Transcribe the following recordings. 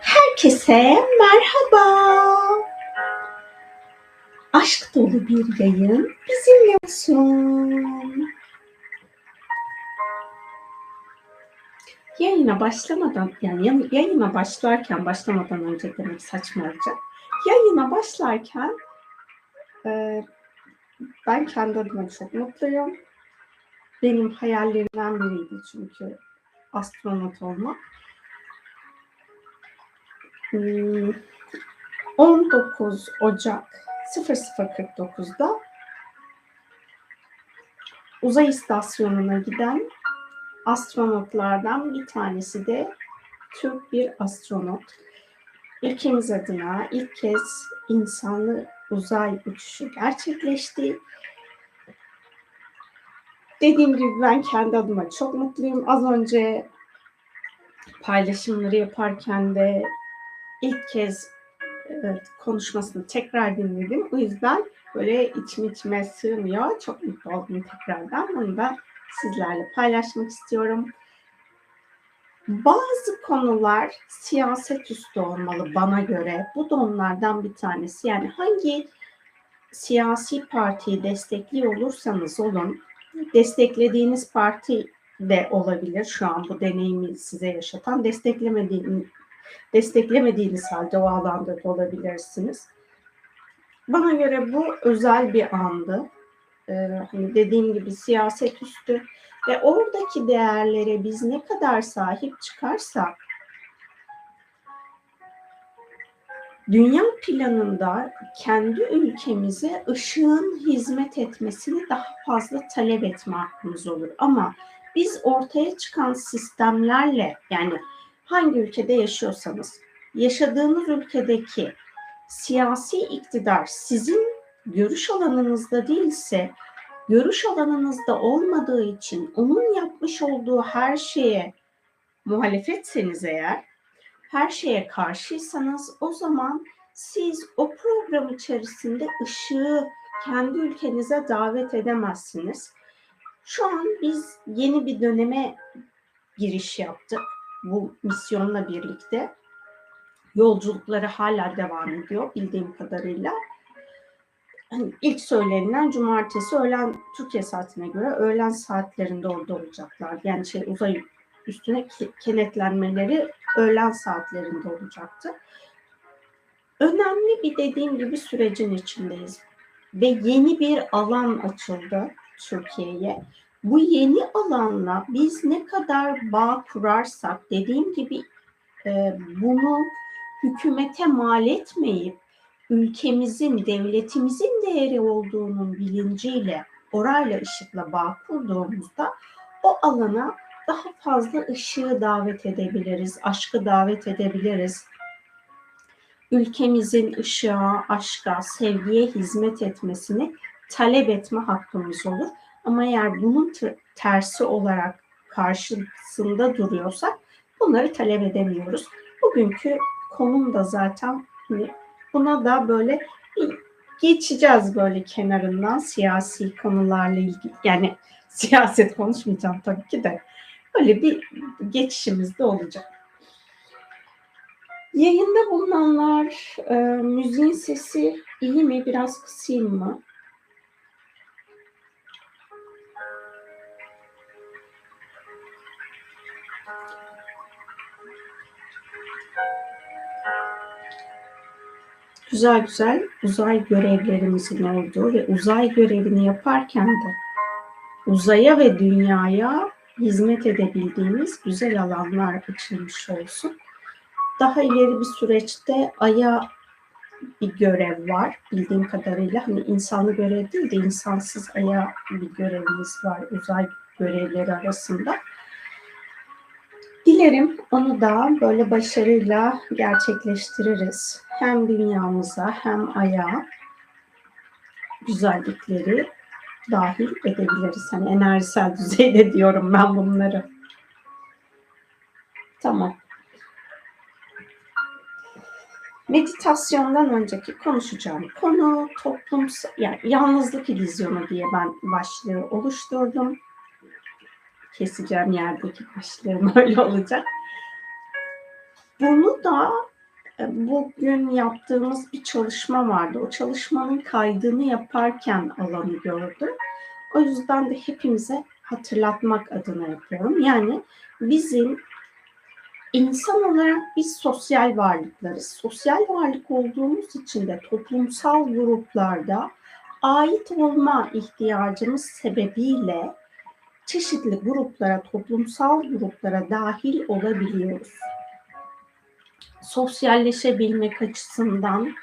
Herkese merhaba. Aşk dolu bir yayın bizimle olsun. Yayına başlamadan, yani yayına başlarken, başlamadan önce demek saçma olacak. Yayına başlarken e, ben kendi adıma çok mutluyum. Benim hayallerimden biriydi çünkü astronot olmak. 19 Ocak 0049'da uzay istasyonuna giden astronotlardan bir tanesi de Türk bir astronot. Ülkemiz adına ilk kez insanlı uzay uçuşu gerçekleşti. Dediğim gibi ben kendi adıma çok mutluyum. Az önce paylaşımları yaparken de ilk kez evet, konuşmasını tekrar dinledim. O yüzden böyle içim içime sığmıyor. Çok mutlu oldum tekrardan. Onu da sizlerle paylaşmak istiyorum. Bazı konular siyaset üstü olmalı bana göre. Bu da onlardan bir tanesi. Yani hangi siyasi partiyi destekliyor olursanız olun, desteklediğiniz parti de olabilir şu an bu deneyimi size yaşatan. Desteklemediğiniz, desteklemediğiniz halde o alanda da olabilirsiniz. Bana göre bu özel bir andı. Ee, hani dediğim gibi siyaset üstü ve oradaki değerlere biz ne kadar sahip çıkarsak dünya planında kendi ülkemize ışığın hizmet etmesini daha fazla talep etme hakkımız olur. Ama biz ortaya çıkan sistemlerle yani hangi ülkede yaşıyorsanız yaşadığınız ülkedeki siyasi iktidar sizin görüş alanınızda değilse görüş alanınızda olmadığı için onun yapmış olduğu her şeye muhalefetseniz eğer her şeye karşıysanız o zaman siz o program içerisinde ışığı kendi ülkenize davet edemezsiniz. Şu an biz yeni bir döneme giriş yaptık bu misyonla birlikte. Yolculukları hala devam ediyor bildiğim kadarıyla. Hani ilk söylenilen cumartesi öğlen Türkiye saatine göre öğlen saatlerinde orada olacaklar. Yani şey uzay üstüne kenetlenmeleri öğlen saatlerinde olacaktı. Önemli bir dediğim gibi sürecin içindeyiz. Ve yeni bir alan açıldı Türkiye'ye. Bu yeni alanla biz ne kadar bağ kurarsak dediğim gibi e, bunu hükümete mal etmeyip ülkemizin, devletimizin değeri olduğunun bilinciyle orayla ışıkla bağ kurduğumuzda o alana daha fazla ışığı davet edebiliriz, aşkı davet edebiliriz. Ülkemizin ışığa, aşka, sevgiye hizmet etmesini talep etme hakkımız olur. Ama eğer bunun tersi olarak karşısında duruyorsak bunları talep edemiyoruz. Bugünkü konum da zaten hani buna da böyle geçeceğiz böyle kenarından siyasi konularla ilgili. Yani siyaset konuşmayacağım tabii ki de. Böyle bir geçişimiz de olacak. Yayında bulunanlar e, müziğin sesi iyi mi? Biraz kısayım mı? Güzel güzel uzay görevlerimizin olduğu ve uzay görevini yaparken de uzaya ve dünyaya hizmet edebildiğimiz güzel alanlar açılmış olsun. Daha ileri bir süreçte Ay'a bir görev var bildiğim kadarıyla. Hani insanlı görev değil de insansız Ay'a bir görevimiz var uzay görevleri arasında. Dilerim onu da böyle başarıyla gerçekleştiririz. Hem dünyamıza hem Ay'a güzellikleri dahil edebiliriz. Hani enerjisel düzeyde diyorum ben bunları. Tamam. Meditasyondan önceki konuşacağım konu toplumsal, yani yalnızlık illüzyonu diye ben başlığı oluşturdum. Keseceğim yerdeki başlığım öyle olacak. Bunu da bugün yaptığımız bir çalışma vardı. O çalışmanın kaydını yaparken alanı gördüm. O yüzden de hepimize hatırlatmak adına yapıyorum. Yani bizim insan olarak biz sosyal varlıklarız. Sosyal varlık olduğumuz için de toplumsal gruplarda ait olma ihtiyacımız sebebiyle çeşitli gruplara, toplumsal gruplara dahil olabiliyoruz. Sosyalleşebilmek açısından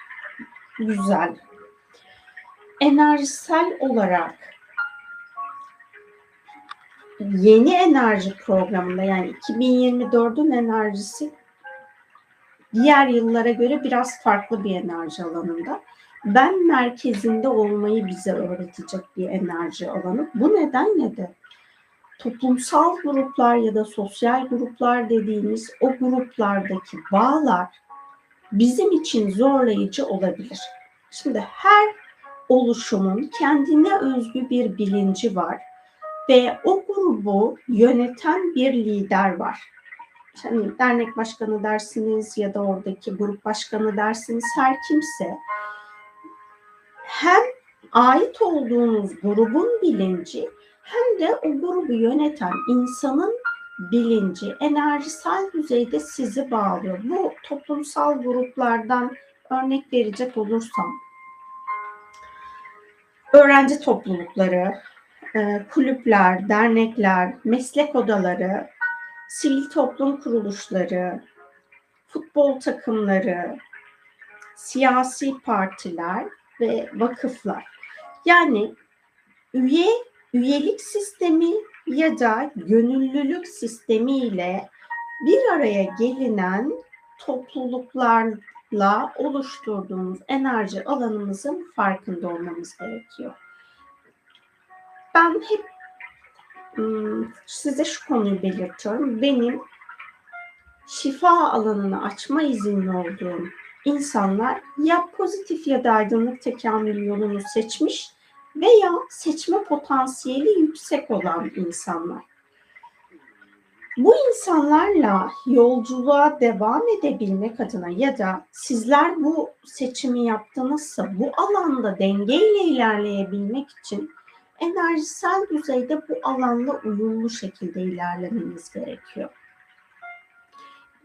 güzel. Enerjisel olarak yeni enerji programında yani 2024'ün enerjisi diğer yıllara göre biraz farklı bir enerji alanında. Ben merkezinde olmayı bize öğretecek bir enerji alanı. Bu nedenle de toplumsal gruplar ya da sosyal gruplar dediğimiz o gruplardaki bağlar bizim için zorlayıcı olabilir. Şimdi her oluşumun kendine özgü bir bilinci var ve o grubu yöneten bir lider var. Hani dernek başkanı dersiniz ya da oradaki grup başkanı dersiniz her kimse hem ait olduğunuz grubun bilinci hem de o grubu yöneten insanın bilinci enerjisel düzeyde sizi bağlıyor. Bu toplumsal gruplardan örnek verecek olursam öğrenci toplulukları, e, kulüpler, dernekler, meslek odaları, sivil toplum kuruluşları, futbol takımları, siyasi partiler ve vakıflar. Yani üye üyelik sistemi ya da gönüllülük sistemi ile bir araya gelinen topluluklarla oluşturduğumuz enerji alanımızın farkında olmamız gerekiyor. Ben hep size şu konuyu belirtiyorum. Benim şifa alanını açma izinli olduğum insanlar ya pozitif ya da aydınlık tekamül yolunu seçmiş veya seçme potansiyeli yüksek olan insanlar. Bu insanlarla yolculuğa devam edebilmek adına ya da sizler bu seçimi yaptınızsa bu alanda dengeyle ilerleyebilmek için enerjisel düzeyde bu alanla uyumlu şekilde ilerlemeniz gerekiyor.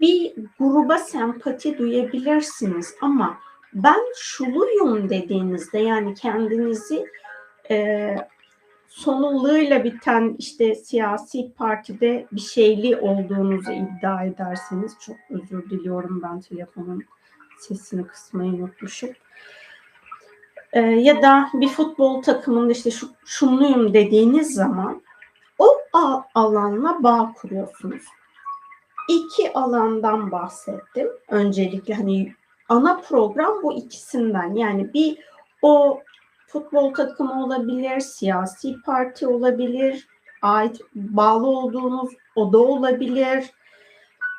Bir gruba sempati duyabilirsiniz ama ben şuluyum dediğinizde yani kendinizi e, sonulığıyla biten işte siyasi partide bir şeyli olduğunuzu iddia ederseniz çok özür diliyorum ben telefonun sesini kısmayı unutmuşum. E, ya da bir futbol takımında işte şu, şunluyum dediğiniz zaman o alanla bağ kuruyorsunuz. İki alandan bahsettim. Öncelikle hani ana program bu ikisinden. Yani bir o futbol takımı olabilir, siyasi parti olabilir, ait bağlı olduğunuz oda olabilir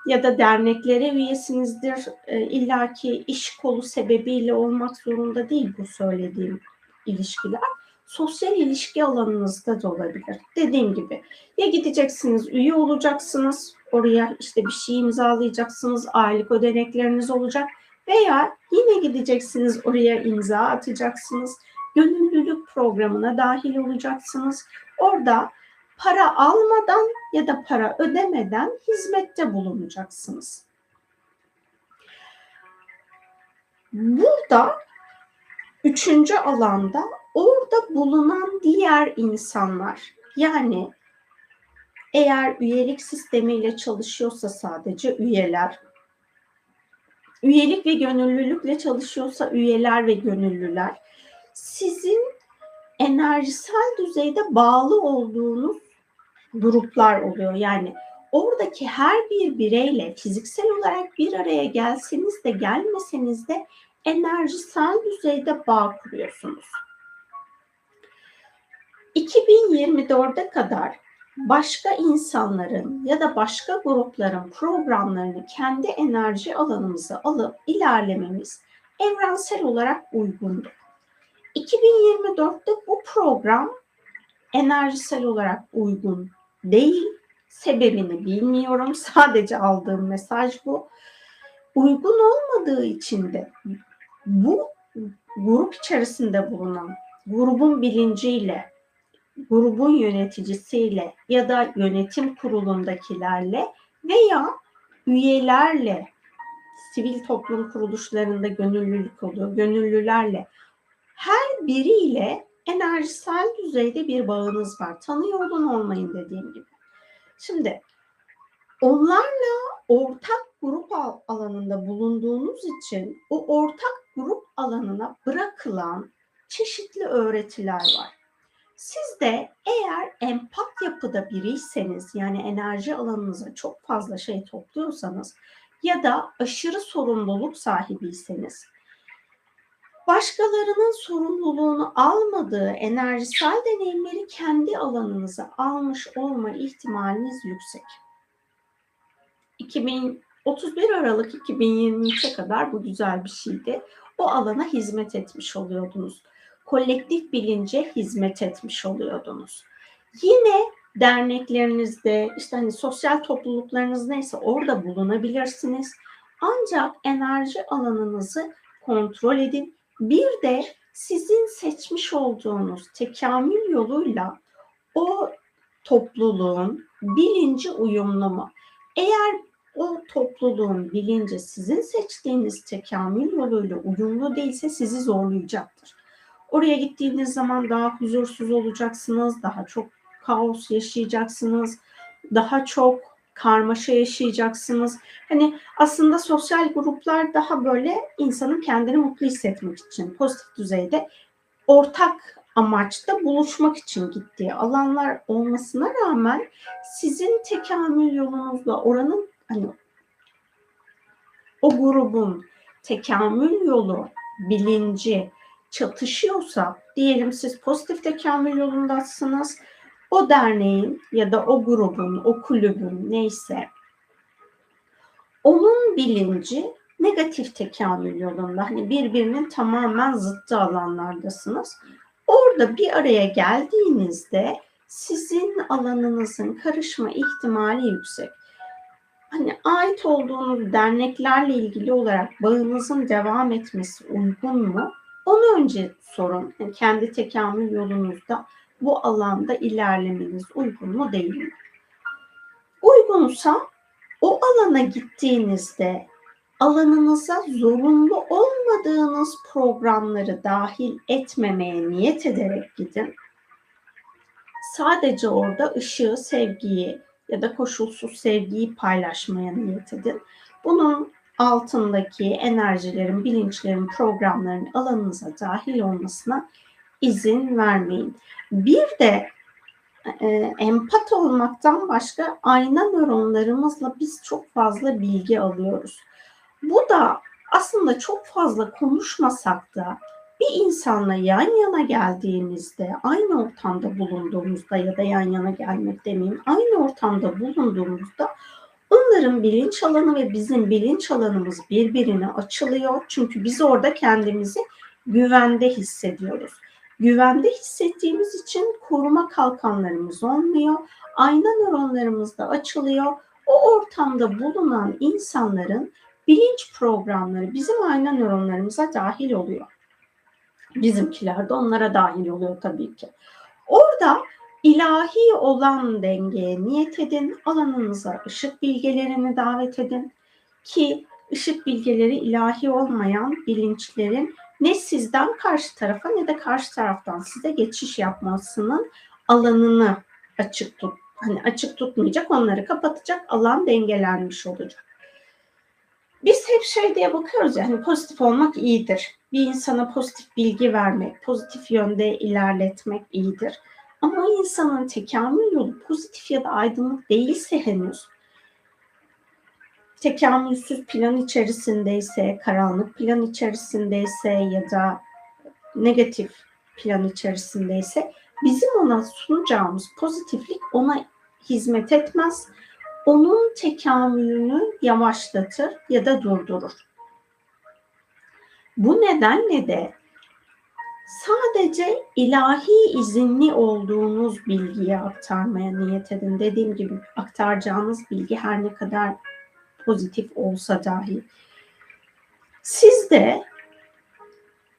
ya da derneklere üyesinizdir. E, İlla ki iş kolu sebebiyle olmak zorunda değil bu söylediğim ilişkiler. Sosyal ilişki alanınızda da olabilir. Dediğim gibi ya gideceksiniz üye olacaksınız oraya işte bir şey imzalayacaksınız aylık ödenekleriniz olacak veya yine gideceksiniz oraya imza atacaksınız gönüllülük programına dahil olacaksınız. Orada para almadan ya da para ödemeden hizmette bulunacaksınız. Burada üçüncü alanda orada bulunan diğer insanlar yani eğer üyelik sistemiyle çalışıyorsa sadece üyeler, üyelik ve gönüllülükle çalışıyorsa üyeler ve gönüllüler, sizin enerjisel düzeyde bağlı olduğunuz gruplar oluyor. Yani oradaki her bir bireyle fiziksel olarak bir araya gelseniz de gelmeseniz de enerjisel düzeyde bağ kuruyorsunuz. 2024'e kadar başka insanların ya da başka grupların programlarını kendi enerji alanımıza alıp ilerlememiz evrensel olarak uygundur. 2024'te bu program enerjisel olarak uygun değil. Sebebini bilmiyorum. Sadece aldığım mesaj bu. uygun olmadığı için de bu grup içerisinde bulunan grubun bilinciyle, grubun yöneticisiyle ya da yönetim kurulundakilerle veya üyelerle sivil toplum kuruluşlarında gönüllülük oluyor. Gönüllülerle her biriyle enerjisel düzeyde bir bağınız var. Tanıyor olun olmayın dediğim gibi. Şimdi onlarla ortak grup alanında bulunduğunuz için o ortak grup alanına bırakılan çeşitli öğretiler var. Siz de eğer empat yapıda biriyseniz yani enerji alanınıza çok fazla şey topluyorsanız ya da aşırı sorumluluk sahibiyseniz başkalarının sorumluluğunu almadığı enerjisel deneyimleri kendi alanınıza almış olma ihtimaliniz yüksek. 2031 Aralık 2023'e kadar bu güzel bir şeydi. O alana hizmet etmiş oluyordunuz. Kolektif bilince hizmet etmiş oluyordunuz. Yine derneklerinizde, işte hani sosyal topluluklarınız neyse orada bulunabilirsiniz. Ancak enerji alanınızı kontrol edin. Bir de sizin seçmiş olduğunuz tekamül yoluyla o topluluğun bilinci uyumlu mu? Eğer o topluluğun bilinci sizin seçtiğiniz tekamül yoluyla uyumlu değilse sizi zorlayacaktır. Oraya gittiğiniz zaman daha huzursuz olacaksınız, daha çok kaos yaşayacaksınız, daha çok karmaşa yaşayacaksınız. Hani aslında sosyal gruplar daha böyle insanın kendini mutlu hissetmek için pozitif düzeyde ortak amaçta buluşmak için gittiği alanlar olmasına rağmen sizin tekamül yolunuzla oranın hani o grubun tekamül yolu, bilinci çatışıyorsa diyelim siz pozitif tekamül yolundasınız. O derneğin ya da o grubun, o kulübün neyse onun bilinci negatif tekamül yolunda. Hani birbirinin tamamen zıttı alanlardasınız. Orada bir araya geldiğinizde sizin alanınızın karışma ihtimali yüksek. Hani ait olduğunuz derneklerle ilgili olarak bağınızın devam etmesi uygun mu? Onu önce sorun. Yani kendi tekamül yolunuzda bu alanda ilerlemeniz uygun mu değil mi? Uygunsa o alana gittiğinizde alanınıza zorunlu olmadığınız programları dahil etmemeye niyet ederek gidin. Sadece orada ışığı, sevgiyi ya da koşulsuz sevgiyi paylaşmaya niyet edin. Bunun altındaki enerjilerin, bilinçlerin, programların alanınıza dahil olmasına izin vermeyin. Bir de e, empat olmaktan başka ayna nöronlarımızla biz çok fazla bilgi alıyoruz. Bu da aslında çok fazla konuşmasak da bir insanla yan yana geldiğimizde, aynı ortamda bulunduğumuzda ya da yan yana gelmek demeyeyim, aynı ortamda bulunduğumuzda onların bilinç alanı ve bizim bilinç alanımız birbirine açılıyor. Çünkü biz orada kendimizi güvende hissediyoruz. Güvende hissettiğimiz için koruma kalkanlarımız olmuyor. Ayna nöronlarımız da açılıyor. O ortamda bulunan insanların bilinç programları bizim ayna nöronlarımıza dahil oluyor. Bizimkiler de onlara dahil oluyor tabii ki. Orada ilahi olan dengeye niyet edin, alanınıza ışık bilgelerini davet edin ki ışık bilgeleri ilahi olmayan bilinçlerin ne sizden karşı tarafa ne de karşı taraftan size geçiş yapmasının alanını açık tut. Hani açık tutmayacak, onları kapatacak, alan dengelenmiş olacak. Biz hep şey diye bakıyoruz yani pozitif olmak iyidir. Bir insana pozitif bilgi vermek, pozitif yönde ilerletmek iyidir. Ama o insanın tekamül yolu pozitif ya da aydınlık değilse henüz tekamülsüz plan içerisindeyse, karanlık plan içerisindeyse ya da negatif plan içerisindeyse bizim ona sunacağımız pozitiflik ona hizmet etmez. Onun tekamülünü yavaşlatır ya da durdurur. Bu nedenle de sadece ilahi izinli olduğunuz bilgiyi aktarmaya niyet edin. Dediğim gibi aktaracağınız bilgi her ne kadar pozitif olsa dahi Siz de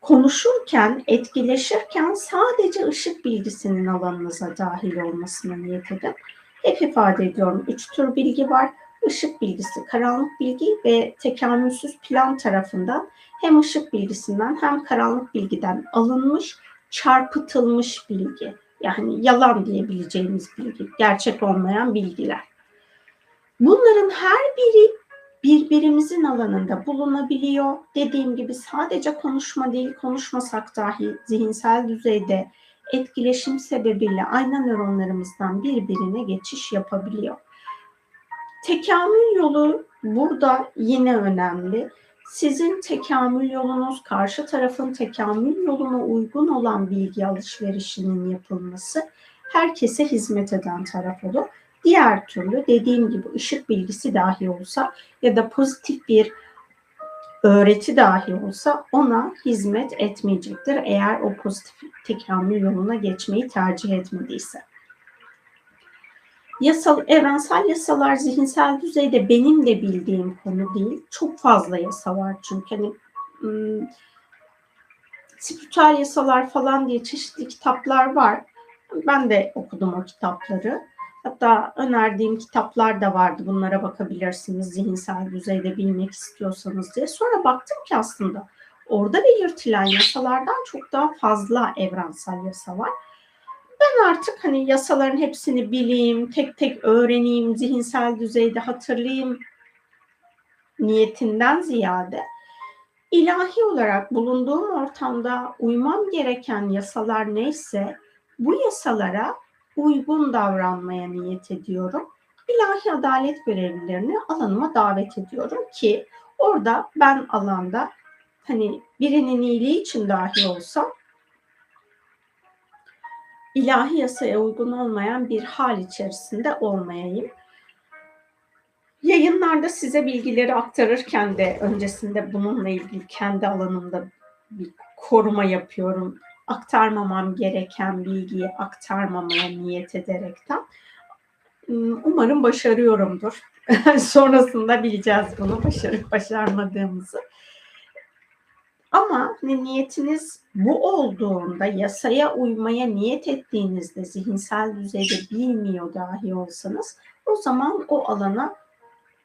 konuşurken, etkileşirken sadece ışık bilgisinin alanınıza dahil olmasına niyet edin. Hep ifade ediyorum. Üç tür bilgi var. Işık bilgisi, karanlık bilgi ve tekamülsüz plan tarafından hem ışık bilgisinden hem karanlık bilgiden alınmış, çarpıtılmış bilgi. Yani yalan diyebileceğimiz bilgi, gerçek olmayan bilgiler. Bunların her biri birbirimizin alanında bulunabiliyor. Dediğim gibi sadece konuşma değil, konuşmasak dahi zihinsel düzeyde etkileşim sebebiyle ayna nöronlarımızdan birbirine geçiş yapabiliyor. Tekamül yolu burada yine önemli. Sizin tekamül yolunuz, karşı tarafın tekamül yoluna uygun olan bilgi alışverişinin yapılması herkese hizmet eden taraf olur. Diğer türlü dediğim gibi ışık bilgisi dahi olsa ya da pozitif bir öğreti dahi olsa ona hizmet etmeyecektir eğer o pozitif tekamül yoluna geçmeyi tercih etmediyse. Yasal, evrensel yasalar zihinsel düzeyde benim de bildiğim konu değil. Çok fazla yasa var çünkü hani ım, spiritüel yasalar falan diye çeşitli kitaplar var. Ben de okudum o kitapları. Hatta önerdiğim kitaplar da vardı. Bunlara bakabilirsiniz zihinsel düzeyde bilmek istiyorsanız diye. Sonra baktım ki aslında orada belirtilen yasalardan çok daha fazla evrensel yasa var. Ben artık hani yasaların hepsini bileyim, tek tek öğreneyim, zihinsel düzeyde hatırlayayım niyetinden ziyade ilahi olarak bulunduğum ortamda uymam gereken yasalar neyse bu yasalara uygun davranmaya niyet ediyorum. İlahi adalet görevlilerini alanıma davet ediyorum ki orada ben alanda hani birinin iyiliği için dahi olsam ilahi yasaya uygun olmayan bir hal içerisinde olmayayım. Yayınlarda size bilgileri aktarırken de öncesinde bununla ilgili kendi alanımda bir koruma yapıyorum aktarmamam gereken bilgiyi aktarmamaya niyet ederekten. Umarım başarıyorumdur. Sonrasında bileceğiz bunu başarıp başarmadığımızı. Ama niyetiniz bu olduğunda yasaya uymaya niyet ettiğinizde zihinsel düzeyde bilmiyor dahi olsanız o zaman o alana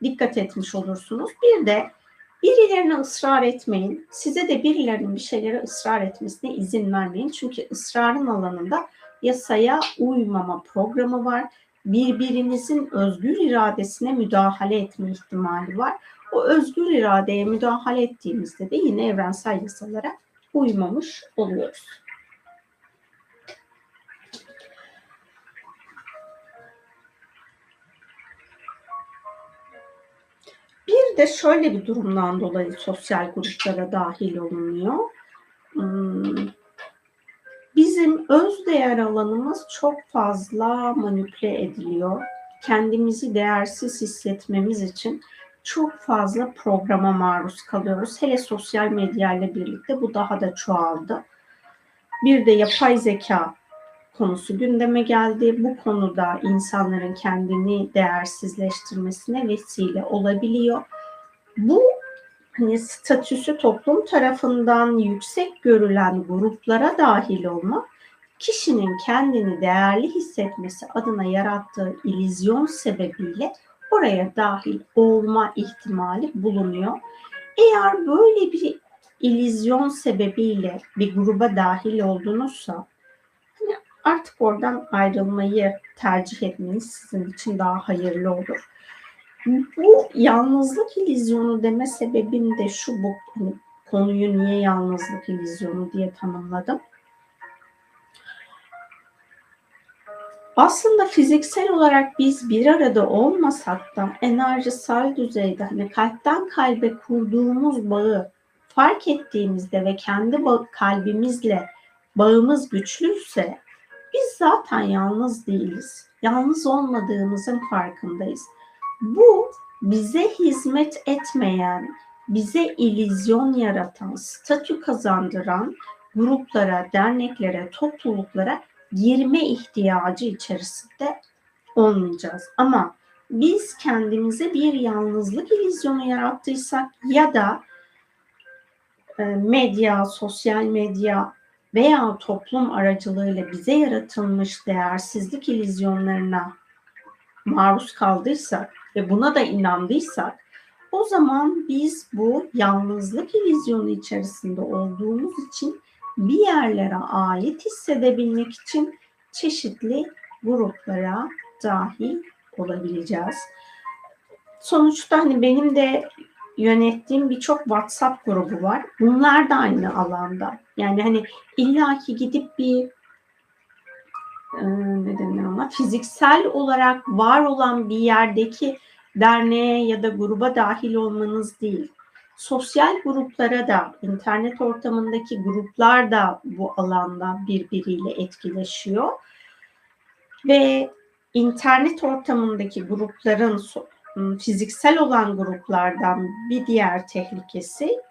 dikkat etmiş olursunuz. Bir de Birilerine ısrar etmeyin. Size de birilerinin bir şeylere ısrar etmesine izin vermeyin. Çünkü ısrarın alanında yasaya uymama programı var. Birbirinizin özgür iradesine müdahale etme ihtimali var. O özgür iradeye müdahale ettiğimizde de yine evrensel yasalara uymamış oluyoruz. Bir de şöyle bir durumdan dolayı sosyal gruplara dahil olunuyor. Hmm, bizim öz değer alanımız çok fazla manipüle ediliyor. Kendimizi değersiz hissetmemiz için çok fazla programa maruz kalıyoruz. Hele sosyal medya ile birlikte bu daha da çoğaldı. Bir de yapay zeka konusu gündeme geldi. Bu konuda insanların kendini değersizleştirmesine vesile olabiliyor. Bu hani statüsü toplum tarafından yüksek görülen gruplara dahil olma kişinin kendini değerli hissetmesi adına yarattığı ilizyon sebebiyle oraya dahil olma ihtimali bulunuyor. Eğer böyle bir ilizyon sebebiyle bir gruba dahil oldunuzsa artık oradan ayrılmayı tercih etmeniz sizin için daha hayırlı olur. Bu yalnızlık ilizyonu deme sebebim de şu bu hani konuyu niye yalnızlık ilizyonu diye tanımladım. Aslında fiziksel olarak biz bir arada olmasak da enerjisel düzeyde hani kalpten kalbe kurduğumuz bağı fark ettiğimizde ve kendi kalbimizle bağımız güçlüyse biz zaten yalnız değiliz. Yalnız olmadığımızın farkındayız. Bu bize hizmet etmeyen, bize ilizyon yaratan, statü kazandıran gruplara, derneklere, topluluklara girme ihtiyacı içerisinde olmayacağız. Ama biz kendimize bir yalnızlık ilizyonu yarattıysak ya da e, medya, sosyal medya veya toplum aracılığıyla bize yaratılmış değersizlik ilizyonlarına maruz kaldıysak ve buna da inandıysak o zaman biz bu yalnızlık ilizyonu içerisinde olduğumuz için bir yerlere ait hissedebilmek için çeşitli gruplara dahil olabileceğiz. Sonuçta hani benim de yönettiğim birçok WhatsApp grubu var. Bunlar da aynı alanda. Yani hani illaki gidip bir ne denir ona fiziksel olarak var olan bir yerdeki derneğe ya da gruba dahil olmanız değil. Sosyal gruplara da, internet ortamındaki gruplar da bu alanda birbiriyle etkileşiyor. Ve internet ortamındaki grupların fiziksel olan gruplardan bir diğer tehlikesi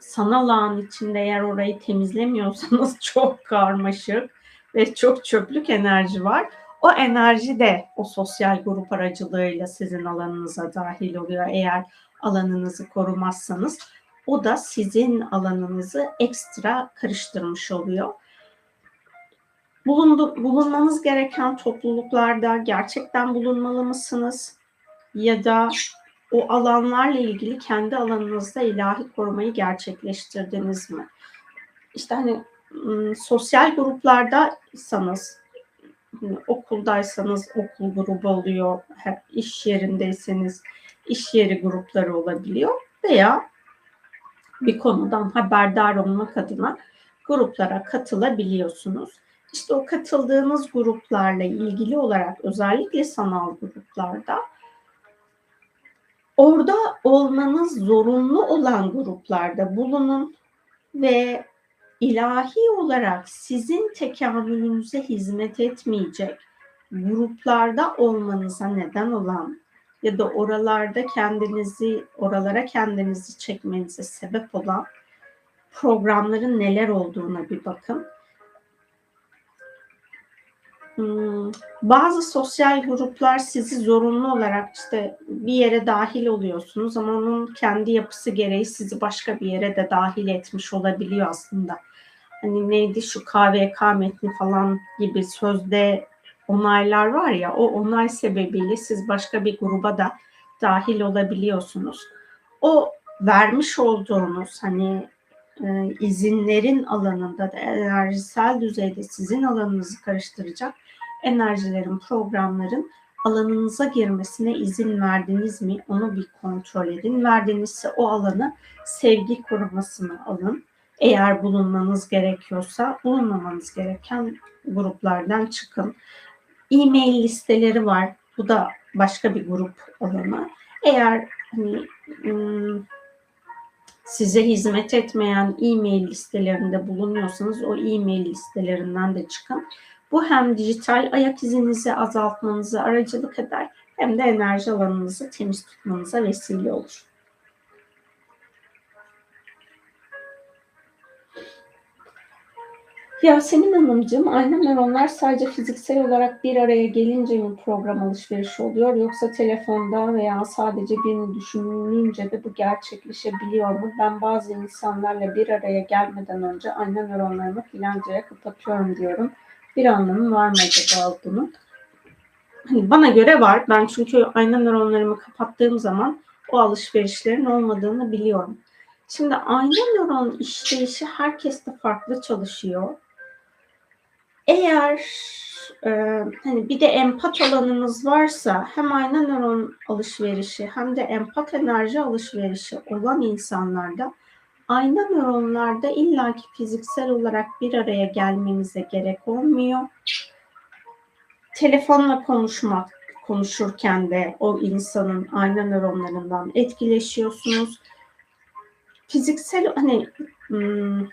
sanal ağın içinde eğer orayı temizlemiyorsanız çok karmaşık ve çok çöplük enerji var. O enerji de o sosyal grup aracılığıyla sizin alanınıza dahil oluyor. Eğer alanınızı korumazsanız o da sizin alanınızı ekstra karıştırmış oluyor. Bulundu, bulunmanız gereken topluluklarda gerçekten bulunmalı mısınız? Ya da o alanlarla ilgili kendi alanınızda ilahi korumayı gerçekleştirdiniz mi? İşte hani sosyal gruplardaysanız, okuldaysanız okul grubu oluyor, iş yerindeyseniz iş yeri grupları olabiliyor veya bir konudan haberdar olmak adına gruplara katılabiliyorsunuz. İşte o katıldığınız gruplarla ilgili olarak özellikle sanal gruplarda orada olmanız zorunlu olan gruplarda bulunun ve ilahi olarak sizin tekamülünüze hizmet etmeyecek gruplarda olmanıza neden olan ya da oralarda kendinizi oralara kendinizi çekmenize sebep olan programların neler olduğuna bir bakın. Hmm, bazı sosyal gruplar sizi zorunlu olarak işte bir yere dahil oluyorsunuz ama onun kendi yapısı gereği sizi başka bir yere de dahil etmiş olabiliyor aslında. Hani neydi şu KVK metni falan gibi sözde onaylar var ya o onay sebebiyle siz başka bir gruba da dahil olabiliyorsunuz. O vermiş olduğunuz hani e, izinlerin alanında da enerjisel düzeyde sizin alanınızı karıştıracak enerjilerin, programların alanınıza girmesine izin verdiniz mi? Onu bir kontrol edin. Verdinizse o alanı sevgi korumasını alın. Eğer bulunmanız gerekiyorsa bulunmamanız gereken gruplardan çıkın. E-mail listeleri var. Bu da başka bir grup alanı. Eğer hani, size hizmet etmeyen e-mail listelerinde bulunuyorsanız o e-mail listelerinden de çıkın. Bu hem dijital ayak izinizi azaltmanıza aracılık eder hem de enerji alanınızı temiz tutmanıza vesile olur. Yasemin Hanımcığım, ayna nöronlar sadece fiziksel olarak bir araya gelince mi program alışverişi oluyor yoksa telefonda veya sadece birini düşününce de bu gerçekleşebiliyor mu? Ben bazı insanlarla bir araya gelmeden önce ayna nöronlarımı filancaya kapatıyorum diyorum bir anlamı var mı acaba bunun? Hani bana göre var. Ben çünkü ayna nöronlarımı kapattığım zaman o alışverişlerin olmadığını biliyorum. Şimdi ayna nöron işleyişi herkeste farklı çalışıyor. Eğer e, hani bir de empat alanınız varsa hem ayna nöron alışverişi hem de empat enerji alışverişi olan insanlarda Ayna nöronlarda illaki fiziksel olarak bir araya gelmenize gerek olmuyor. Telefonla konuşmak, konuşurken de o insanın ayna nöronlarından etkileşiyorsunuz. Fiziksel hani hmm,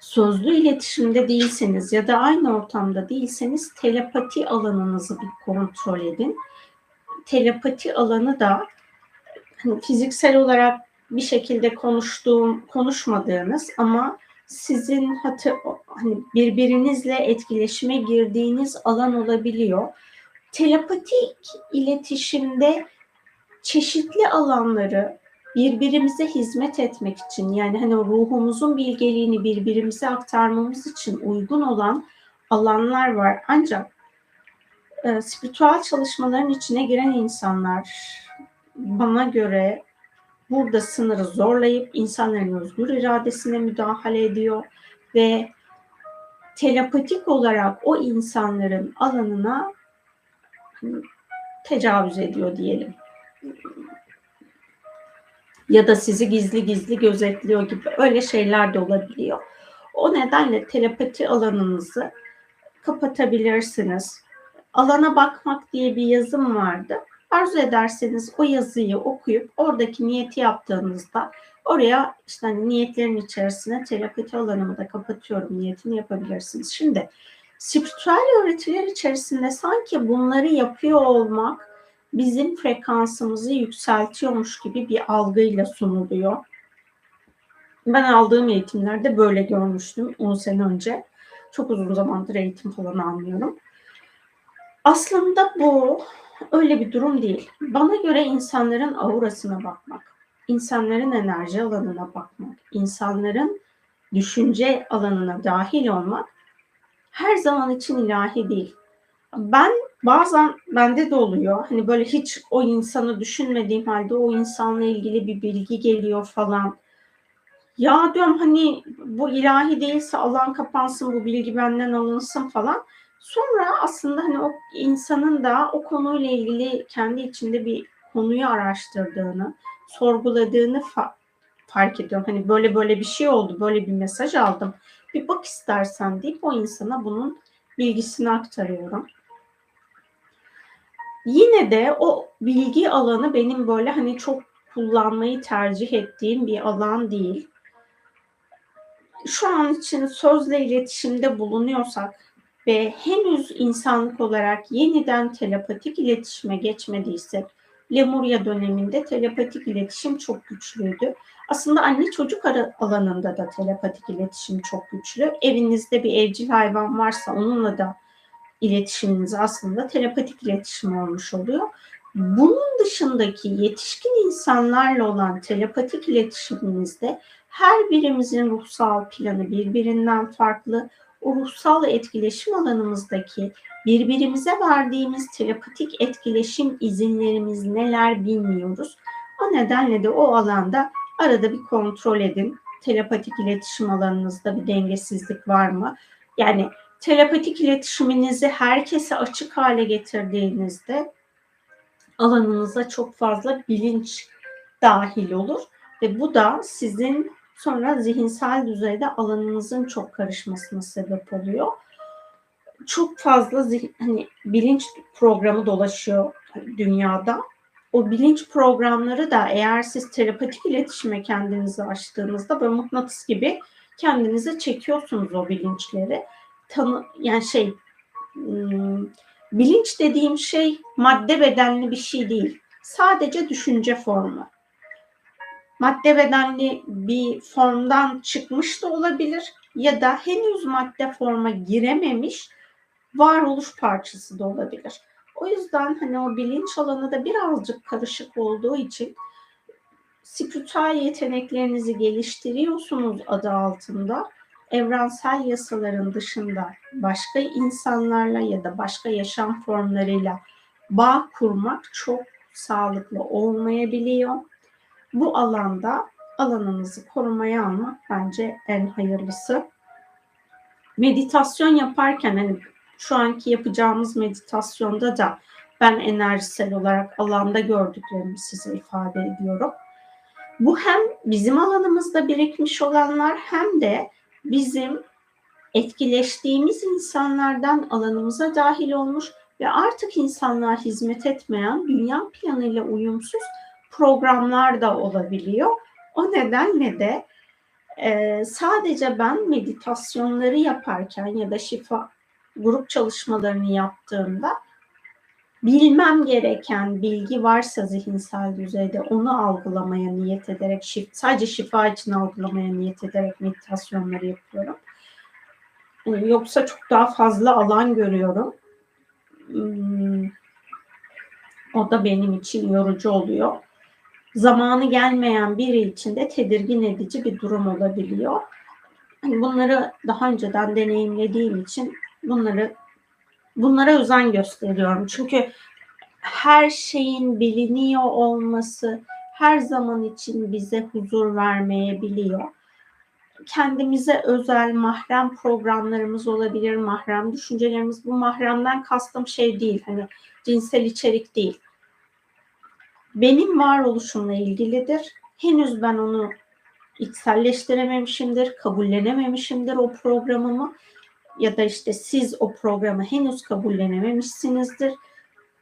sözlü iletişimde değilseniz ya da aynı ortamda değilseniz telepati alanınızı bir kontrol edin. Telepati alanı da hani fiziksel olarak bir şekilde konuştuğum, konuşmadığınız ama sizin hatı, hani birbirinizle etkileşime girdiğiniz alan olabiliyor. Telepatik iletişimde çeşitli alanları birbirimize hizmet etmek için yani hani ruhumuzun bilgeliğini birbirimize aktarmamız için uygun olan alanlar var. Ancak e, spiritüel çalışmaların içine giren insanlar bana göre burada sınırı zorlayıp insanların özgür iradesine müdahale ediyor ve telepatik olarak o insanların alanına tecavüz ediyor diyelim. Ya da sizi gizli gizli gözetliyor gibi öyle şeyler de olabiliyor. O nedenle telepati alanınızı kapatabilirsiniz. Alana bakmak diye bir yazım vardı. Arzu ederseniz o yazıyı okuyup oradaki niyeti yaptığınızda oraya işte hani niyetlerin içerisine telepati alanımı da kapatıyorum niyetini yapabilirsiniz. Şimdi spiritüel öğretiler içerisinde sanki bunları yapıyor olmak bizim frekansımızı yükseltiyormuş gibi bir algıyla sunuluyor. Ben aldığım eğitimlerde böyle görmüştüm 10 sene önce. Çok uzun zamandır eğitim falan almıyorum. Aslında bu öyle bir durum değil. Bana göre insanların aurasına bakmak, insanların enerji alanına bakmak, insanların düşünce alanına dahil olmak her zaman için ilahi değil. Ben bazen bende de oluyor. Hani böyle hiç o insanı düşünmediğim halde o insanla ilgili bir bilgi geliyor falan. Ya diyorum hani bu ilahi değilse alan kapansın bu bilgi benden alınsın falan. Sonra aslında hani o insanın da o konuyla ilgili kendi içinde bir konuyu araştırdığını, sorguladığını fa- fark ediyorum. Hani böyle böyle bir şey oldu, böyle bir mesaj aldım. Bir bak istersen deyip o insana bunun bilgisini aktarıyorum. Yine de o bilgi alanı benim böyle hani çok kullanmayı tercih ettiğim bir alan değil. Şu an için sözle iletişimde bulunuyorsak ve henüz insanlık olarak yeniden telepatik iletişime geçmediysek, Lemurya döneminde telepatik iletişim çok güçlüydü. Aslında anne çocuk alanında da telepatik iletişim çok güçlü. Evinizde bir evcil hayvan varsa onunla da iletişiminiz aslında telepatik iletişim olmuş oluyor. Bunun dışındaki yetişkin insanlarla olan telepatik iletişimimizde her birimizin ruhsal planı birbirinden farklı. O ruhsal etkileşim alanımızdaki birbirimize verdiğimiz telepatik etkileşim izinlerimiz neler bilmiyoruz. O nedenle de o alanda arada bir kontrol edin. Telepatik iletişim alanınızda bir dengesizlik var mı? Yani telepatik iletişiminizi herkese açık hale getirdiğinizde alanınıza çok fazla bilinç dahil olur ve bu da sizin sonra zihinsel düzeyde alanınızın çok karışmasına sebep oluyor. Çok fazla zihin, hani bilinç programı dolaşıyor dünyada. O bilinç programları da eğer siz telepatik iletişime kendinizi açtığınızda böyle mıknatıs gibi kendinize çekiyorsunuz o bilinçleri tanı yani şey hmm, bilinç dediğim şey madde bedenli bir şey değil. Sadece düşünce formu. Madde bedenli bir formdan çıkmış da olabilir ya da henüz madde forma girememiş varoluş parçası da olabilir. O yüzden hani o bilinç alanı da birazcık karışık olduğu için spiritüel yeteneklerinizi geliştiriyorsunuz adı altında evrensel yasaların dışında başka insanlarla ya da başka yaşam formlarıyla bağ kurmak çok sağlıklı olmayabiliyor. Bu alanda alanınızı korumaya almak bence en hayırlısı. Meditasyon yaparken hani şu anki yapacağımız meditasyonda da ben enerjisel olarak alanda gördüklerimi size ifade ediyorum. Bu hem bizim alanımızda birikmiş olanlar hem de bizim etkileştiğimiz insanlardan alanımıza dahil olmuş ve artık insanlığa hizmet etmeyen dünya planıyla uyumsuz programlar da olabiliyor. O nedenle de e, sadece ben meditasyonları yaparken ya da şifa grup çalışmalarını yaptığımda bilmem gereken bilgi varsa zihinsel düzeyde onu algılamaya niyet ederek şif, sadece şifa için algılamaya niyet ederek meditasyonları yapıyorum. Yani yoksa çok daha fazla alan görüyorum. Hmm, o da benim için yorucu oluyor. Zamanı gelmeyen biri için de tedirgin edici bir durum olabiliyor. Hani bunları daha önceden deneyimlediğim için bunları bunlara özen gösteriyorum. Çünkü her şeyin biliniyor olması her zaman için bize huzur vermeyebiliyor. Kendimize özel mahrem programlarımız olabilir, mahrem düşüncelerimiz. Bu mahremden kastım şey değil, hani cinsel içerik değil. Benim varoluşumla ilgilidir. Henüz ben onu içselleştirememişimdir, kabullenememişimdir o programımı ya da işte siz o programı henüz kabullenememişsinizdir.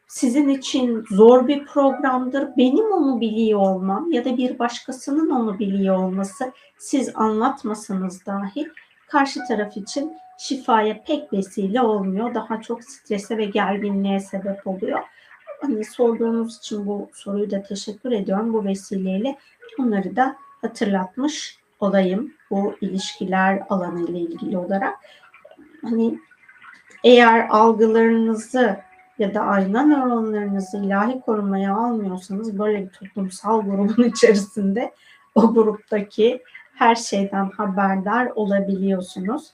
Sizin için zor bir programdır. Benim onu biliyor olmam ya da bir başkasının onu biliyor olması siz anlatmasanız dahi karşı taraf için şifaya pek vesile olmuyor. Daha çok strese ve gerginliğe sebep oluyor. Hani sorduğunuz için bu soruyu da teşekkür ediyorum. Bu vesileyle bunları da hatırlatmış olayım bu ilişkiler alanı ile ilgili olarak. Hani eğer algılarınızı ya da ayna nöronlarınızı ilahi korumaya almıyorsanız böyle bir toplumsal grubun içerisinde o gruptaki her şeyden haberdar olabiliyorsunuz.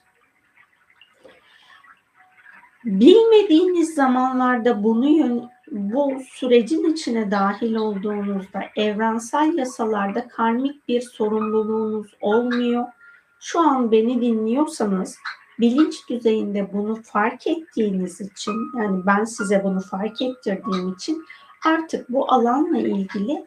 Bilmediğiniz zamanlarda bunu bu sürecin içine dahil olduğunuzda evrensel yasalarda karmik bir sorumluluğunuz olmuyor. Şu an beni dinliyorsanız bilinç düzeyinde bunu fark ettiğiniz için yani ben size bunu fark ettirdiğim için artık bu alanla ilgili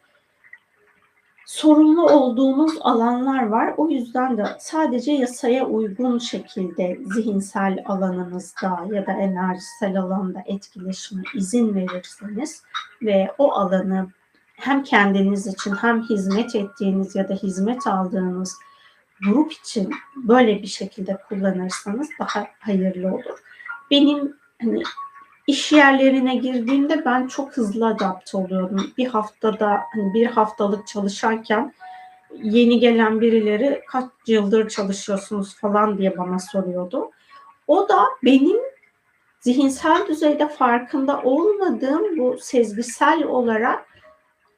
sorumlu olduğunuz alanlar var. O yüzden de sadece yasaya uygun şekilde zihinsel alanınızda ya da enerjisel alanda etkileşime izin verirseniz ve o alanı hem kendiniz için hem hizmet ettiğiniz ya da hizmet aldığınız grup için böyle bir şekilde kullanırsanız daha hayırlı olur. Benim hani iş yerlerine girdiğimde ben çok hızlı adapte oluyordum. Bir haftada hani bir haftalık çalışarken yeni gelen birileri kaç yıldır çalışıyorsunuz falan diye bana soruyordu. O da benim zihinsel düzeyde farkında olmadığım bu sezgisel olarak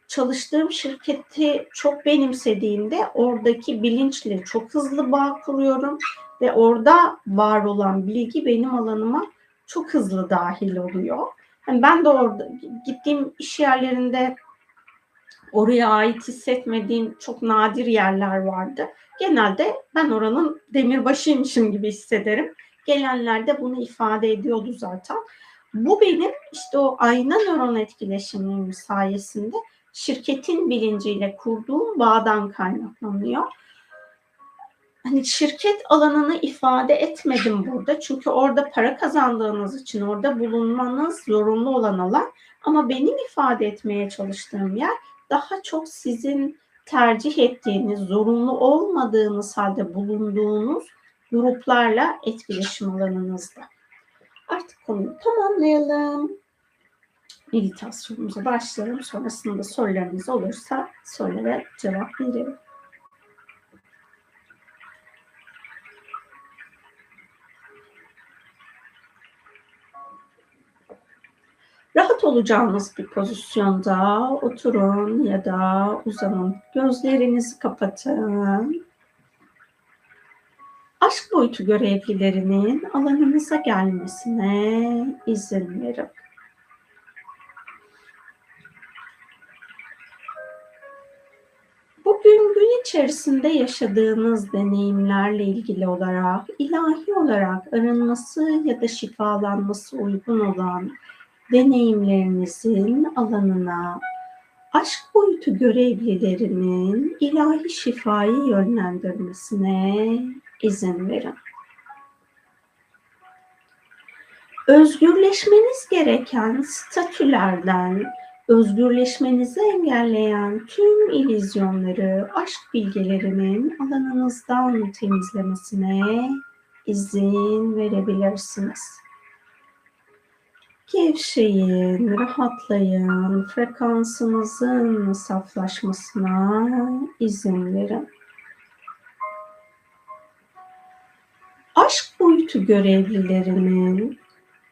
çalıştığım şirketi çok benimsediğimde oradaki bilinçle çok hızlı bağ kuruyorum ve orada var olan bilgi benim alanıma çok hızlı dahil oluyor. Yani ben de orada gittiğim iş yerlerinde oraya ait hissetmediğim çok nadir yerler vardı. Genelde ben oranın demirbaşıymışım gibi hissederim. Gelenler de bunu ifade ediyordu zaten. Bu benim işte o ayna nöron etkileşimim sayesinde şirketin bilinciyle kurduğum bağdan kaynaklanıyor. Hani şirket alanını ifade etmedim burada. Çünkü orada para kazandığınız için orada bulunmanız zorunlu olan alan. Ama benim ifade etmeye çalıştığım yer daha çok sizin tercih ettiğiniz, zorunlu olmadığınız halde bulunduğunuz gruplarla etkileşim alanınızda. Artık konuyu tamamlayalım meditasyonumuza başlayalım. Sonrasında sorularınız olursa sorulara cevap verelim. Rahat olacağınız bir pozisyonda oturun ya da uzanın. Gözlerinizi kapatın. Aşk boyutu görevlilerinin alanınıza gelmesine izin verin. Bugün gün içerisinde yaşadığınız deneyimlerle ilgili olarak ilahi olarak arınması ya da şifalanması uygun olan deneyimlerinizin alanına aşk boyutu görevlilerinin ilahi şifayı yönlendirmesine izin verin. Özgürleşmeniz gereken statülerden, özgürleşmenizi engelleyen tüm ilizyonları aşk bilgelerinin alanınızdan temizlemesine izin verebilirsiniz. Gevşeyin, rahatlayın, frekansınızın saflaşmasına izin verin. Aşk boyutu görevlilerinin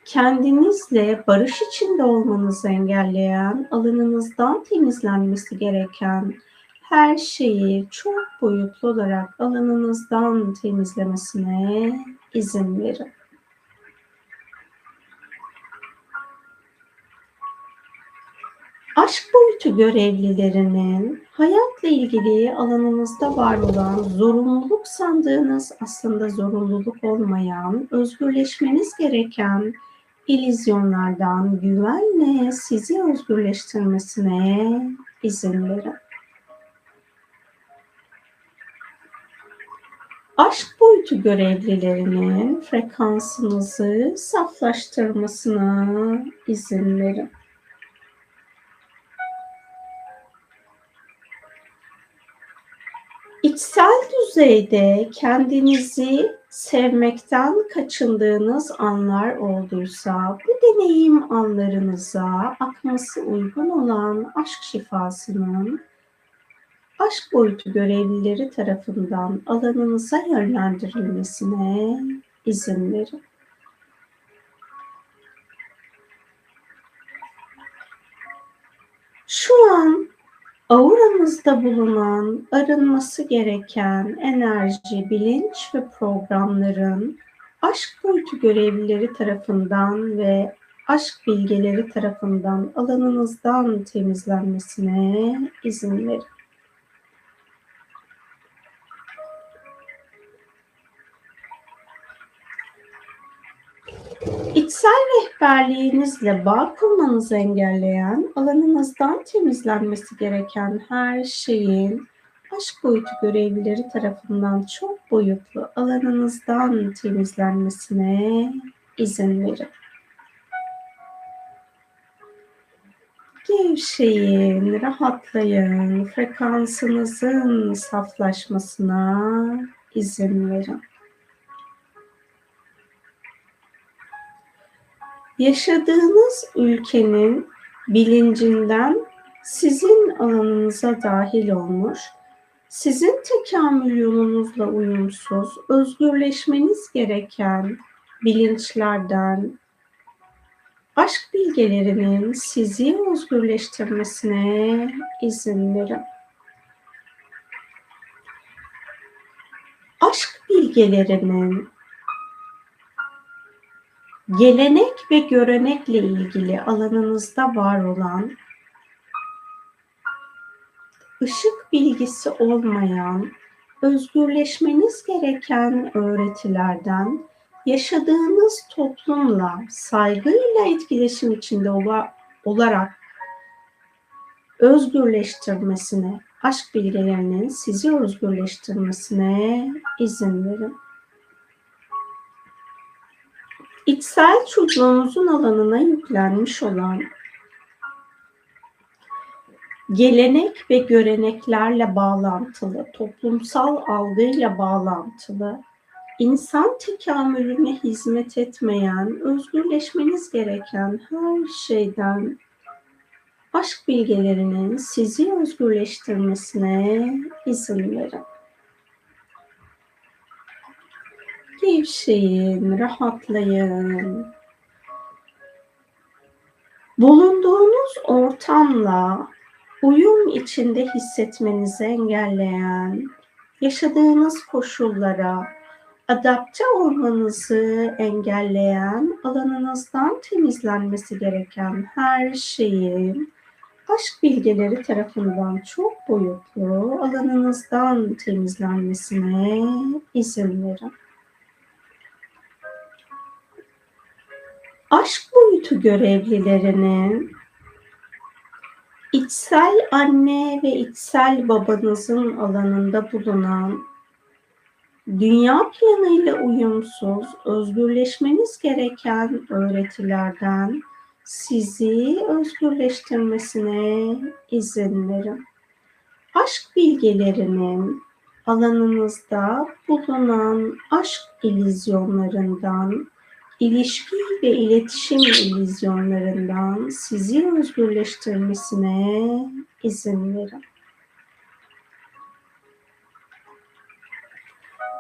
kendinizle barış içinde olmanızı engelleyen, alanınızdan temizlenmesi gereken her şeyi çok boyutlu olarak alanınızdan temizlemesine izin verin. Aşk boyutu görevlilerinin hayatla ilgili alanınızda var olan zorunluluk sandığınız aslında zorunluluk olmayan, özgürleşmeniz gereken ilizyonlardan güvenle sizi özgürleştirmesine izin verin. Aşk boyutu görevlilerinin frekansınızı saflaştırmasına izin verin. İçsel düzeyde kendinizi sevmekten kaçındığınız anlar olduysa bu deneyim anlarınıza akması uygun olan aşk şifasının aşk boyutu görevlileri tarafından alanınıza yönlendirilmesine izin verin. Şu an auranızda bulunan arınması gereken enerji, bilinç ve programların aşk boyutu görevlileri tarafından ve aşk bilgeleri tarafından alanınızdan temizlenmesine izin verin. İçsel rehberliğinizle bağ kurmanızı engelleyen, alanınızdan temizlenmesi gereken her şeyin aşk boyutu görevlileri tarafından çok boyutlu alanınızdan temizlenmesine izin verin. Gevşeyin, rahatlayın, frekansınızın saflaşmasına izin verin. Yaşadığınız ülkenin bilincinden sizin alanınıza dahil olmuş, sizin tekamül yolunuzla uyumsuz, özgürleşmeniz gereken bilinçlerden, aşk bilgelerinin sizi özgürleştirmesine izin verin. Aşk bilgelerinin gelenek ve görenekle ilgili alanınızda var olan ışık bilgisi olmayan, özgürleşmeniz gereken öğretilerden yaşadığınız toplumla saygıyla etkileşim içinde olarak özgürleştirmesine, aşk bilgelerinin sizi özgürleştirmesine izin verin. İçsel çocuğunuzun alanına yüklenmiş olan gelenek ve göreneklerle bağlantılı, toplumsal algıyla bağlantılı, insan tekamülüne hizmet etmeyen, özgürleşmeniz gereken her şeyden aşk bilgelerinin sizi özgürleştirmesine izin verin. Gevşeyin, rahatlayın. Bulunduğunuz ortamla uyum içinde hissetmenizi engelleyen, yaşadığınız koşullara adapte olmanızı engelleyen, alanınızdan temizlenmesi gereken her şeyin aşk bilgeleri tarafından çok boyutlu alanınızdan temizlenmesine izin verin. Aşk boyutu görevlilerinin içsel anne ve içsel babanızın alanında bulunan dünya planıyla uyumsuz, özgürleşmeniz gereken öğretilerden sizi özgürleştirmesine izin verin. Aşk bilgelerinin alanınızda bulunan aşk ilizyonlarından ilişki ve iletişim illüzyonlarından sizi özgürleştirmesine izin verin.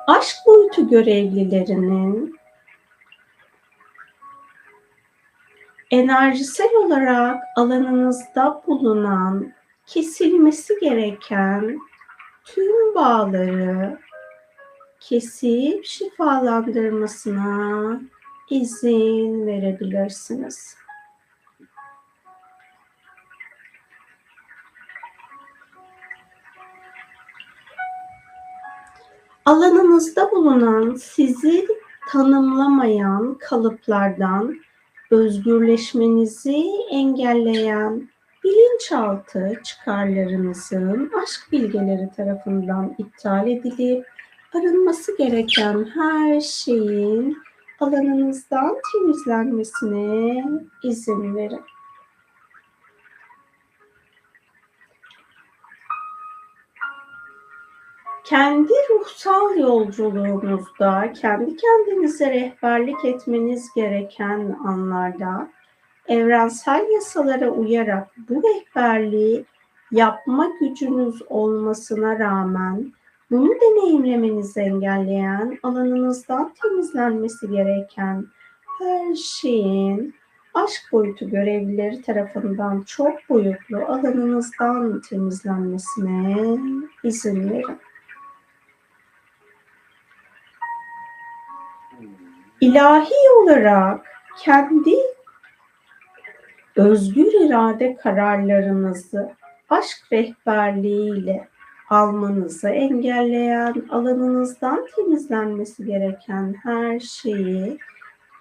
Aşk boyutu görevlilerinin enerjisel olarak alanınızda bulunan kesilmesi gereken tüm bağları kesip şifalandırmasına izin verebilirsiniz. Alanınızda bulunan sizi tanımlamayan kalıplardan özgürleşmenizi engelleyen bilinçaltı çıkarlarınızın aşk bilgeleri tarafından iptal edilip arınması gereken her şeyin alanınızdan temizlenmesine izin verin. kendi ruhsal yolculuğunuzda, kendi kendinize rehberlik etmeniz gereken anlarda evrensel yasalara uyarak bu rehberliği yapma gücünüz olmasına rağmen bunu deneyimlemenizi engelleyen, alanınızdan temizlenmesi gereken her şeyin aşk boyutu görevlileri tarafından çok boyutlu alanınızdan temizlenmesine izin verin. ilahi olarak kendi özgür irade kararlarınızı aşk rehberliğiyle almanızı engelleyen, alanınızdan temizlenmesi gereken her şeyi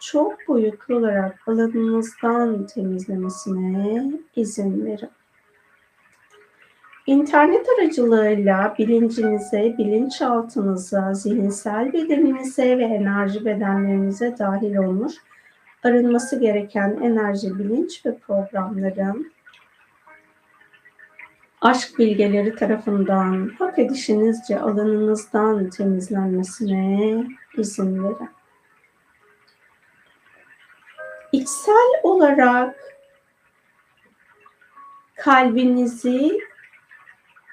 çok boyutlu olarak alanınızdan temizlemesine izin verin. İnternet aracılığıyla bilincinize, bilinçaltınıza, zihinsel bedeninize ve enerji bedenlerinize dahil olmuş arınması gereken enerji, bilinç ve programların aşk bilgeleri tarafından hak edişinizce alanınızdan temizlenmesine izin verin. İçsel olarak kalbinizi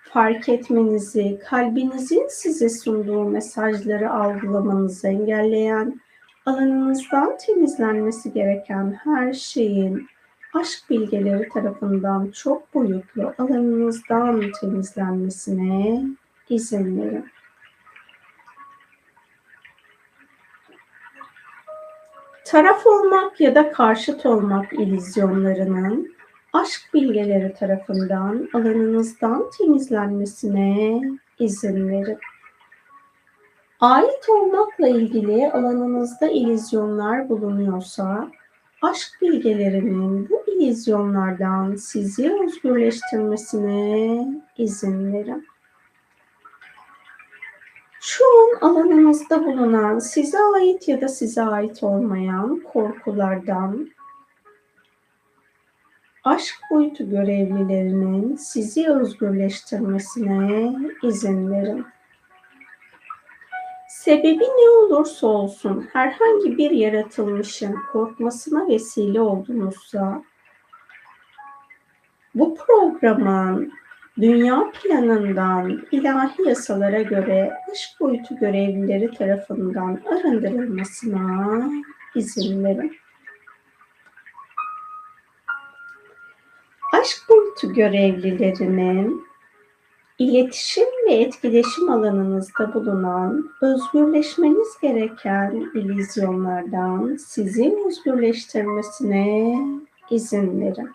fark etmenizi, kalbinizin size sunduğu mesajları algılamanızı engelleyen, alanınızdan temizlenmesi gereken her şeyin aşk bilgeleri tarafından çok boyutlu alanınızdan temizlenmesine izin verin. Taraf olmak ya da karşıt olmak ilizyonlarının aşk bilgeleri tarafından alanınızdan temizlenmesine izin verin. Ait olmakla ilgili alanınızda ilizyonlar bulunuyorsa, aşk bilgelerinin bu ilizyonlardan sizi özgürleştirmesine izin verin. Şu an alanınızda bulunan size ait ya da size ait olmayan korkulardan, aşk boyutu görevlilerinin sizi özgürleştirmesine izin verin. Sebebi ne olursa olsun herhangi bir yaratılmışın korkmasına vesile oldunuzsa bu programın dünya planından ilahi yasalara göre aşk boyutu görevlileri tarafından arındırılmasına izin verin. aşk boyutu görevlilerinin iletişim ve etkileşim alanınızda bulunan özgürleşmeniz gereken ilizyonlardan sizi özgürleştirmesine izin verin.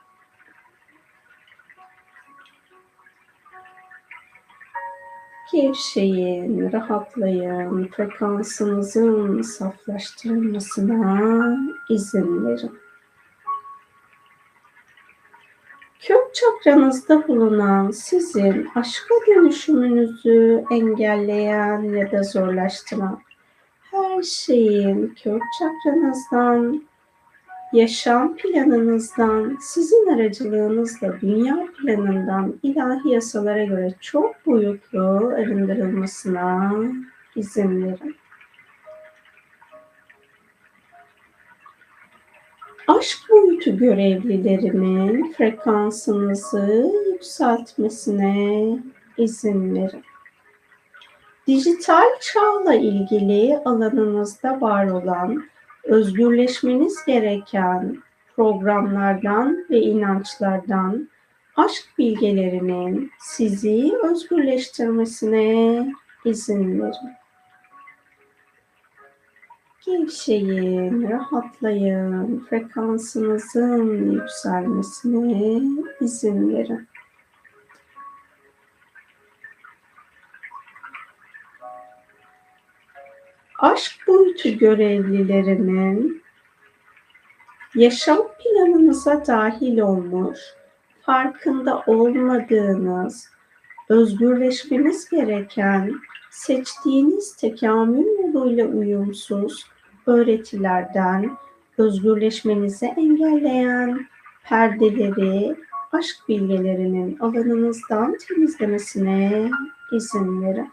Gevşeyin, rahatlayın, frekansınızın saflaştırılmasına izin verin. Kök çakranızda bulunan sizin aşka dönüşümünüzü engelleyen ya da zorlaştıran her şeyin kök çakranızdan, yaşam planınızdan, sizin aracılığınızla dünya planından ilahi yasalara göre çok boyutlu arındırılmasına izin verin. Aşk boyutu görevlilerinin frekansınızı yükseltmesine izin verin. Dijital çağla ilgili alanınızda var olan özgürleşmeniz gereken programlardan ve inançlardan aşk bilgelerinin sizi özgürleştirmesine izin verin. Gevşeyin, rahatlayın, frekansınızın yükselmesine izin verin. Aşk boyutu görevlilerinin yaşam planınıza dahil olmuş, farkında olmadığınız, özgürleşmeniz gereken, seçtiğiniz tekamül yoluyla uyumsuz öğretilerden özgürleşmenizi engelleyen perdeleri aşk bilgelerinin alanınızdan temizlemesine izin verin.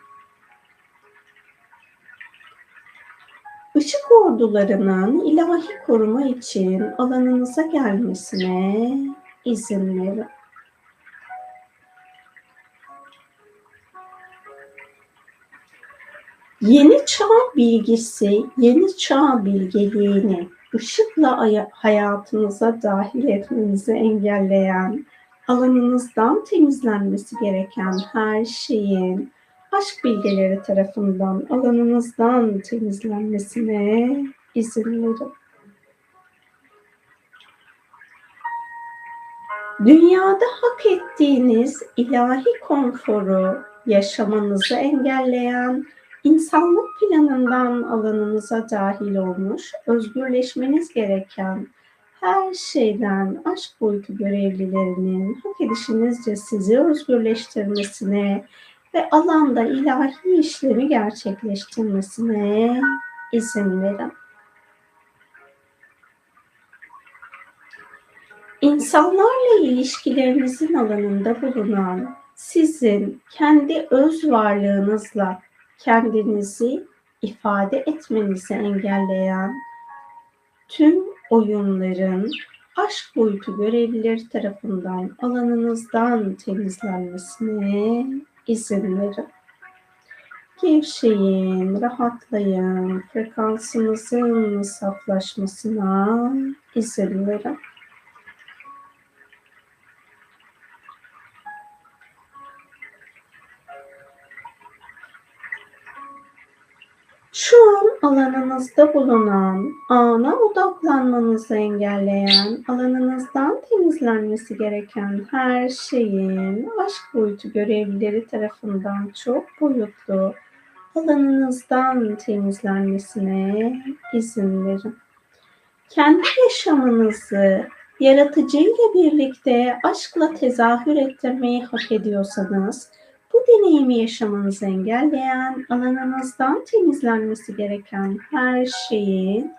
Işık ordularının ilahi koruma için alanınıza gelmesine izin verin. Yeni çağ bilgisi, yeni çağ bilgeliğini ışıkla hayatınıza dahil etmenizi engelleyen, alanınızdan temizlenmesi gereken her şeyin aşk bilgeleri tarafından alanınızdan temizlenmesine izin verin. Dünyada hak ettiğiniz ilahi konforu yaşamanızı engelleyen, insanlık planından alanınıza dahil olmuş, özgürleşmeniz gereken her şeyden aşk boyutu görevlilerinin hak edişinizce sizi özgürleştirmesine ve alanda ilahi işlemi gerçekleştirmesine izin verin. İnsanlarla ilişkilerinizin alanında bulunan sizin kendi öz varlığınızla kendinizi ifade etmenizi engelleyen tüm oyunların aşk boyutu görevlileri tarafından alanınızdan temizlenmesine izin verin. Gevşeyin, rahatlayın, frekansınızın saflaşmasına izin verin. Alanınızda bulunan, ana odaklanmanızı engelleyen, alanınızdan temizlenmesi gereken her şeyin aşk boyutu görevlileri tarafından çok boyutlu alanınızdan temizlenmesine izin verin. Kendi yaşamınızı yaratıcıyla birlikte aşkla tezahür ettirmeyi hak ediyorsanız, bu deneyimi yaşamanızı engelleyen, alanınızdan temizlenmesi gereken her şeyin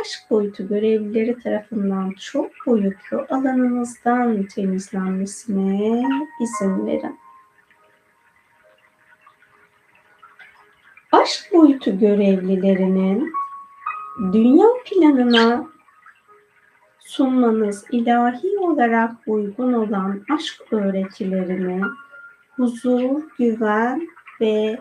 aşk boyutu görevlileri tarafından çok boyutlu alanınızdan temizlenmesine izin verin. Aşk boyutu görevlilerinin dünya planına sunmanız ilahi olarak uygun olan aşk öğretilerini huzur, güven ve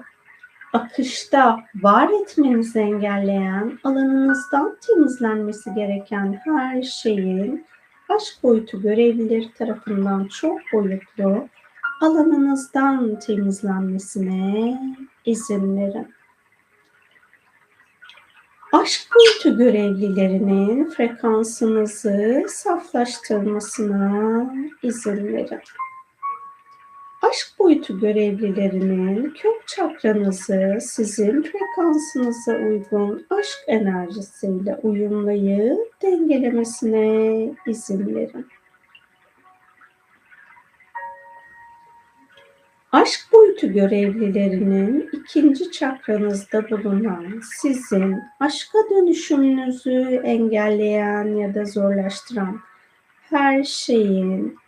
akışta var etmenizi engelleyen, alanınızdan temizlenmesi gereken her şeyin aşk boyutu görevlileri tarafından çok boyutlu alanınızdan temizlenmesine izin verin. Aşk boyutu görevlilerinin frekansınızı saflaştırmasına izin verin aşk boyutu görevlilerinin kök çakranızı sizin frekansınıza uygun aşk enerjisiyle uyumlayıp dengelemesine izin verin. Aşk boyutu görevlilerinin ikinci çakranızda bulunan sizin aşka dönüşümünüzü engelleyen ya da zorlaştıran her şeyin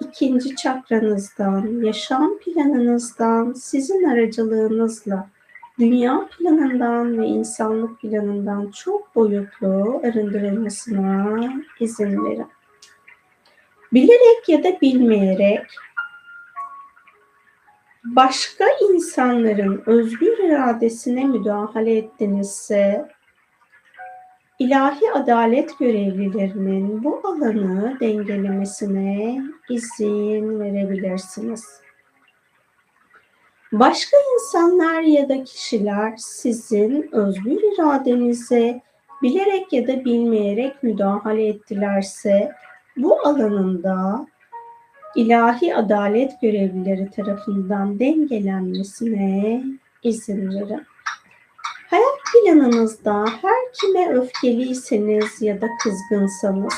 ikinci çakranızdan, yaşam planınızdan, sizin aracılığınızla dünya planından ve insanlık planından çok boyutlu arındırılmasına izin verin. Bilerek ya da bilmeyerek başka insanların özgür iradesine müdahale ettinizse ilahi adalet görevlilerinin bu alanı dengelemesine izin verebilirsiniz. Başka insanlar ya da kişiler sizin özgür iradenize bilerek ya da bilmeyerek müdahale ettilerse bu alanında ilahi adalet görevlileri tarafından dengelenmesine izin verin. Hayat planınızda her kime öfkeliyseniz ya da kızgınsanız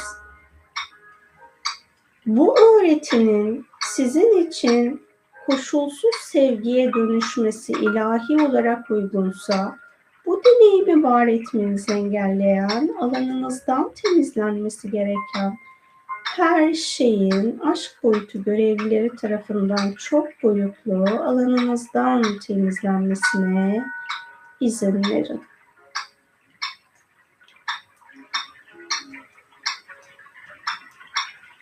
bu öğretinin sizin için koşulsuz sevgiye dönüşmesi ilahi olarak uygunsa bu deneyimi var etmenizi engelleyen, alanınızdan temizlenmesi gereken her şeyin aşk boyutu görevlileri tarafından çok boyutlu alanınızdan temizlenmesine izin verin.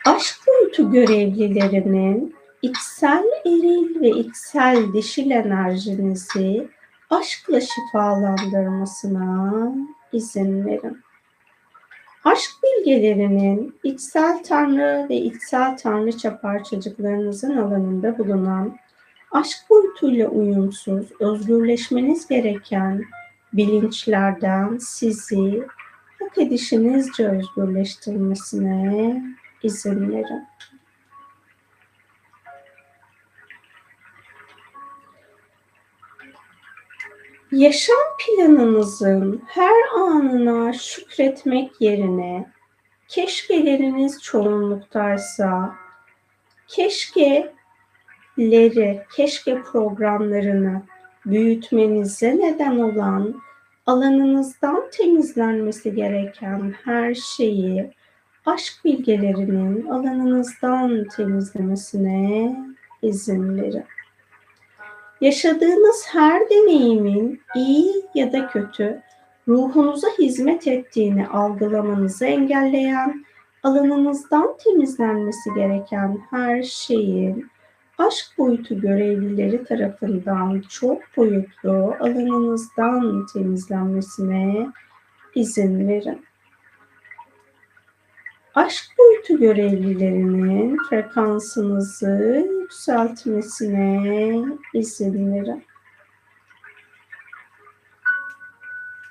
Aşk boyutu görevlilerinin içsel eril ve içsel dişil enerjinizi aşkla şifalandırmasına izin verin. Aşk bilgelerinin içsel tanrı ve içsel tanrıça parçacıklarınızın alanında bulunan aşk boyutuyla uyumsuz, özgürleşmeniz gereken bilinçlerden sizi hak edişinizce özgürleştirmesine izin verin. Yaşam planınızın her anına şükretmek yerine keşkeleriniz çoğunluktaysa keşkeleri, keşke programlarını büyütmenize neden olan alanınızdan temizlenmesi gereken her şeyi aşk bilgelerinin alanınızdan temizlemesine izin verin. Yaşadığınız her deneyimin iyi ya da kötü ruhunuza hizmet ettiğini algılamanızı engelleyen, alanınızdan temizlenmesi gereken her şeyin aşk boyutu görevlileri tarafından çok boyutlu alanınızdan temizlenmesine izin verin aşk boyutu görevlilerinin frekansınızı yükseltmesine izin verin.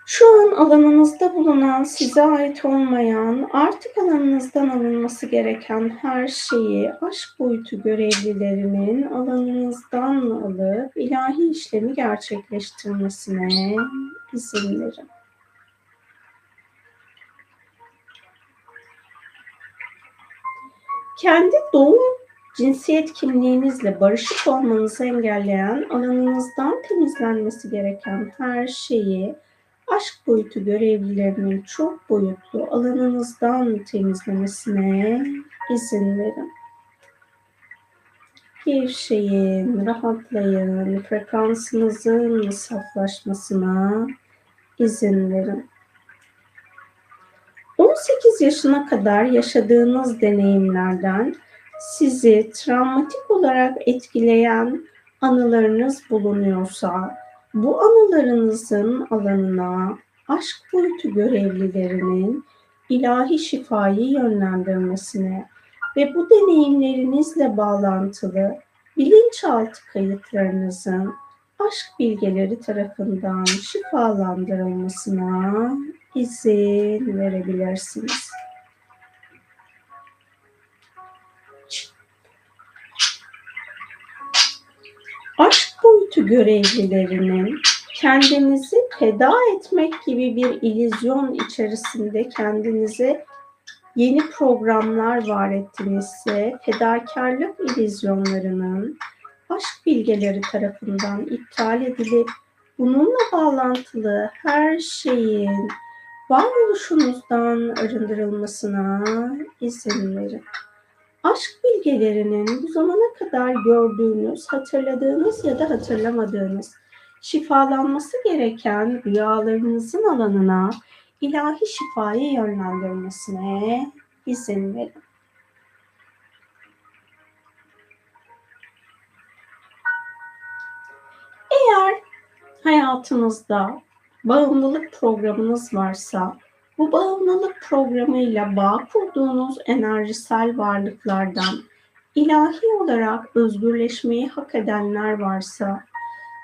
Şu an alanınızda bulunan, size ait olmayan, artık alanınızdan alınması gereken her şeyi aşk boyutu görevlilerinin alanınızdan alıp ilahi işlemi gerçekleştirmesine izin verin. kendi doğum cinsiyet kimliğinizle barışık olmanızı engelleyen, alanınızdan temizlenmesi gereken her şeyi aşk boyutu görevlilerinin çok boyutlu alanınızdan temizlemesine izin verin. Bir şeyin rahatlayın, frekansınızın saflaşmasına izin verin. 18 yaşına kadar yaşadığınız deneyimlerden sizi travmatik olarak etkileyen anılarınız bulunuyorsa bu anılarınızın alanına aşk boyutu görevlilerinin ilahi şifayı yönlendirmesine ve bu deneyimlerinizle bağlantılı bilinçaltı kayıtlarınızın aşk bilgeleri tarafından şifalandırılmasına izin verebilirsiniz. Aşk boyutu görevlilerinin kendinizi feda etmek gibi bir ilizyon içerisinde kendinize yeni programlar var ettinizse fedakarlık ilizyonlarının aşk bilgeleri tarafından iptal edilip bununla bağlantılı her şeyin varoluşunuzdan arındırılmasına izin verin. Aşk bilgelerinin bu zamana kadar gördüğünüz, hatırladığınız ya da hatırlamadığınız şifalanması gereken rüyalarınızın alanına ilahi şifayı yönlendirmesine izin verin. Eğer hayatınızda bağımlılık programınız varsa Bu bağımlılık programıyla bağ kurduğunuz enerjisel varlıklardan ilahi olarak özgürleşmeyi hak edenler varsa,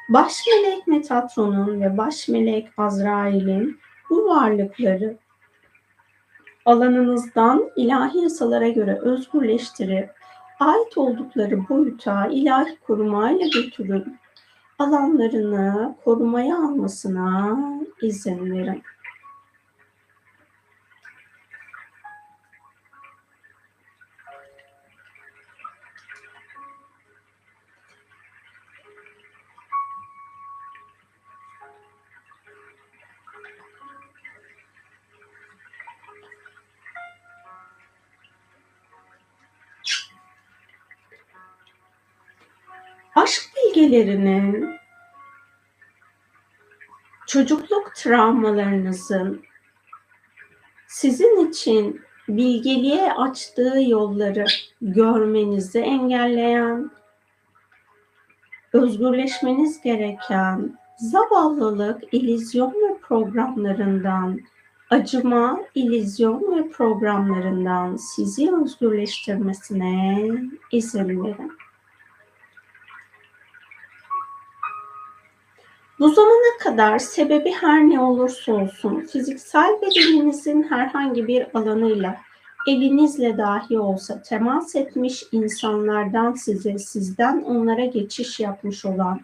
baş melek Metatron'un ve baş melek Azrail'in bu varlıkları alanınızdan ilahi yasalara göre özgürleştirip ait oldukları boyuta ilahi korumayla götürün. Alanlarını korumaya almasına izin verin. Aşk bilgelerinin çocukluk travmalarınızın sizin için bilgeliğe açtığı yolları görmenizi engelleyen, özgürleşmeniz gereken zavallılık, ilizyon ve programlarından, acıma, ilizyon ve programlarından sizi özgürleştirmesine izin verin. Bu zamana kadar sebebi her ne olursa olsun fiziksel bedeninizin herhangi bir alanıyla elinizle dahi olsa temas etmiş insanlardan size, sizden onlara geçiş yapmış olan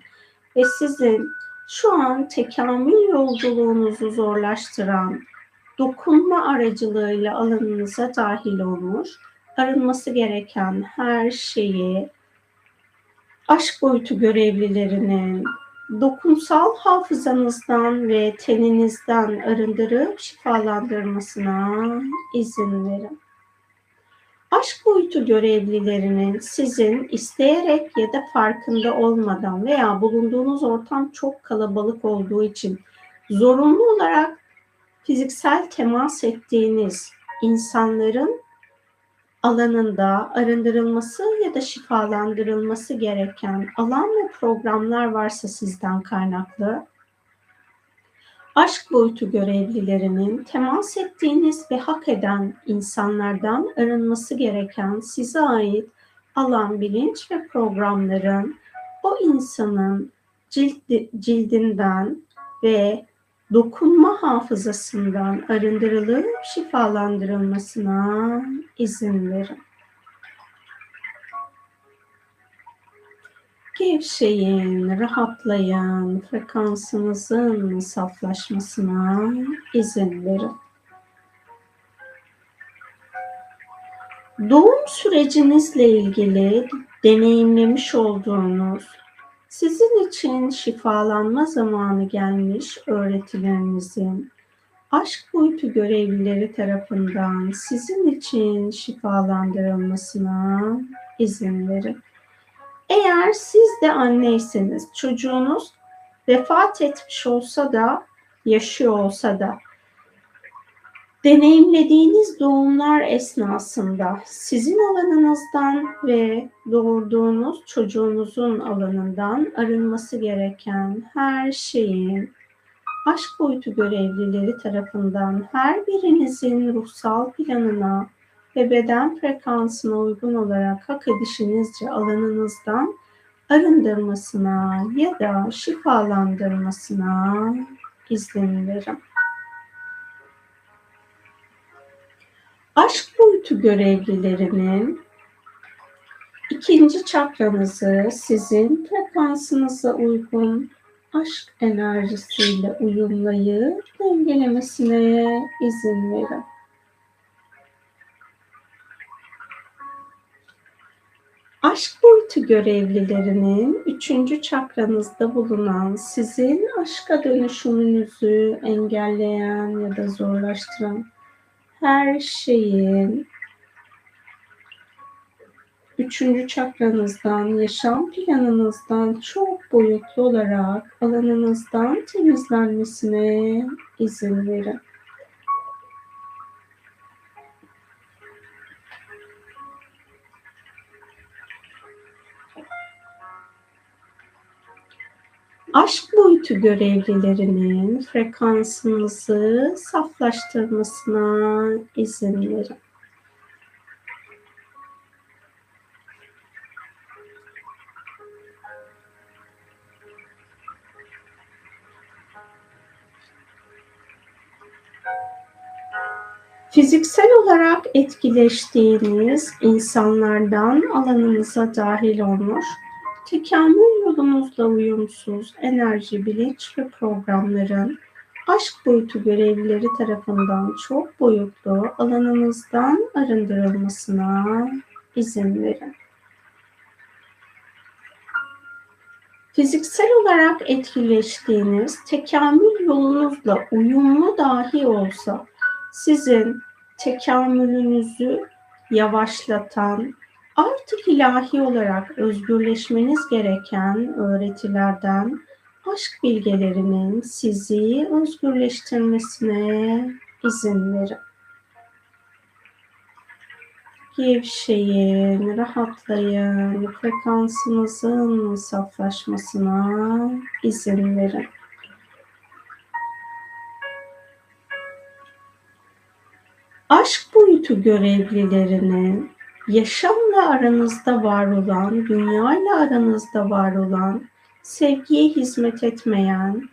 ve sizin şu an tekamül yolculuğunuzu zorlaştıran dokunma aracılığıyla alanınıza dahil olmuş, arınması gereken her şeyi aşk boyutu görevlilerinin, dokunsal hafızanızdan ve teninizden arındırıp şifalandırmasına izin verin. Aşk boyutu görevlilerinin sizin isteyerek ya da farkında olmadan veya bulunduğunuz ortam çok kalabalık olduğu için zorunlu olarak fiziksel temas ettiğiniz insanların alanında arındırılması ya da şifalandırılması gereken alan ve programlar varsa sizden kaynaklı, aşk boyutu görevlilerinin temas ettiğiniz ve hak eden insanlardan arınması gereken size ait alan, bilinç ve programların o insanın cilt, cildinden ve dokunma hafızasından arındırılıp şifalandırılmasına izin verin. Gevşeyin, rahatlayın, frekansınızın saflaşmasına izin verin. Doğum sürecinizle ilgili deneyimlemiş olduğunuz sizin için şifalanma zamanı gelmiş öğretilerinizin aşk boyutu görevlileri tarafından sizin için şifalandırılmasına izin verin. Eğer siz de anneyseniz, çocuğunuz vefat etmiş olsa da, yaşıyor olsa da deneyimlediğiniz doğumlar esnasında sizin alanınızdan ve doğurduğunuz çocuğunuzun alanından arınması gereken her şeyin aşk boyutu görevlileri tarafından her birinizin ruhsal planına ve beden frekansına uygun olarak hak edişinizce alanınızdan arındırmasına ya da şifalandırmasına izin verin. Aşk boyutu görevlilerinin ikinci çakranızı sizin frekansınıza uygun aşk enerjisiyle uyumlayıp dengelemesine izin verin. Aşk boyutu görevlilerinin üçüncü çakranızda bulunan sizin aşka dönüşümünüzü engelleyen ya da zorlaştıran her şeyin üçüncü çakranızdan, yaşam planınızdan çok boyutlu olarak alanınızdan temizlenmesine izin verin. Aşk boyutu görevlilerinin frekansınızı saflaştırmasına izin verin. Fiziksel olarak etkileştiğiniz insanlardan alanınıza dahil olmuş, tekamül yolunuzla uyumsuz enerji, bilinç ve programların aşk boyutu görevlileri tarafından çok boyutlu alanınızdan arındırılmasına izin verin. Fiziksel olarak etkileştiğiniz tekamül yolunuzla uyumlu dahi olsa sizin tekamülünüzü yavaşlatan, artık ilahi olarak özgürleşmeniz gereken öğretilerden aşk bilgelerinin sizi özgürleştirmesine izin verin. Gevşeyin, rahatlayın, frekansınızın saflaşmasına izin verin. aşk boyutu görevlilerinin yaşamla aranızda var olan, dünyayla aranızda var olan, sevgiye hizmet etmeyen,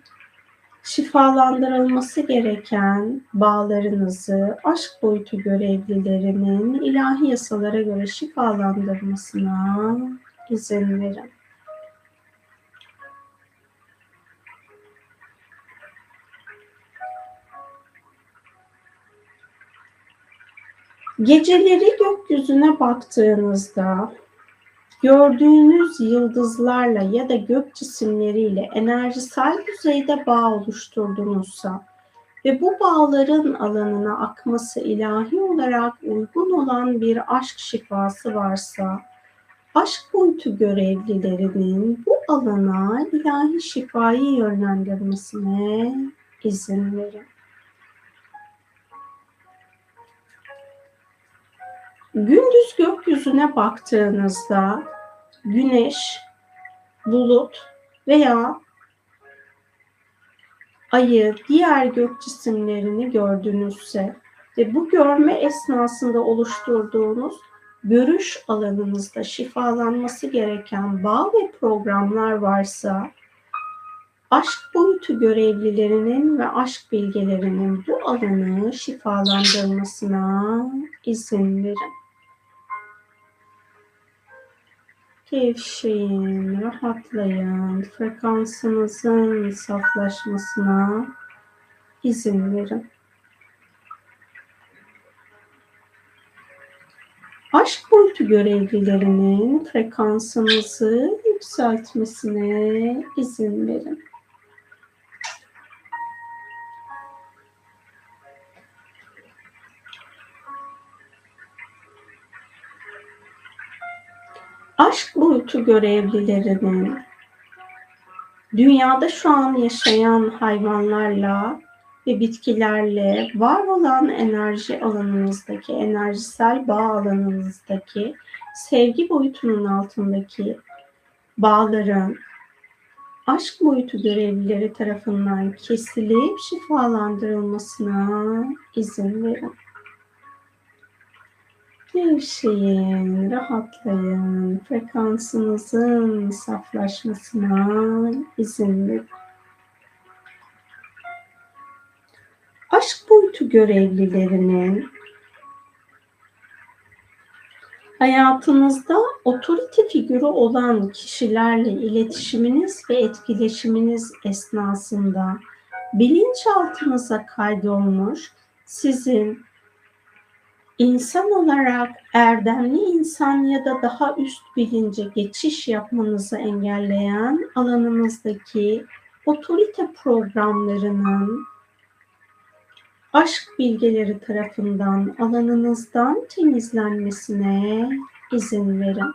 şifalandırılması gereken bağlarınızı aşk boyutu görevlilerinin ilahi yasalara göre şifalandırmasına izin verin. Geceleri gökyüzüne baktığınızda gördüğünüz yıldızlarla ya da gök cisimleriyle enerjisel düzeyde bağ oluşturdunuzsa ve bu bağların alanına akması ilahi olarak uygun olan bir aşk şifası varsa, aşk boyutu görevlilerinin bu alana ilahi şifayı yönlendirmesine izin verin. Gündüz gökyüzüne baktığınızda güneş, bulut veya ayı, diğer gök cisimlerini gördüğünüzse ve bu görme esnasında oluşturduğunuz görüş alanınızda şifalanması gereken bağ ve programlar varsa aşk boyutu görevlilerinin ve aşk bilgelerinin bu alanı şifalandırmasına izin verin. Gevşeyin, rahatlayın, frekansınızın saflaşmasına izin verin. Aşk boyutu görevlilerinin frekansınızı yükseltmesine izin verin. Boyutu görevlilerinin dünyada şu an yaşayan hayvanlarla ve bitkilerle var olan enerji alanınızdaki, enerjisel bağ alanınızdaki sevgi boyutunun altındaki bağların aşk boyutu görevlileri tarafından kesilip şifalandırılmasına izin verin. Gevşeyin, rahatlayın, frekansınızın saflaşmasına izin verin. Aşk boyutu görevlilerinin hayatınızda otorite figürü olan kişilerle iletişiminiz ve etkileşiminiz esnasında bilinçaltınıza kaydolmuş sizin insan olarak erdemli insan ya da daha üst bilince geçiş yapmanızı engelleyen alanınızdaki otorite programlarının aşk bilgeleri tarafından alanınızdan temizlenmesine izin verin.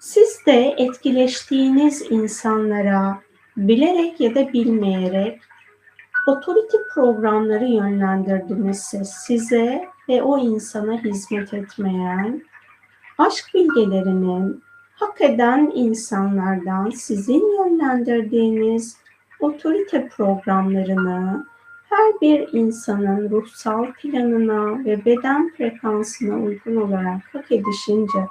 Siz de etkileştiğiniz insanlara bilerek ya da bilmeyerek otorite programları yönlendirdinizse size ve o insana hizmet etmeyen aşk bilgelerinin hak eden insanlardan sizin yönlendirdiğiniz otorite programlarını her bir insanın ruhsal planına ve beden frekansına uygun olarak hak edişince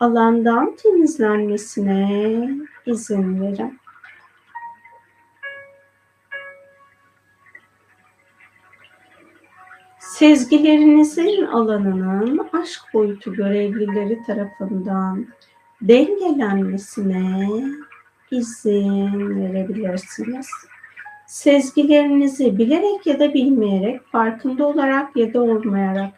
alandan temizlenmesine izin verin. Sezgilerinizin alanının aşk boyutu görevlileri tarafından dengelenmesine izin verebilirsiniz. Sezgilerinizi bilerek ya da bilmeyerek, farkında olarak ya da olmayarak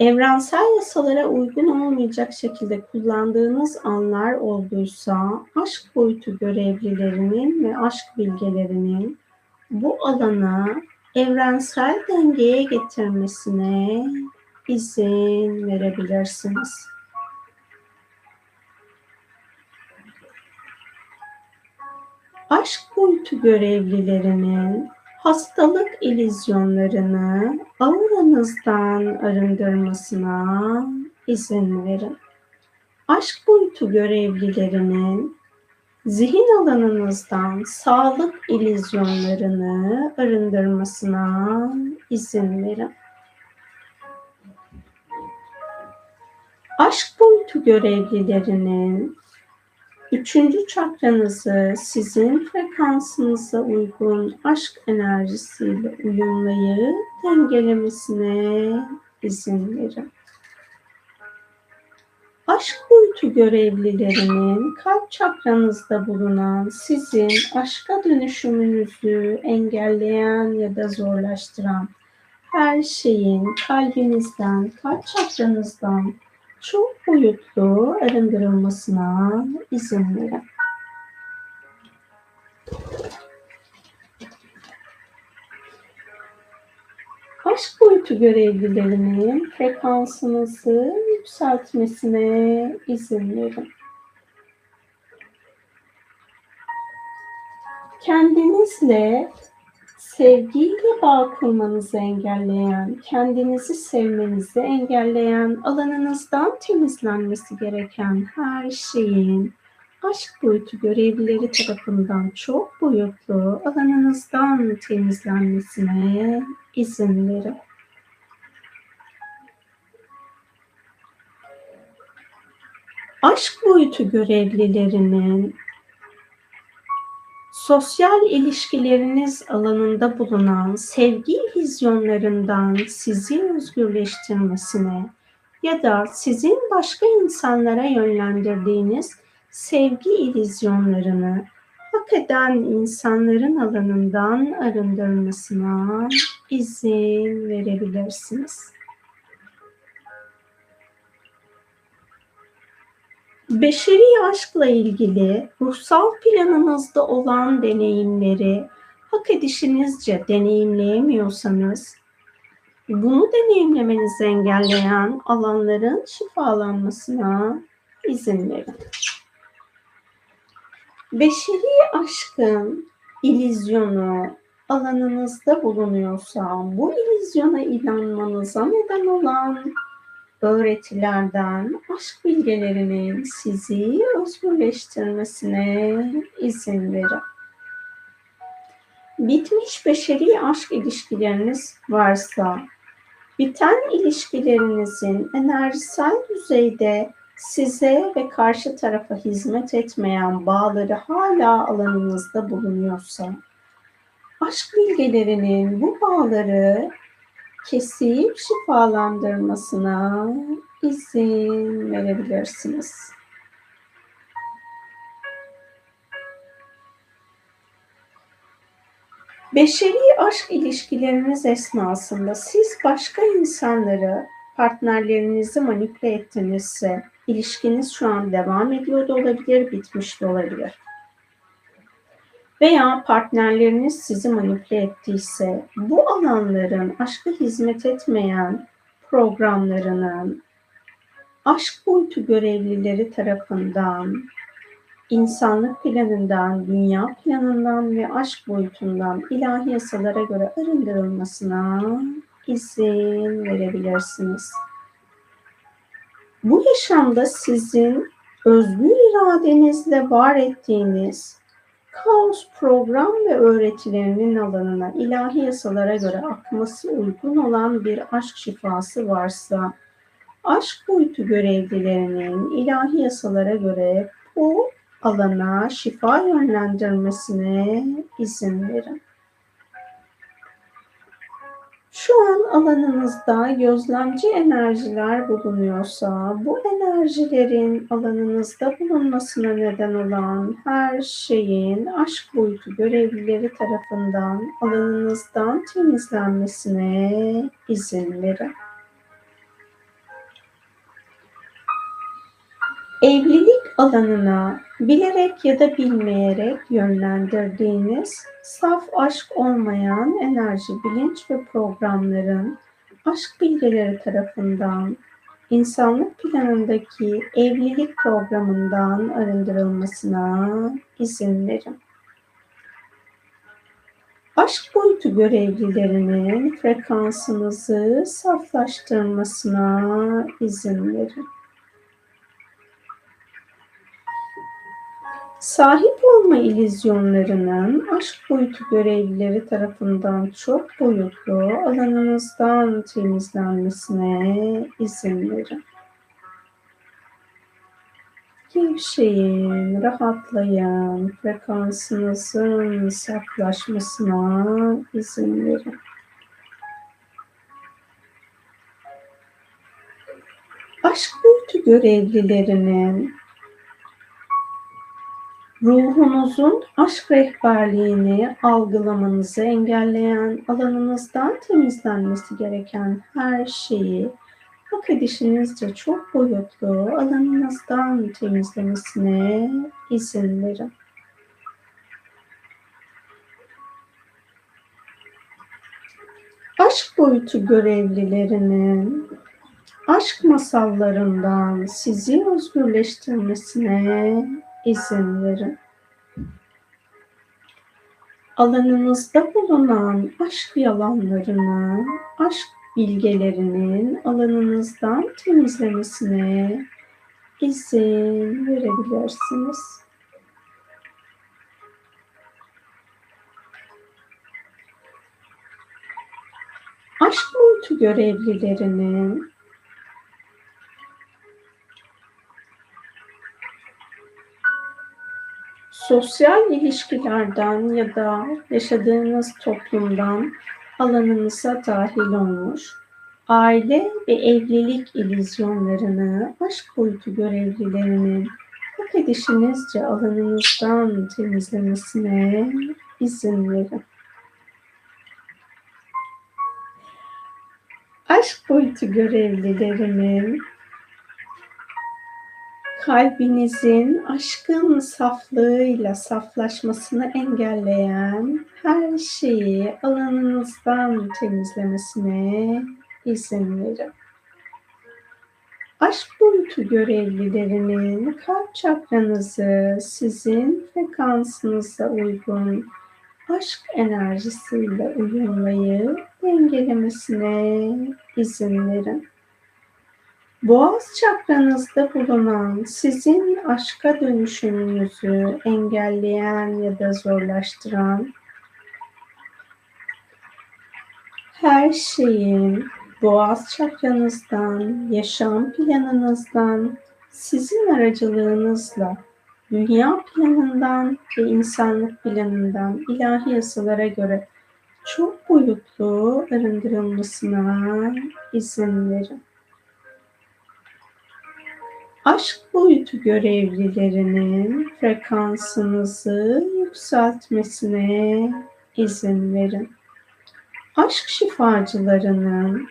evrensel yasalara uygun olmayacak şekilde kullandığınız anlar olduysa aşk boyutu görevlilerinin ve aşk bilgelerinin bu alana evrensel dengeye getirmesine izin verebilirsiniz. Aşk boyutu görevlilerinin hastalık ilizyonlarını auranızdan arındırmasına izin verin. Aşk boyutu görevlilerinin zihin alanınızdan sağlık ilizyonlarını arındırmasına izin verin. Aşk boyutu görevlilerinin üçüncü çakranızı sizin frekansınıza uygun aşk enerjisiyle uyumlayıp dengelemesine izin verin aşk boyutu görevlilerinin kalp çakranızda bulunan sizin aşka dönüşümünüzü engelleyen ya da zorlaştıran her şeyin kalbinizden, kalp çakranızdan çok boyutlu arındırılmasına izin verin. Aşk boyutu görevlilerinin frekansınızı yükseltmesine izin verin. Kendinizle sevgiyle bağ kurmanızı engelleyen, kendinizi sevmenizi engelleyen, alanınızdan temizlenmesi gereken her şeyin aşk boyutu görevlileri tarafından çok boyutlu alanınızdan temizlenmesine izin verin. Aşk boyutu görevlilerinin sosyal ilişkileriniz alanında bulunan sevgi vizyonlarından sizi özgürleştirmesine ya da sizin başka insanlara yönlendirdiğiniz sevgi ilizyonlarını hak eden insanların alanından arındırmasına izin verebilirsiniz. Beşeri aşkla ilgili ruhsal planınızda olan deneyimleri hak edişinizce deneyimleyemiyorsanız bunu deneyimlemenizi engelleyen alanların şifalanmasına izin verin. Beşeri aşkın ilizyonu alanınızda bulunuyorsa bu ilizyona inanmanıza neden olan öğretilerden aşk bilgelerinin sizi özgürleştirmesine izin verin. Bitmiş beşeri aşk ilişkileriniz varsa, biten ilişkilerinizin enerjisel düzeyde size ve karşı tarafa hizmet etmeyen bağları hala alanınızda bulunuyorsa, aşk bilgelerinin bu bağları kesip şifalandırmasına izin verebilirsiniz. Beşeri aşk ilişkileriniz esnasında siz başka insanları, partnerlerinizi manipüle ettinizse, ilişkiniz şu an devam ediyor da olabilir, bitmiş de olabilir. Veya partnerleriniz sizi manipüle ettiyse bu alanların aşka hizmet etmeyen programlarının aşk boyutu görevlileri tarafından insanlık planından, dünya planından ve aşk boyutundan ilahi yasalara göre arındırılmasına izin verebilirsiniz. Bu yaşamda sizin özgür iradenizle var ettiğiniz kaos program ve öğretilerinin alanına ilahi yasalara göre akması uygun olan bir aşk şifası varsa, aşk boyutu görevlilerinin ilahi yasalara göre bu alana şifa yönlendirmesine izin verin. Şu an alanınızda gözlemci enerjiler bulunuyorsa, bu enerjilerin alanınızda bulunmasına neden olan her şeyin aşk boyutu görevlileri tarafından alanınızdan temizlenmesine izin verin. Evlilik alanına bilerek ya da bilmeyerek yönlendirdiğiniz saf aşk olmayan enerji, bilinç ve programların aşk bilgileri tarafından insanlık planındaki evlilik programından arındırılmasına izin verin. Aşk boyutu görevlilerinin frekansınızı saflaştırmasına izin verin. Sahip olma ilizyonlarının aşk boyutu görevlileri tarafından çok boyutlu alanınızdan temizlenmesine izin verin. Gevşeyin, rahatlayın, frekansınızın saflaşmasına izin verin. Aşk boyutu görevlilerinin ruhunuzun aşk rehberliğini algılamanızı engelleyen, alanınızdan temizlenmesi gereken her şeyi hak edişinizce çok boyutlu alanınızdan temizlemesine izin verin. Aşk boyutu görevlilerinin aşk masallarından sizi özgürleştirmesine izin verin. Alanınızda bulunan aşk yalanlarını, aşk bilgelerinin alanınızdan temizlemesine izin verebilirsiniz. Aşk boyutu görevlilerinin sosyal ilişkilerden ya da yaşadığınız toplumdan alanınıza dahil olmuş, aile ve evlilik ilizyonlarını aşk boyutu görevlilerinin hak edişinizce alanınızdan temizlemesine izin verin. Aşk boyutu görevlilerinin kalbinizin aşkın saflığıyla saflaşmasını engelleyen her şeyi alanınızdan temizlemesine izin verin. Aşk boyutu görevlilerinin kalp çakranızı sizin frekansınıza uygun aşk enerjisiyle uyumlayıp dengelemesine izin verin. Boğaz çakranızda bulunan sizin aşka dönüşümünüzü engelleyen ya da zorlaştıran her şeyin boğaz çakranızdan, yaşam planınızdan, sizin aracılığınızla dünya planından ve insanlık planından ilahi yasalara göre çok boyutlu arındırılmasına izin verin aşk boyutu görevlilerinin frekansınızı yükseltmesine izin verin. Aşk şifacılarının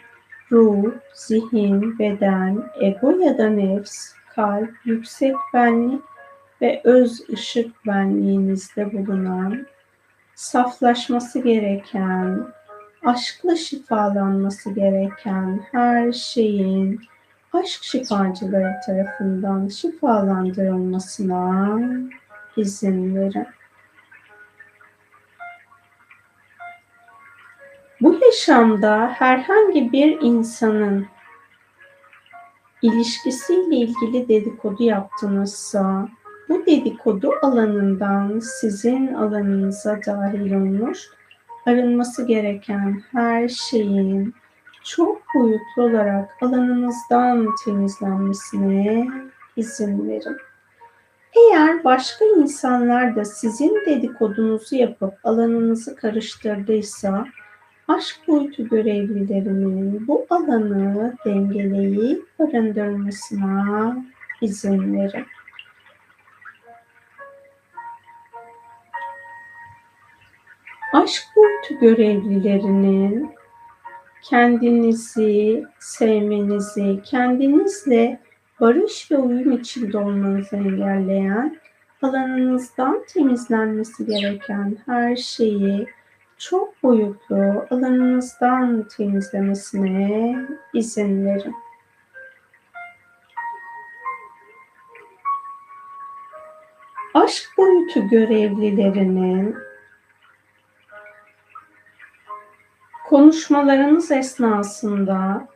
ruh, zihin, beden, ego ya da nefs, kalp, yüksek benlik ve öz ışık benliğinizde bulunan, saflaşması gereken, aşkla şifalanması gereken her şeyin aşk şifacıları tarafından şifalandırılmasına izin verin. Bu yaşamda herhangi bir insanın ilişkisiyle ilgili dedikodu yaptınızsa bu dedikodu alanından sizin alanınıza dahil olmuş arınması gereken her şeyin çok boyutlu olarak alanınızdan temizlenmesine izin verin. Eğer başka insanlar da sizin dedikodunuzu yapıp alanınızı karıştırdıysa aşk boyutu görevlilerinin bu alanı dengeleyip barındırmasına izin verin. Aşk boyutu görevlilerinin kendinizi sevmenizi, kendinizle barış ve uyum içinde olmanızı engelleyen, alanınızdan temizlenmesi gereken her şeyi çok boyutlu alanınızdan temizlemesine izin verin. Aşk boyutu görevlilerinin konuşmalarınız esnasında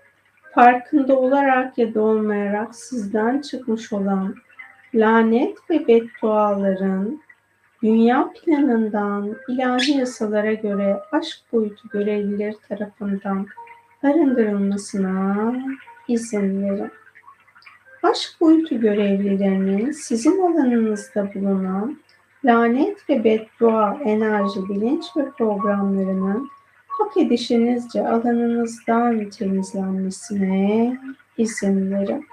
farkında olarak ya da olmayarak sizden çıkmış olan lanet ve bedduaların dünya planından ilahi yasalara göre aşk boyutu görevlileri tarafından arındırılmasına izin verin. Aşk boyutu görevlilerinin sizin alanınızda bulunan lanet ve beddua enerji, bilinç ve programlarının hak edişinizce alanınızdan temizlenmesine izin verin.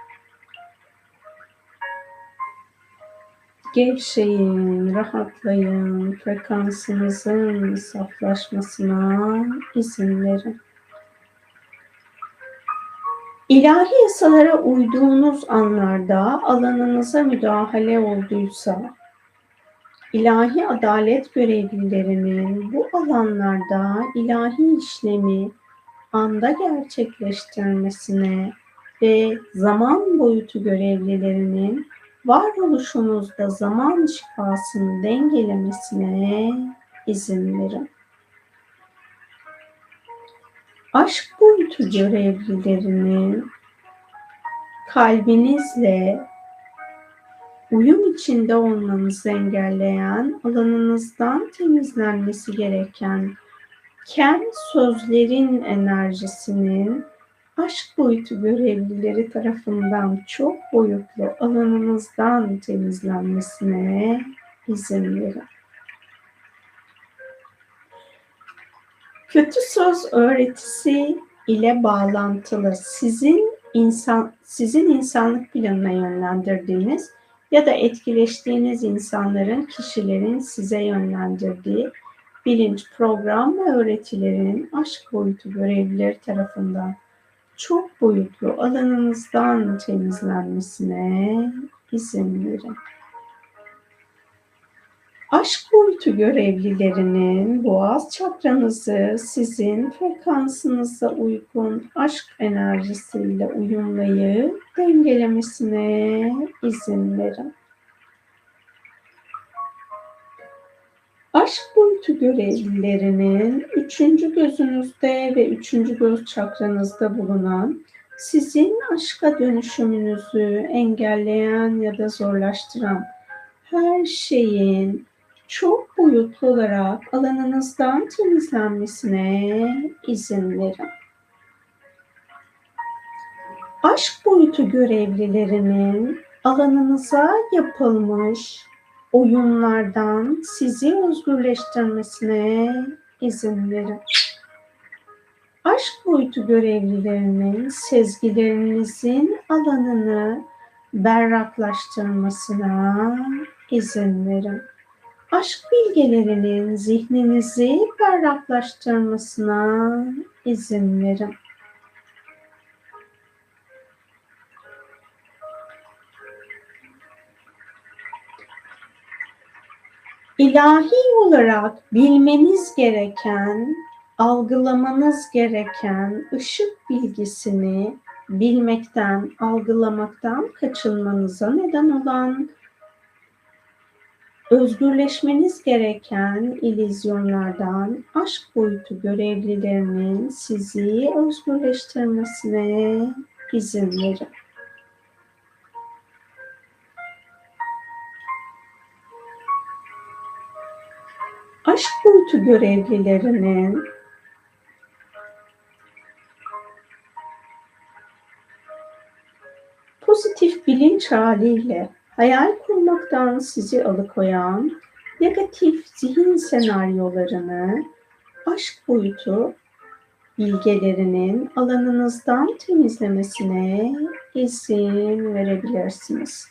Gevşeyin, rahatlayın, frekansınızın saflaşmasına izin verin. İlahi yasalara uyduğunuz anlarda alanınıza müdahale olduysa, ilahi adalet görevlilerinin bu alanlarda ilahi işlemi anda gerçekleştirmesine ve zaman boyutu görevlilerinin varoluşunuzda zaman şifasını dengelemesine izin verin. Aşk boyutu görevlilerinin kalbinizle uyum içinde olmanızı engelleyen, alanınızdan temizlenmesi gereken ken sözlerin enerjisinin aşk boyutu görevlileri tarafından çok boyutlu alanınızdan temizlenmesine izin verin. Kötü söz öğretisi ile bağlantılı sizin insan sizin insanlık planına yönlendirdiğiniz ya da etkileştiğiniz insanların, kişilerin size yönlendirdiği bilinç, program ve öğretilerin aşk boyutu görevlileri tarafından çok boyutlu alanınızdan temizlenmesine izin verin. Aşk boyutu görevlilerinin boğaz çakranızı sizin frekansınıza uygun aşk enerjisiyle uyumlayıp dengelemesine izin verin. Aşk boyutu görevlilerinin üçüncü gözünüzde ve üçüncü göz çakranızda bulunan sizin aşka dönüşümünüzü engelleyen ya da zorlaştıran her şeyin çok boyutlu olarak alanınızdan temizlenmesine izin verin. Aşk boyutu görevlilerinin alanınıza yapılmış oyunlardan sizi özgürleştirmesine izin verin. Aşk boyutu görevlilerinin sezgilerinizin alanını berraklaştırmasına izin verin. Aşk bilgelerinin zihninizi berraklaştırmasına izin verin. ilahi olarak bilmeniz gereken, algılamanız gereken ışık bilgisini bilmekten, algılamaktan kaçınmanıza neden olan Özgürleşmeniz gereken ilizyonlardan aşk boyutu görevlilerinin sizi özgürleştirmesine izin verin. Aşk boyutu görevlilerinin pozitif bilinç haliyle hayal kurmaktan sizi alıkoyan negatif zihin senaryolarını aşk boyutu bilgelerinin alanınızdan temizlemesine izin verebilirsiniz.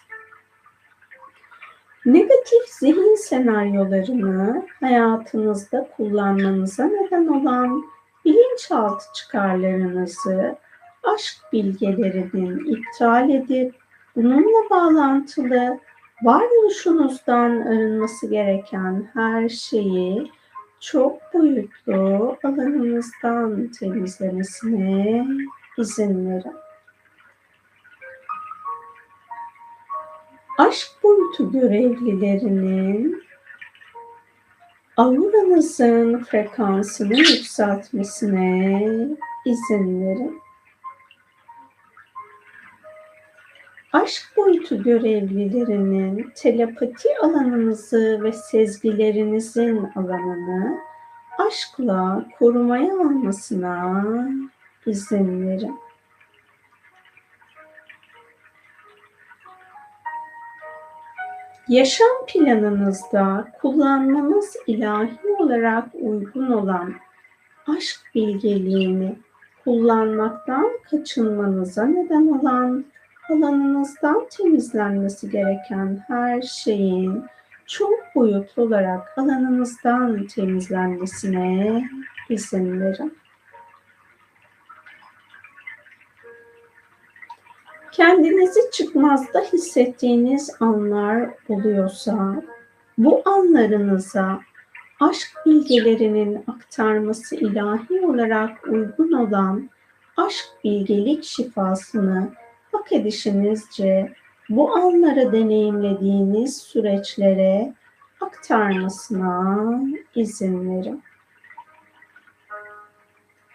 Negatif zihin senaryolarını hayatınızda kullanmanıza neden olan bilinçaltı çıkarlarınızı aşk bilgelerinin iptal edip bununla bağlantılı varoluşunuzdan arınması gereken her şeyi çok boyutlu alanınızdan temizlemesine izin verin. Aşk boyutu görevlilerinin auranızın frekansını yükseltmesine izin verin. Aşk boyutu görevlilerinin telepati alanınızı ve sezgilerinizin alanını aşkla korumaya almasına izin verin. Yaşam planınızda kullanmanız ilahi olarak uygun olan aşk bilgeliğini kullanmaktan kaçınmanıza neden olan alanınızdan temizlenmesi gereken her şeyin çok boyutlu olarak alanınızdan temizlenmesine izin verin. Kendinizi çıkmazda hissettiğiniz anlar oluyorsa bu anlarınıza aşk bilgelerinin aktarması ilahi olarak uygun olan aşk bilgelik şifasını hak edişinizce bu anları deneyimlediğiniz süreçlere aktarmasına izin verin.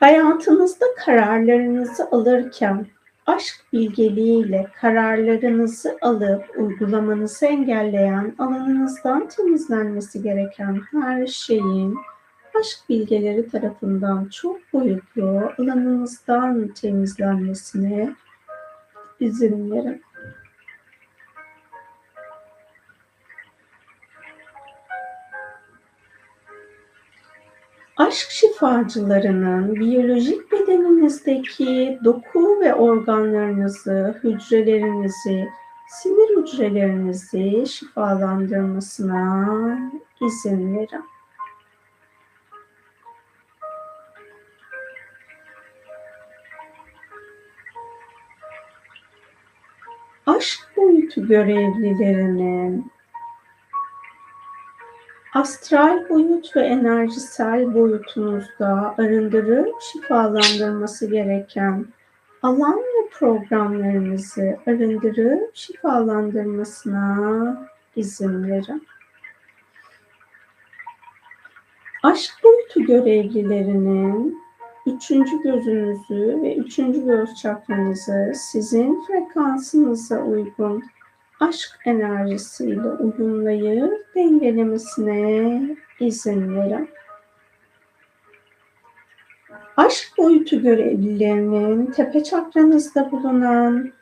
Hayatınızda kararlarınızı alırken aşk bilgeliğiyle kararlarınızı alıp uygulamanızı engelleyen alanınızdan temizlenmesi gereken her şeyin aşk bilgeleri tarafından çok boyutlu alanınızdan temizlenmesine izin verin. Aşk şifacılarının biyolojik bedeninizdeki doku ve organlarınızı, hücrelerinizi, sinir hücrelerinizi şifalandırmasına izin verin. Aşk boyutu görevlilerinin astral boyut ve enerjisel boyutunuzda arındırıp şifalandırması gereken alan ve programlarınızı arındırıp şifalandırmasına izin verin. Aşk boyutu görevlilerinin üçüncü gözünüzü ve üçüncü göz çakranızı sizin frekansınıza uygun aşk enerjisiyle uyumlayıp dengelemesine izin verin. Aşk boyutu görevlilerinin tepe çakranızda bulunan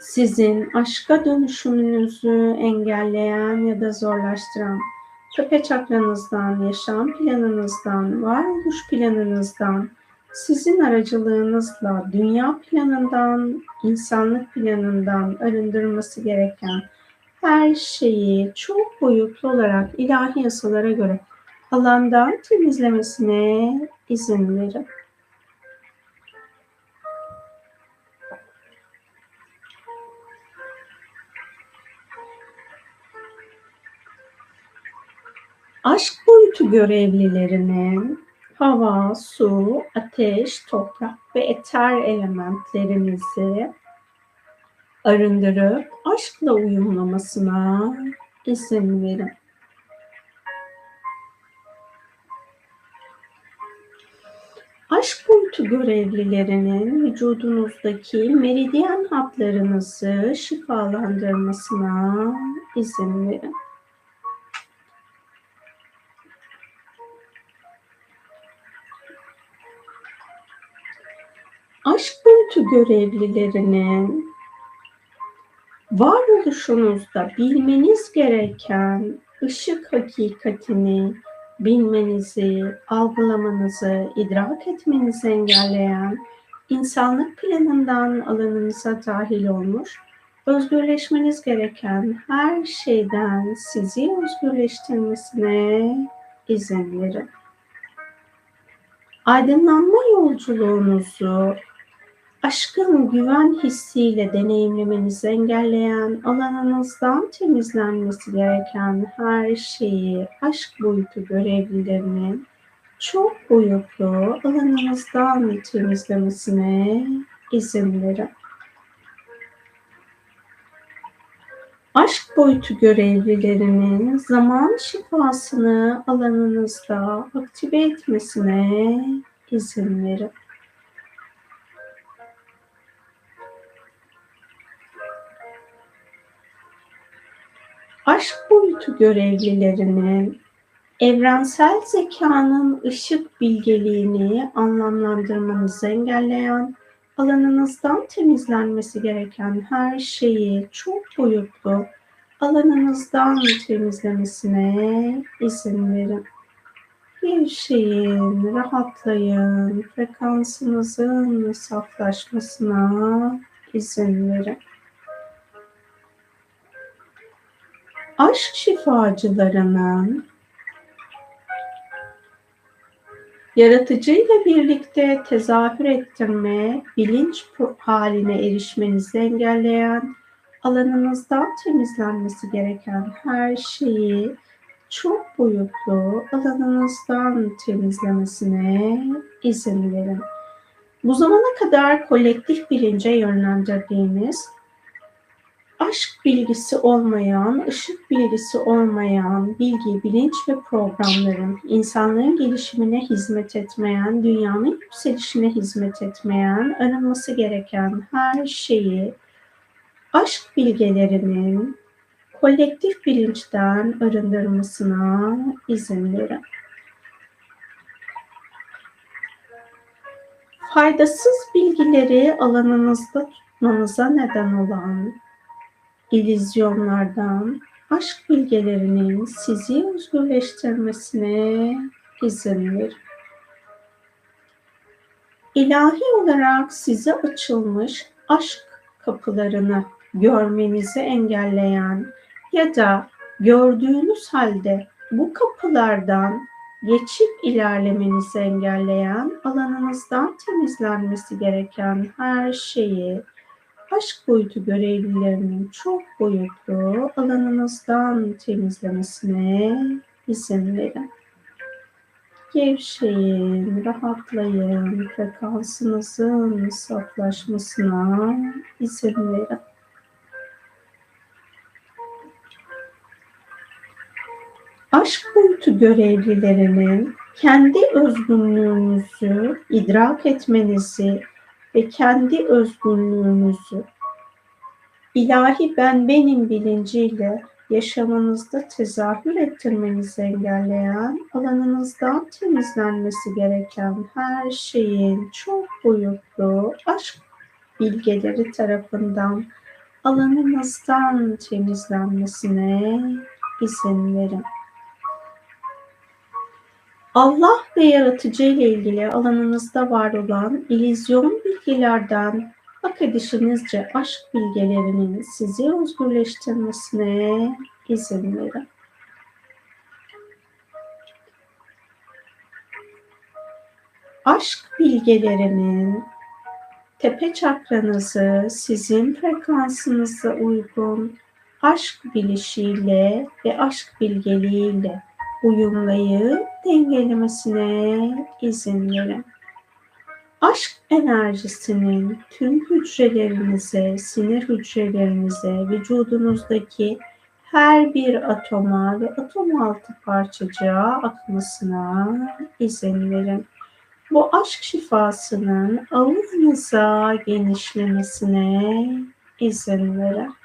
sizin aşka dönüşümünüzü engelleyen ya da zorlaştıran tepe çakranızdan, yaşam planınızdan, varoluş planınızdan, sizin aracılığınızla dünya planından, insanlık planından arındırması gereken her şeyi çok boyutlu olarak ilahi yasalara göre alandan temizlemesine izin verin. Aşk boyutu görevlilerinin hava, su, ateş, toprak ve eter elementlerimizi arındırıp aşkla uyumlamasına izin verin. Aşk boyutu görevlilerinin vücudunuzdaki meridyen hatlarınızı şifalandırmasına izin verin. Aşk boyutu görevlilerinin varoluşunuzda bilmeniz gereken ışık hakikatini bilmenizi, algılamanızı, idrak etmenizi engelleyen insanlık planından alanınıza dahil olmuş, özgürleşmeniz gereken her şeyden sizi özgürleştirmesine izin verin. Aydınlanma yolculuğunuzu aşkın güven hissiyle deneyimlemenizi engelleyen alanınızdan temizlenmesi gereken her şeyi aşk boyutu görevlilerinin çok boyutlu alanınızdan temizlemesine izin verin. Aşk boyutu görevlilerinin zaman şifasını alanınızda aktive etmesine izin verin. Aşk boyutu görevlilerinin evrensel zekanın ışık bilgeliğini anlamlandırmanızı engelleyen, alanınızdan temizlenmesi gereken her şeyi çok boyutlu alanınızdan temizlemesine izin verin. Bir şeyin rahatlayın, frekansınızın saflaşmasına izin verin. Aşk şifacılarının yaratıcıyla birlikte tezahür ettirme, bilinç haline erişmenizi engelleyen, alanınızdan temizlenmesi gereken her şeyi çok boyutlu alanınızdan temizlemesine izin verin. Bu zamana kadar kolektif bilince yönlendirdiğiniz aşk bilgisi olmayan, ışık bilgisi olmayan bilgi, bilinç ve programların insanlığın gelişimine hizmet etmeyen, dünyanın yükselişine hizmet etmeyen, arınması gereken her şeyi aşk bilgelerinin kolektif bilinçten arındırmasına izin verin. Faydasız bilgileri alanınızda tutmanıza neden olan ilizyonlardan, aşk bilgelerinin sizi özgürleştirmesine izin verin. İlahi olarak size açılmış aşk kapılarını görmenizi engelleyen ya da gördüğünüz halde bu kapılardan geçip ilerlemenizi engelleyen alanınızdan temizlenmesi gereken her şeyi aşk boyutu görevlilerinin çok boyutlu alanınızdan temizlemesine izin verin. Gevşeyin, rahatlayın, frekansınızın saflaşmasına izin verin. Aşk boyutu görevlilerinin kendi özgünlüğünüzü idrak etmenizi ve kendi özgürlüğünüzü ilahi ben benim bilinciyle yaşamınızda tezahür ettirmenizi engelleyen, alanınızdan temizlenmesi gereken her şeyin çok boyutlu aşk bilgeleri tarafından alanınızdan temizlenmesine izin verin. Allah ve yaratıcı ile ilgili alanınızda var olan ilizyon bilgilerden hak edişinizce aşk bilgelerinin sizi özgürleştirmesine izin verin. Aşk bilgelerinin tepe çakranızı sizin frekansınıza uygun aşk bilişiyle ve aşk bilgeliğiyle uyumlayıp dengelemesine izin verin. Aşk enerjisinin tüm hücrelerinize, sinir hücrelerinize, vücudunuzdaki her bir atoma ve atom altı parçacığa akmasına izin verin. Bu aşk şifasının avunuza genişlemesine izin verin.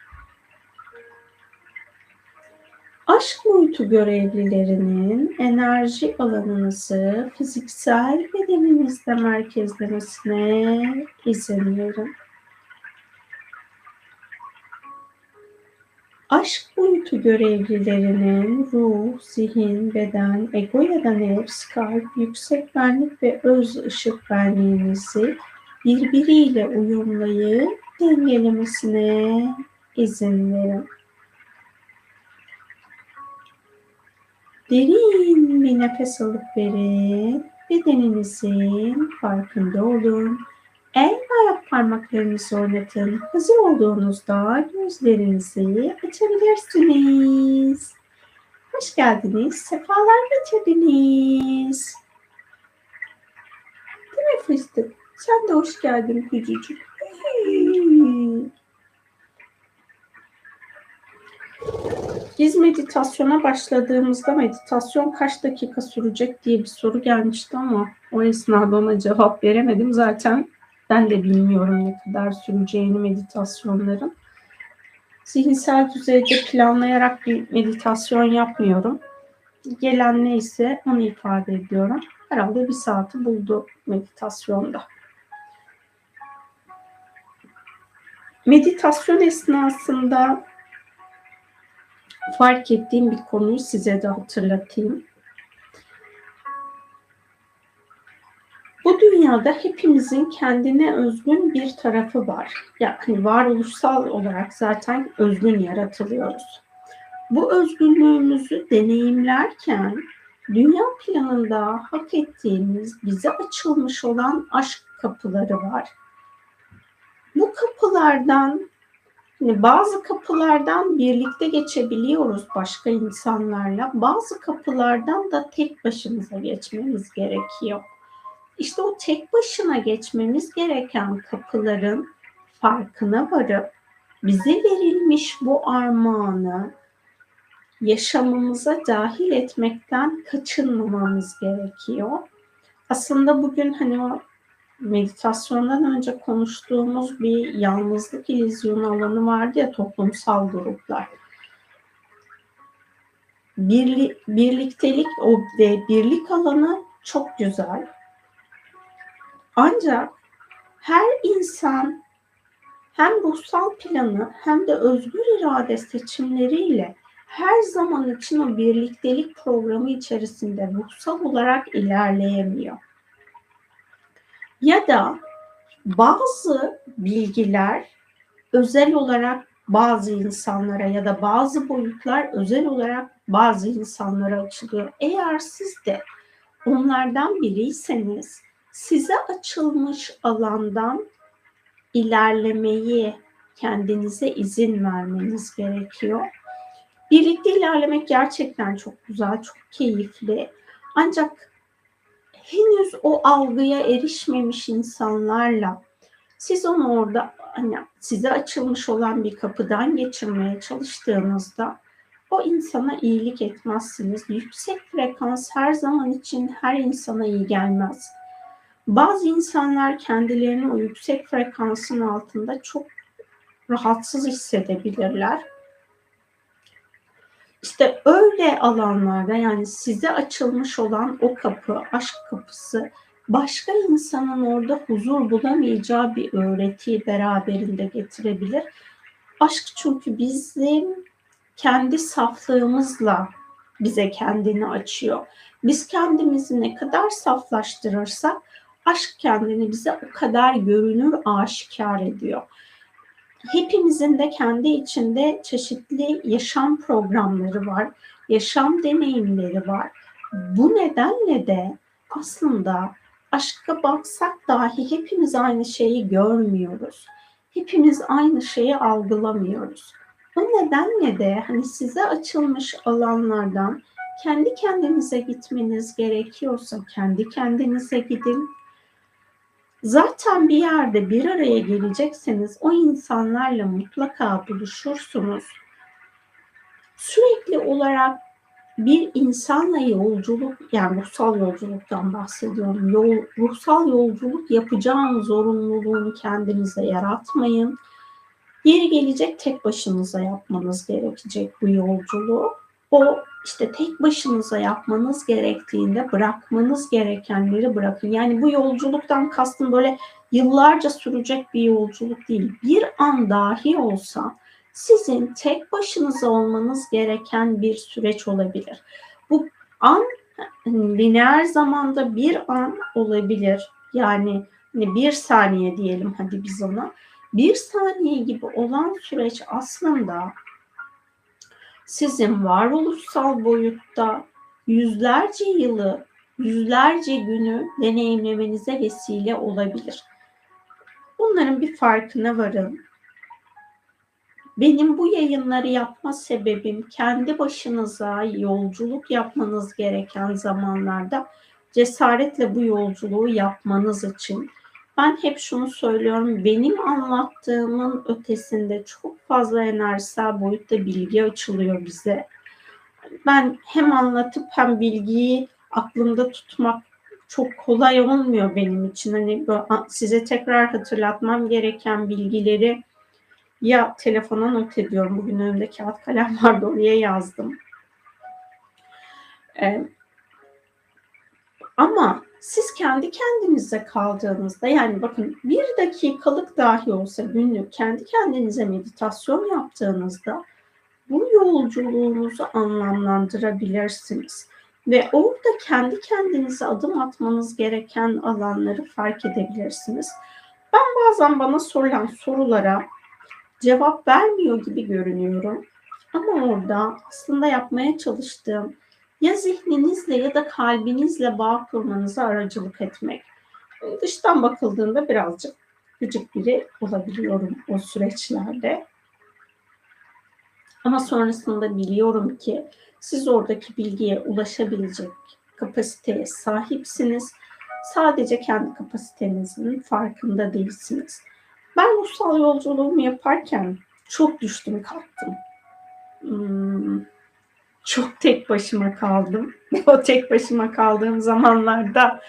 Aşk boyutu görevlilerinin enerji alanınızı fiziksel bedeninizde merkezlemesine izin verin. Aşk boyutu görevlilerinin ruh, zihin, beden, ego ya da nefs, kalp, yüksek benlik ve öz ışık benliğinizi birbiriyle uyumlayıp dengelemesine izin verin. Derin bir nefes alıp verin. Bedeninizin farkında olun. El ve ayak parmaklarınızı oynatın. Hazır olduğunuzda gözlerinizi açabilirsiniz. Hoş geldiniz. Sefalar getirdiniz. Değil mi fıstık? Sen de hoş geldin küçücük. Biz meditasyona başladığımızda meditasyon kaç dakika sürecek diye bir soru gelmişti ama o esnada ona cevap veremedim. Zaten ben de bilmiyorum ne kadar süreceğini meditasyonların. Zihinsel düzeyde planlayarak bir meditasyon yapmıyorum. Gelen neyse onu ifade ediyorum. Herhalde bir saati buldu meditasyonda. Meditasyon esnasında fark ettiğim bir konuyu size de hatırlatayım. Bu dünyada hepimizin kendine özgün bir tarafı var. Yani varoluşsal olarak zaten özgün yaratılıyoruz. Bu özgünlüğümüzü deneyimlerken dünya planında hak ettiğimiz, bize açılmış olan aşk kapıları var. Bu kapılardan bazı kapılardan birlikte geçebiliyoruz başka insanlarla. Bazı kapılardan da tek başımıza geçmemiz gerekiyor. İşte o tek başına geçmemiz gereken kapıların farkına varıp bize verilmiş bu armağanı yaşamımıza dahil etmekten kaçınmamamız gerekiyor. Aslında bugün hani o meditasyondan önce konuştuğumuz bir yalnızlık ilizyonu alanı vardı ya toplumsal gruplar. Birli, birliktelik o ve birlik alanı çok güzel. Ancak her insan hem ruhsal planı hem de özgür irade seçimleriyle her zaman için o birliktelik programı içerisinde ruhsal olarak ilerleyemiyor. Ya da bazı bilgiler özel olarak bazı insanlara ya da bazı boyutlar özel olarak bazı insanlara açılıyor. Eğer siz de onlardan biriyseniz size açılmış alandan ilerlemeyi kendinize izin vermeniz gerekiyor. Birlikte ilerlemek gerçekten çok güzel, çok keyifli. Ancak henüz o algıya erişmemiş insanlarla siz onu orada hani size açılmış olan bir kapıdan geçirmeye çalıştığınızda o insana iyilik etmezsiniz. Yüksek frekans her zaman için her insana iyi gelmez. Bazı insanlar kendilerini o yüksek frekansın altında çok rahatsız hissedebilirler. İşte öyle alanlarda yani size açılmış olan o kapı, aşk kapısı başka insanın orada huzur bulamayacağı bir öğretiyi beraberinde getirebilir. Aşk çünkü bizim kendi saflığımızla bize kendini açıyor. Biz kendimizi ne kadar saflaştırırsak aşk kendini bize o kadar görünür, aşikar ediyor hepimizin de kendi içinde çeşitli yaşam programları var, yaşam deneyimleri var. Bu nedenle de aslında aşka baksak dahi hepimiz aynı şeyi görmüyoruz. Hepimiz aynı şeyi algılamıyoruz. O nedenle de hani size açılmış alanlardan kendi kendinize gitmeniz gerekiyorsa kendi kendinize gidin Zaten bir yerde bir araya gelecekseniz o insanlarla mutlaka buluşursunuz. Sürekli olarak bir insanla yolculuk yani ruhsal yolculuktan bahsediyorum. Yol, ruhsal yolculuk yapacağın zorunluluğunu kendinize yaratmayın. Yeri gelecek tek başınıza yapmanız gerekecek bu yolculuğu. O işte tek başınıza yapmanız gerektiğinde bırakmanız gerekenleri bırakın. Yani bu yolculuktan kastım böyle yıllarca sürecek bir yolculuk değil. Bir an dahi olsa sizin tek başınıza olmanız gereken bir süreç olabilir. Bu an lineer zamanda bir an olabilir. Yani hani bir saniye diyelim hadi biz ona. Bir saniye gibi olan süreç aslında sizin varoluşsal boyutta yüzlerce yılı, yüzlerce günü deneyimlemenize vesile olabilir. Bunların bir farkına varın. Benim bu yayınları yapma sebebim kendi başınıza yolculuk yapmanız gereken zamanlarda cesaretle bu yolculuğu yapmanız için. Ben hep şunu söylüyorum. Benim anlattığımın ötesinde çok fazla enerjisel boyutta bilgi açılıyor bize. Ben hem anlatıp hem bilgiyi aklımda tutmak çok kolay olmuyor benim için. Hani size tekrar hatırlatmam gereken bilgileri ya telefona not ediyorum. Bugün önümde kağıt kalem vardı oraya yazdım. Ee, ama siz kendi kendinize kaldığınızda yani bakın bir dakikalık dahi olsa günlük kendi kendinize meditasyon yaptığınızda bu yolculuğunuzu anlamlandırabilirsiniz. Ve orada kendi kendinize adım atmanız gereken alanları fark edebilirsiniz. Ben bazen bana sorulan sorulara cevap vermiyor gibi görünüyorum. Ama orada aslında yapmaya çalıştığım ya zihninizle ya da kalbinizle bağ kurmanıza aracılık etmek. Dıştan bakıldığında birazcık gıcık biri olabiliyorum o süreçlerde. Ama sonrasında biliyorum ki siz oradaki bilgiye ulaşabilecek kapasiteye sahipsiniz. Sadece kendi kapasitenizin farkında değilsiniz. Ben ruhsal yolculuğumu yaparken çok düştüm kalktım. Hmm, çok tek başıma kaldım. o tek başıma kaldığım zamanlarda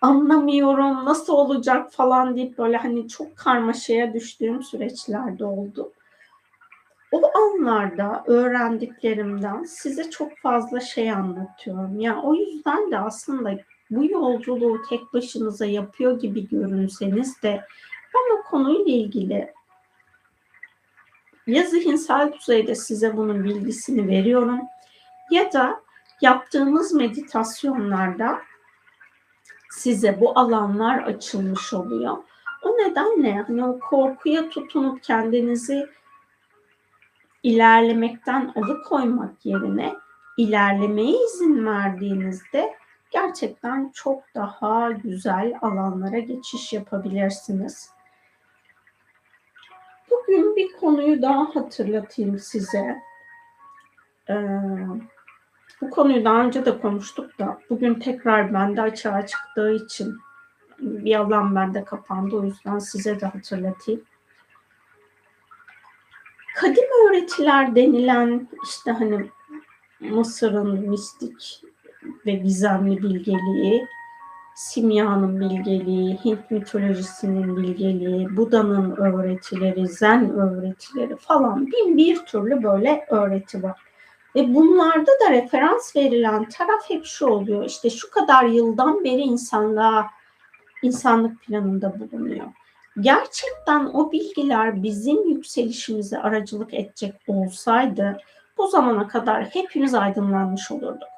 anlamıyorum nasıl olacak falan deyip böyle hani çok karmaşaya düştüğüm süreçlerde oldu. O anlarda öğrendiklerimden size çok fazla şey anlatıyorum. Ya yani o yüzden de aslında bu yolculuğu tek başınıza yapıyor gibi görünseniz de ben o konuyla ilgili ya zihinsel düzeyde size bunun bilgisini veriyorum ya da yaptığımız meditasyonlarda size bu alanlar açılmış oluyor. O nedenle hani o korkuya tutunup kendinizi ilerlemekten alıkoymak yerine ilerlemeye izin verdiğinizde gerçekten çok daha güzel alanlara geçiş yapabilirsiniz. Bugün bir konuyu daha hatırlatayım size. Ee, bu konuyu daha önce de konuştuk da bugün tekrar bende açığa çıktığı için bir alan bende kapandı. O yüzden size de hatırlatayım. Kadim öğretiler denilen işte hani Mısır'ın mistik ve gizemli bilgeliği, simyanın bilgeliği, Hint mitolojisinin bilgeliği, Buda'nın öğretileri, Zen öğretileri falan bin bir türlü böyle öğreti var. Ve bunlarda da referans verilen taraf hep şu oluyor. İşte şu kadar yıldan beri insanlığa, insanlık planında bulunuyor. Gerçekten o bilgiler bizim yükselişimize aracılık edecek olsaydı bu zamana kadar hepimiz aydınlanmış olurduk.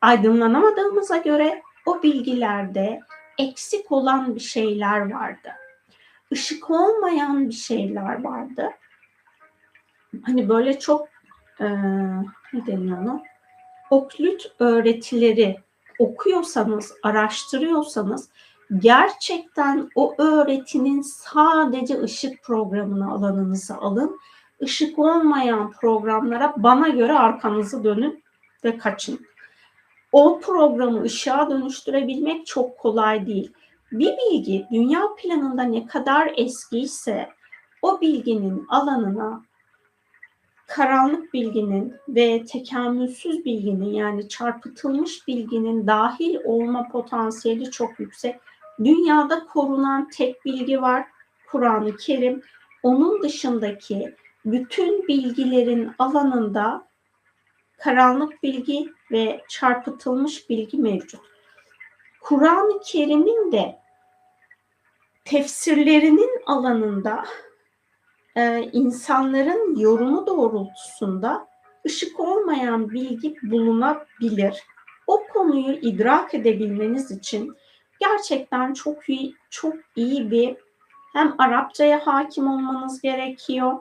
Aydınlanamadığımıza göre o bilgilerde eksik olan bir şeyler vardı. Işık olmayan bir şeyler vardı. Hani böyle çok e, ne deniyor ona? Oklüt öğretileri okuyorsanız, araştırıyorsanız gerçekten o öğretinin sadece ışık programını alanınıza alın. Işık olmayan programlara bana göre arkanızı dönün ve kaçın. O programı ışığa dönüştürebilmek çok kolay değil. Bir bilgi dünya planında ne kadar eskiyse o bilginin alanına karanlık bilginin ve tekamülsüz bilginin yani çarpıtılmış bilginin dahil olma potansiyeli çok yüksek. Dünyada korunan tek bilgi var Kur'an-ı Kerim. Onun dışındaki bütün bilgilerin alanında karanlık bilgi ve çarpıtılmış bilgi mevcut. Kur'an-ı Kerim'in de tefsirlerinin alanında e, insanların yorumu doğrultusunda ışık olmayan bilgi bulunabilir. O konuyu idrak edebilmeniz için gerçekten çok iyi çok iyi bir hem Arapçaya hakim olmanız gerekiyor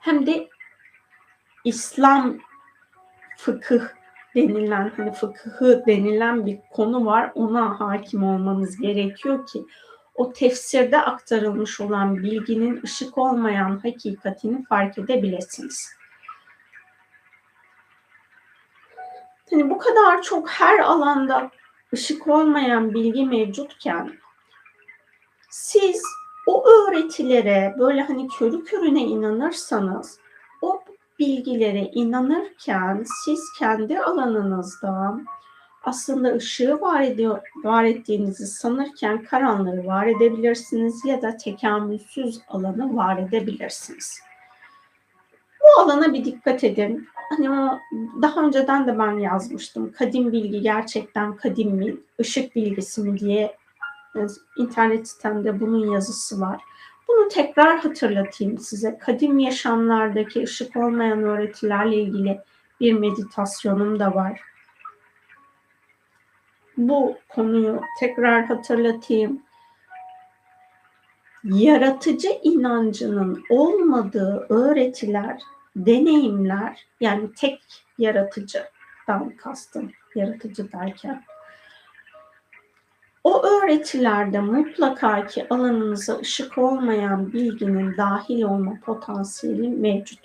hem de İslam fıkıh denilen hani fıkıhı denilen bir konu var ona hakim olmanız gerekiyor ki o tefsirde aktarılmış olan bilginin ışık olmayan hakikatini fark edebilirsiniz. Hani bu kadar çok her alanda ışık olmayan bilgi mevcutken siz o öğretilere böyle hani körü körüne inanırsanız o bilgilere inanırken siz kendi alanınızda aslında ışığı var, ediyor, var ettiğinizi sanırken karanlığı var edebilirsiniz ya da tekamülsüz alanı var edebilirsiniz. Bu alana bir dikkat edin. Hani o daha önceden de ben yazmıştım. Kadim bilgi gerçekten kadim mi, ışık bilgisi mi diye internet sitemde bunun yazısı var. Bunu tekrar hatırlatayım size. Kadim yaşamlardaki ışık olmayan öğretilerle ilgili bir meditasyonum da var. Bu konuyu tekrar hatırlatayım. Yaratıcı inancının olmadığı öğretiler, deneyimler yani tek yaratıcıdan kastım yaratıcı derken o öğretilerde mutlaka ki alanınıza ışık olmayan bilginin dahil olma potansiyeli mevcut.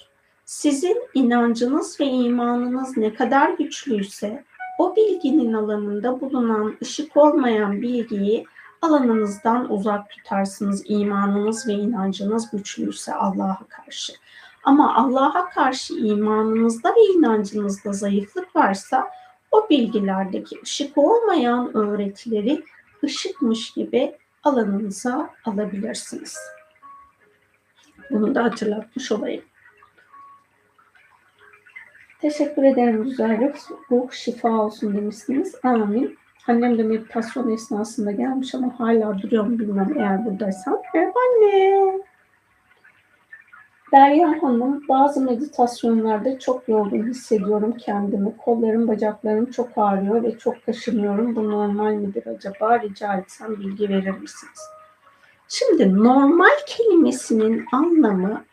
Sizin inancınız ve imanınız ne kadar güçlüyse o bilginin alanında bulunan ışık olmayan bilgiyi alanınızdan uzak tutarsınız imanınız ve inancınız güçlüyse Allah'a karşı. Ama Allah'a karşı imanınızda ve inancınızda zayıflık varsa o bilgilerdeki ışık olmayan öğretileri ışıkmış gibi alanınıza alabilirsiniz. Bunu da hatırlatmış olayım. Teşekkür ederim güzel ruh. şifa olsun demişsiniz. Amin. Annem de meditasyon esnasında gelmiş ama hala duruyor bilmem eğer buradaysan. Merhaba anne. Derya Hanım, bazı meditasyonlarda çok yorgun hissediyorum kendimi. Kollarım, bacaklarım çok ağrıyor ve çok kaşınıyorum. Bu normal midir acaba? Rica etsem bilgi verir misiniz? Şimdi normal kelimesinin anlamı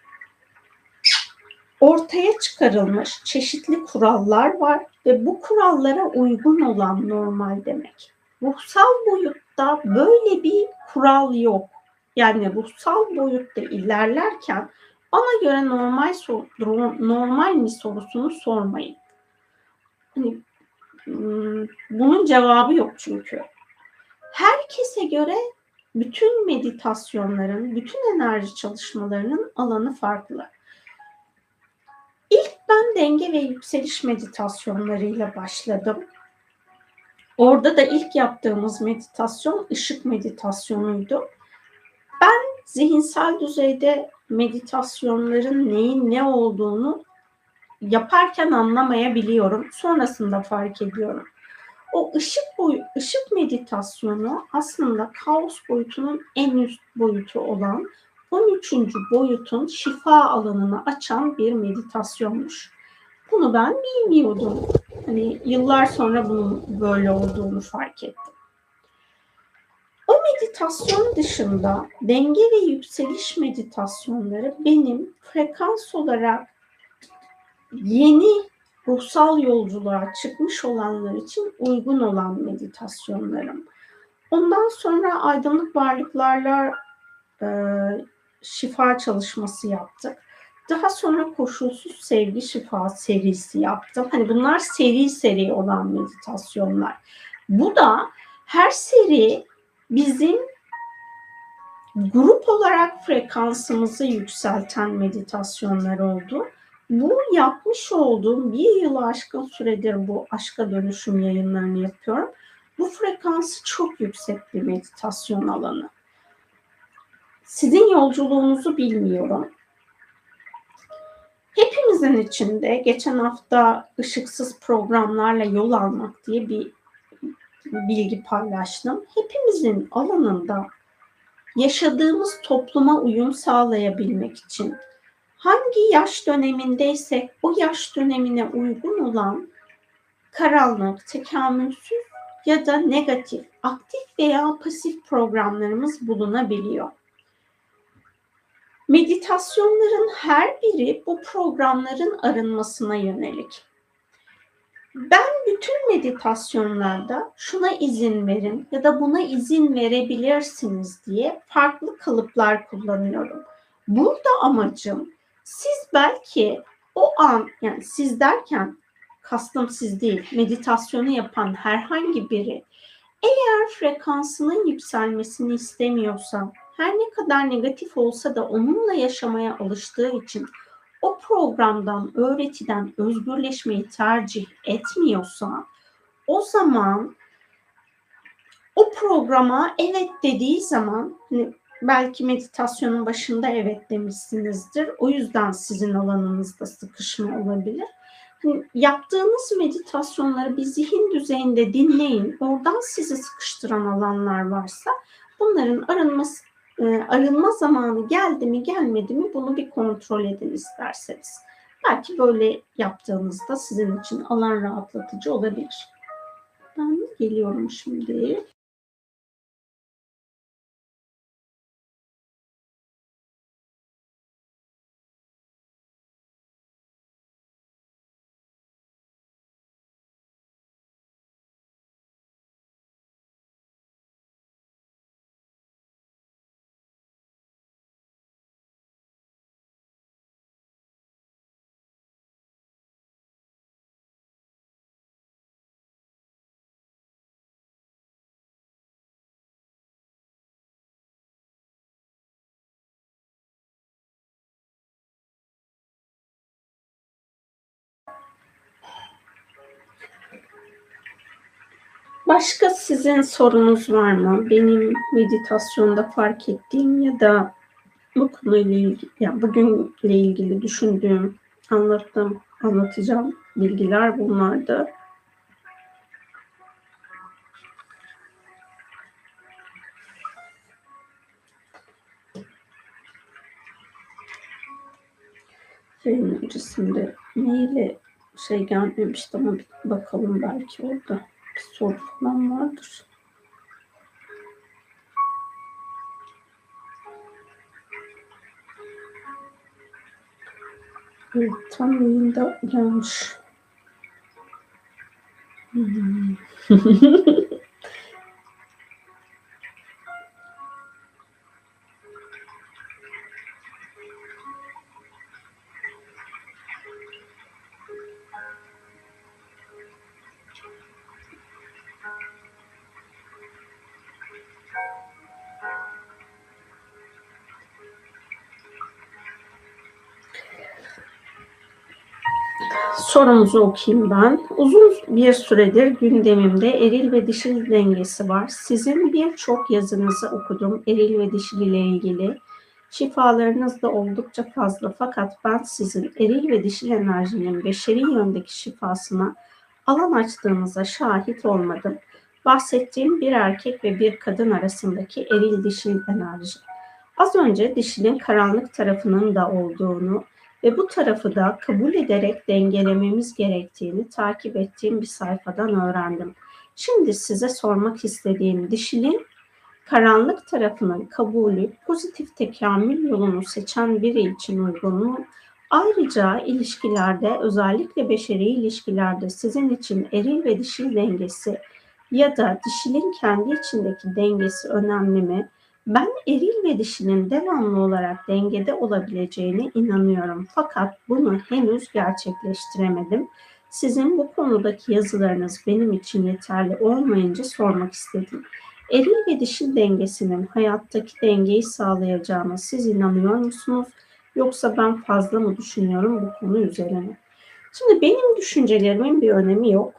ortaya çıkarılmış çeşitli kurallar var ve bu kurallara uygun olan normal demek. Ruhsal boyutta böyle bir kural yok. Yani ruhsal boyutta ilerlerken bana göre normal normal mi sorusunu sormayın. Hani, hmm, bunun cevabı yok çünkü. Herkese göre bütün meditasyonların, bütün enerji çalışmalarının alanı farklı. İlk ben denge ve yükseliş meditasyonlarıyla başladım. Orada da ilk yaptığımız meditasyon ışık meditasyonuydu. Ben zihinsel düzeyde meditasyonların neyin ne olduğunu yaparken anlamayabiliyorum. Sonrasında fark ediyorum. O ışık boyu, ışık meditasyonu aslında kaos boyutunun en üst boyutu olan 13. boyutun şifa alanını açan bir meditasyonmuş. Bunu ben bilmiyordum. Hani yıllar sonra bunun böyle olduğunu fark ettim. Meditasyon dışında denge ve yükseliş meditasyonları benim frekans olarak yeni ruhsal yolculuğa çıkmış olanlar için uygun olan meditasyonlarım. Ondan sonra aydınlık varlıklarla e, şifa çalışması yaptık. Daha sonra koşulsuz sevgi şifa serisi yaptım. Hani bunlar seri seri olan meditasyonlar. Bu da her seri bizim grup olarak frekansımızı yükselten meditasyonlar oldu. Bu yapmış olduğum bir yıl aşkın süredir bu aşka dönüşüm yayınlarını yapıyorum. Bu frekansı çok yüksek bir meditasyon alanı. Sizin yolculuğunuzu bilmiyorum. Hepimizin içinde geçen hafta ışıksız programlarla yol almak diye bir bilgi paylaştım. Hepimizin alanında yaşadığımız topluma uyum sağlayabilmek için hangi yaş dönemindeysek o yaş dönemine uygun olan karanlık, tekamülsüz ya da negatif, aktif veya pasif programlarımız bulunabiliyor. Meditasyonların her biri bu programların arınmasına yönelik. Ben bütün meditasyonlarda şuna izin verin ya da buna izin verebilirsiniz diye farklı kalıplar kullanıyorum. Burada amacım siz belki o an yani siz derken kastım siz değil meditasyonu yapan herhangi biri eğer frekansının yükselmesini istemiyorsa her ne kadar negatif olsa da onunla yaşamaya alıştığı için o programdan, öğretiden özgürleşmeyi tercih etmiyorsa o zaman o programa evet dediği zaman hani belki meditasyonun başında evet demişsinizdir. O yüzden sizin alanınızda sıkışma olabilir. Hani yaptığınız meditasyonları bir zihin düzeyinde dinleyin. Oradan sizi sıkıştıran alanlar varsa bunların arınması arınma zamanı geldi mi gelmedi mi bunu bir kontrol edin isterseniz. Belki böyle yaptığınızda sizin için alan rahatlatıcı olabilir. Ben geliyorum şimdi. Başka sizin sorunuz var mı? Benim meditasyonda fark ettiğim ya da bu konuyla ilgili, yani bugünle ilgili düşündüğüm, anlattığım, anlatacağım bilgiler bunlardı. Yayın öncesinde maile şey gelmemişti ama bakalım belki orada bir soru falan vardır. Evet, tam yayında gelmiş. Hmm. Sorumuzu okuyayım ben. Uzun bir süredir gündemimde eril ve dişil dengesi var. Sizin birçok yazınızı okudum eril ve dişil ile ilgili. Şifalarınız da oldukça fazla fakat ben sizin eril ve dişil enerjinin beşeri yöndeki şifasına alan açtığınıza şahit olmadım. Bahsettiğim bir erkek ve bir kadın arasındaki eril dişil enerji. Az önce dişilin karanlık tarafının da olduğunu, ve bu tarafı da kabul ederek dengelememiz gerektiğini takip ettiğim bir sayfadan öğrendim. Şimdi size sormak istediğim dişilin karanlık tarafının kabulü pozitif tekamül yolunu seçen biri için uygun mu? Ayrıca ilişkilerde özellikle beşeri ilişkilerde sizin için eril ve dişil dengesi ya da dişilin kendi içindeki dengesi önemli mi? Ben eril ve dişinin devamlı olarak dengede olabileceğine inanıyorum. Fakat bunu henüz gerçekleştiremedim. Sizin bu konudaki yazılarınız benim için yeterli olmayınca sormak istedim. Eril ve dişil dengesinin hayattaki dengeyi sağlayacağına siz inanıyor musunuz? Yoksa ben fazla mı düşünüyorum bu konu üzerine? Şimdi benim düşüncelerimin bir önemi yok.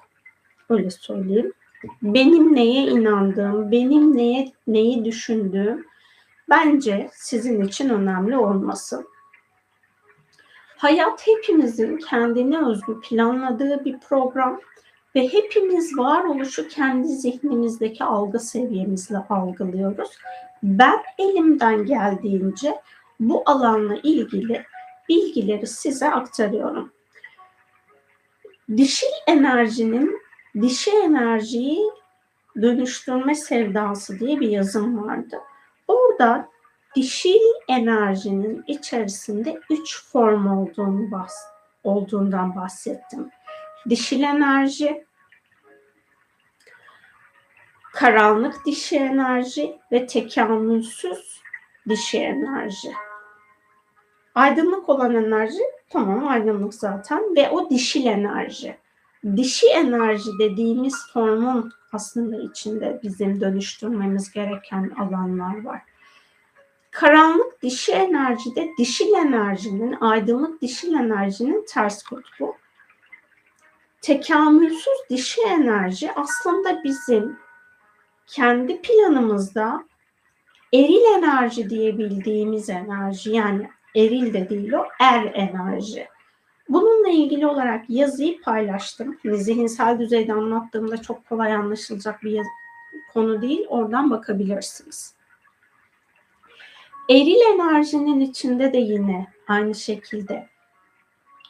Öyle söyleyeyim benim neye inandığım, benim neye neyi düşündüğüm bence sizin için önemli olmasın. Hayat hepimizin kendine özgü planladığı bir program ve hepimiz varoluşu kendi zihnimizdeki algı seviyemizle algılıyoruz. Ben elimden geldiğince bu alanla ilgili bilgileri size aktarıyorum. Dişil enerjinin dişi enerjiyi dönüştürme sevdası diye bir yazım vardı. Orada dişil enerjinin içerisinde üç form olduğunu bahs olduğundan bahsettim. Dişil enerji, karanlık dişi enerji ve tekamülsüz dişi enerji. Aydınlık olan enerji tamam aydınlık zaten ve o dişil enerji. Dişi enerji dediğimiz formun aslında içinde bizim dönüştürmemiz gereken alanlar var. Karanlık dişi enerjide dişil enerjinin, aydınlık dişil enerjinin ters kutbu. Tekamülsüz dişi enerji aslında bizim kendi planımızda eril enerji diye bildiğimiz enerji yani eril de değil o er enerji. Bununla ilgili olarak yazıyı paylaştım. Hani zihinsel düzeyde anlattığımda çok kolay anlaşılacak bir konu değil. Oradan bakabilirsiniz. Eril enerjinin içinde de yine aynı şekilde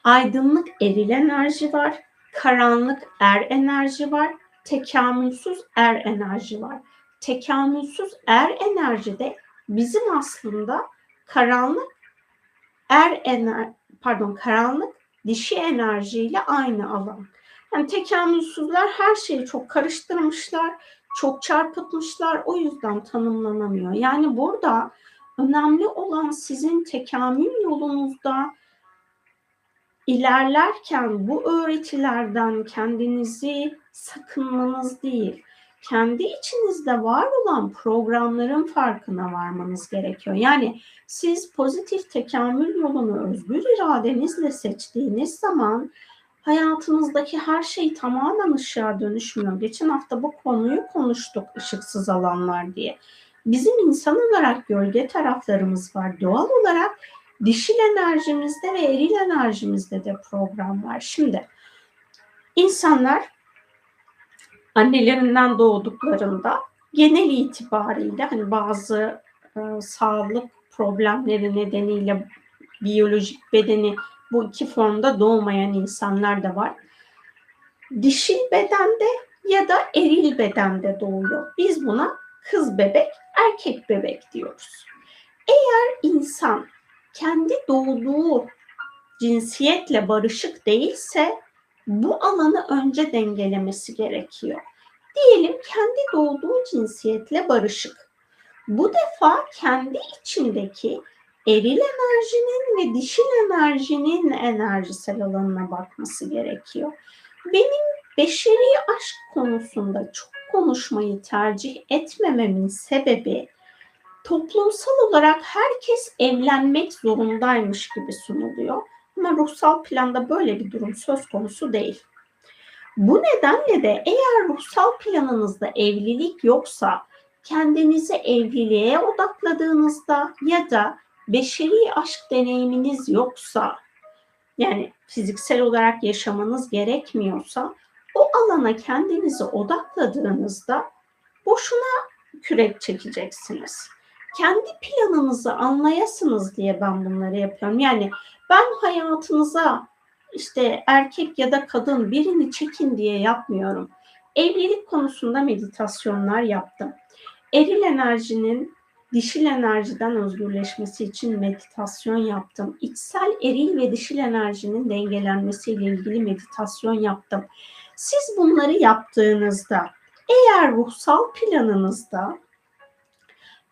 aydınlık eril enerji var, karanlık er enerji var, tekamülsüz er enerji var. Tekamülsüz er enerjide bizim aslında karanlık er ener pardon karanlık dişi enerjiyle aynı alan. Yani tekamülsüzler her şeyi çok karıştırmışlar, çok çarpıtmışlar. O yüzden tanımlanamıyor. Yani burada önemli olan sizin tekamül yolunuzda ilerlerken bu öğretilerden kendinizi sakınmanız değil, kendi içinizde var olan programların farkına varmanız gerekiyor. Yani siz pozitif tekamül yolunu özgür iradenizle seçtiğiniz zaman hayatınızdaki her şey tamamen ışığa dönüşmüyor. Geçen hafta bu konuyu konuştuk ışıksız alanlar diye. Bizim insan olarak gölge taraflarımız var. Doğal olarak dişil enerjimizde ve eril enerjimizde de program var. Şimdi insanlar annelerinden doğduklarında genel itibariyle hani bazı e, sağlık problemleri nedeniyle biyolojik bedeni bu iki formda doğmayan insanlar da var. Dişil bedende ya da eril bedende doğuyor. Biz buna kız bebek, erkek bebek diyoruz. Eğer insan kendi doğduğu cinsiyetle barışık değilse bu alanı önce dengelemesi gerekiyor. Diyelim kendi doğduğu cinsiyetle barışık. Bu defa kendi içindeki eril enerjinin ve dişil enerjinin enerjisel alanına bakması gerekiyor. Benim beşeri aşk konusunda çok konuşmayı tercih etmememin sebebi toplumsal olarak herkes evlenmek zorundaymış gibi sunuluyor. Ama ruhsal planda böyle bir durum söz konusu değil. Bu nedenle de eğer ruhsal planınızda evlilik yoksa kendinizi evliliğe odakladığınızda ya da beşeri aşk deneyiminiz yoksa yani fiziksel olarak yaşamanız gerekmiyorsa o alana kendinizi odakladığınızda boşuna kürek çekeceksiniz. Kendi planınızı anlayasınız diye ben bunları yapıyorum. Yani ben hayatınıza işte erkek ya da kadın birini çekin diye yapmıyorum. Evlilik konusunda meditasyonlar yaptım. Eril enerjinin dişil enerjiden özgürleşmesi için meditasyon yaptım. İçsel eril ve dişil enerjinin dengelenmesiyle ilgili meditasyon yaptım. Siz bunları yaptığınızda eğer ruhsal planınızda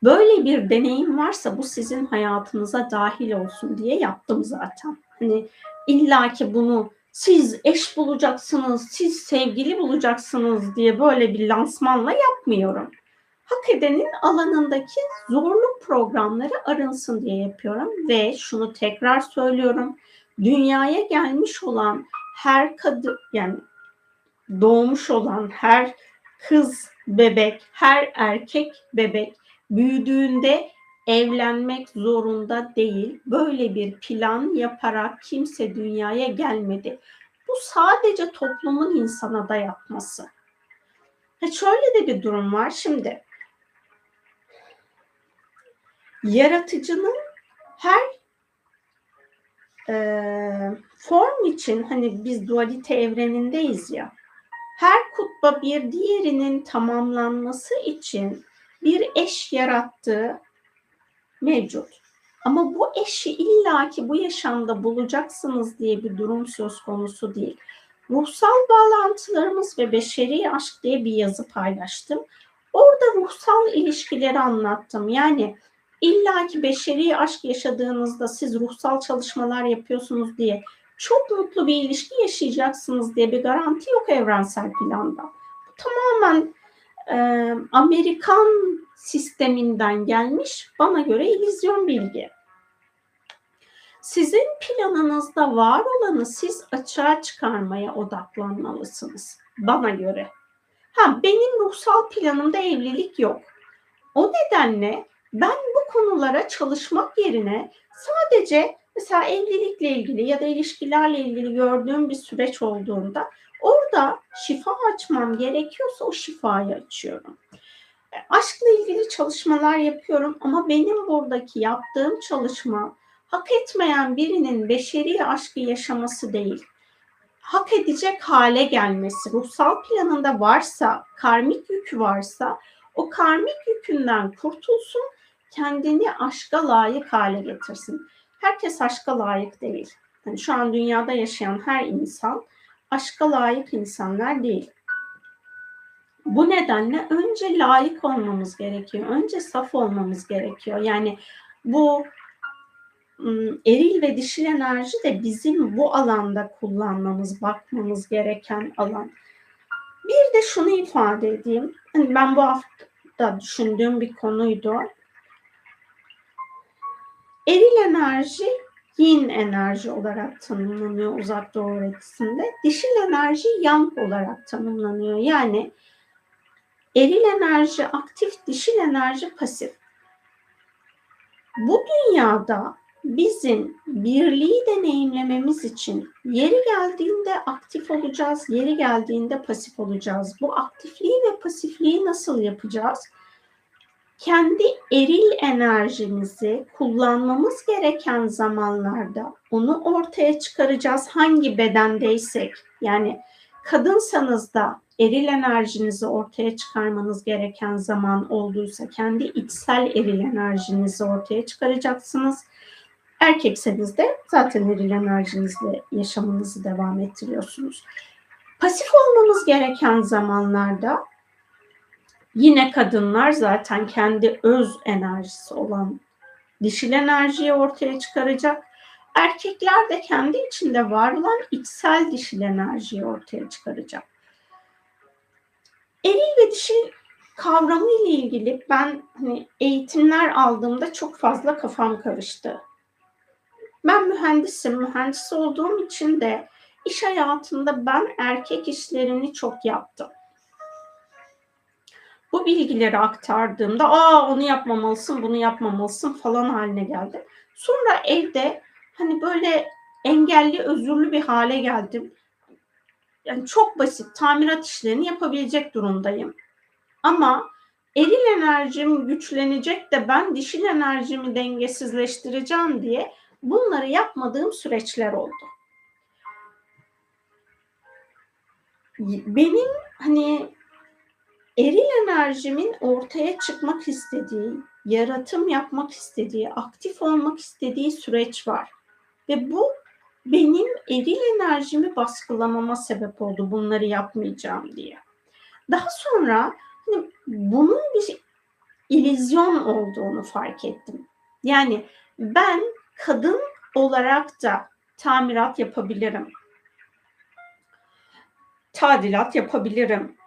böyle bir deneyim varsa bu sizin hayatınıza dahil olsun diye yaptım zaten. Hani illa ki bunu siz eş bulacaksınız, siz sevgili bulacaksınız diye böyle bir lansmanla yapmıyorum. Hak edenin alanındaki zorluk programları arınsın diye yapıyorum ve şunu tekrar söylüyorum. Dünyaya gelmiş olan her kadın yani doğmuş olan her kız bebek, her erkek bebek büyüdüğünde evlenmek zorunda değil. Böyle bir plan yaparak kimse dünyaya gelmedi. Bu sadece toplumun insana dayatması. Ha şöyle de bir durum var şimdi. Yaratıcının her e, form için hani biz dualite evrenindeyiz ya. Her kutba bir diğerinin tamamlanması için bir eş yarattığı mevcut. Ama bu eşi illaki bu yaşamda bulacaksınız diye bir durum söz konusu değil. Ruhsal bağlantılarımız ve beşeri aşk diye bir yazı paylaştım. Orada ruhsal ilişkileri anlattım. Yani illaki beşeri aşk yaşadığınızda siz ruhsal çalışmalar yapıyorsunuz diye çok mutlu bir ilişki yaşayacaksınız diye bir garanti yok evrensel planda. Bu tamamen e, Amerikan sisteminden gelmiş bana göre illüzyon bilgi. Sizin planınızda var olanı siz açığa çıkarmaya odaklanmalısınız bana göre. Ha benim ruhsal planımda evlilik yok. O nedenle ben bu konulara çalışmak yerine sadece mesela evlilikle ilgili ya da ilişkilerle ilgili gördüğüm bir süreç olduğunda orada şifa açmam gerekiyorsa o şifayı açıyorum. E, aşkla ilgili çalışmalar yapıyorum ama benim buradaki yaptığım çalışma hak etmeyen birinin beşeri aşkı yaşaması değil. Hak edecek hale gelmesi, ruhsal planında varsa, karmik yükü varsa o karmik yükünden kurtulsun, kendini aşka layık hale getirsin. Herkes aşka layık değil. Yani şu an dünyada yaşayan her insan aşka layık insanlar değil. Bu nedenle önce layık olmamız gerekiyor. Önce saf olmamız gerekiyor. Yani bu eril ve dişil enerji de bizim bu alanda kullanmamız, bakmamız gereken alan. Bir de şunu ifade edeyim. Hani ben bu hafta düşündüğüm bir konuydu. Eril enerji yin enerji olarak tanımlanıyor uzak doğu öğretisinde. Dişil enerji yang olarak tanımlanıyor. Yani eril enerji aktif, dişil enerji pasif. Bu dünyada bizim birliği deneyimlememiz için yeri geldiğinde aktif olacağız, yeri geldiğinde pasif olacağız. Bu aktifliği ve pasifliği nasıl yapacağız? Kendi eril enerjimizi kullanmamız gereken zamanlarda onu ortaya çıkaracağız. Hangi bedendeysek yani kadınsanız da eril enerjinizi ortaya çıkarmanız gereken zaman olduysa kendi içsel eril enerjinizi ortaya çıkaracaksınız. Erkekseniz de zaten eril enerjinizle yaşamınızı devam ettiriyorsunuz. Pasif olmamız gereken zamanlarda Yine kadınlar zaten kendi öz enerjisi olan dişil enerjiyi ortaya çıkaracak. Erkekler de kendi içinde var olan içsel dişil enerjiyi ortaya çıkaracak. Eril ve dişil kavramı ile ilgili ben hani eğitimler aldığımda çok fazla kafam karıştı. Ben mühendisim. Mühendis olduğum için de iş hayatında ben erkek işlerini çok yaptım bu bilgileri aktardığımda aa onu yapmamalısın, bunu yapmamalısın falan haline geldi. Sonra evde hani böyle engelli, özürlü bir hale geldim. Yani çok basit tamirat işlerini yapabilecek durumdayım. Ama eril enerjim güçlenecek de ben dişil enerjimi dengesizleştireceğim diye bunları yapmadığım süreçler oldu. Benim hani eril enerjimin ortaya çıkmak istediği, yaratım yapmak istediği, aktif olmak istediği süreç var. Ve bu benim eril enerjimi baskılamama sebep oldu bunları yapmayacağım diye. Daha sonra hani bunun bir ilizyon olduğunu fark ettim. Yani ben kadın olarak da tamirat yapabilirim. Tadilat yapabilirim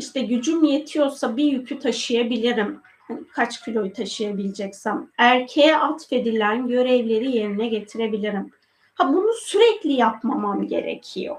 işte gücüm yetiyorsa bir yükü taşıyabilirim. Hani kaç kiloyu taşıyabileceksem. Erkeğe atfedilen görevleri yerine getirebilirim. Ha bunu sürekli yapmamam gerekiyor.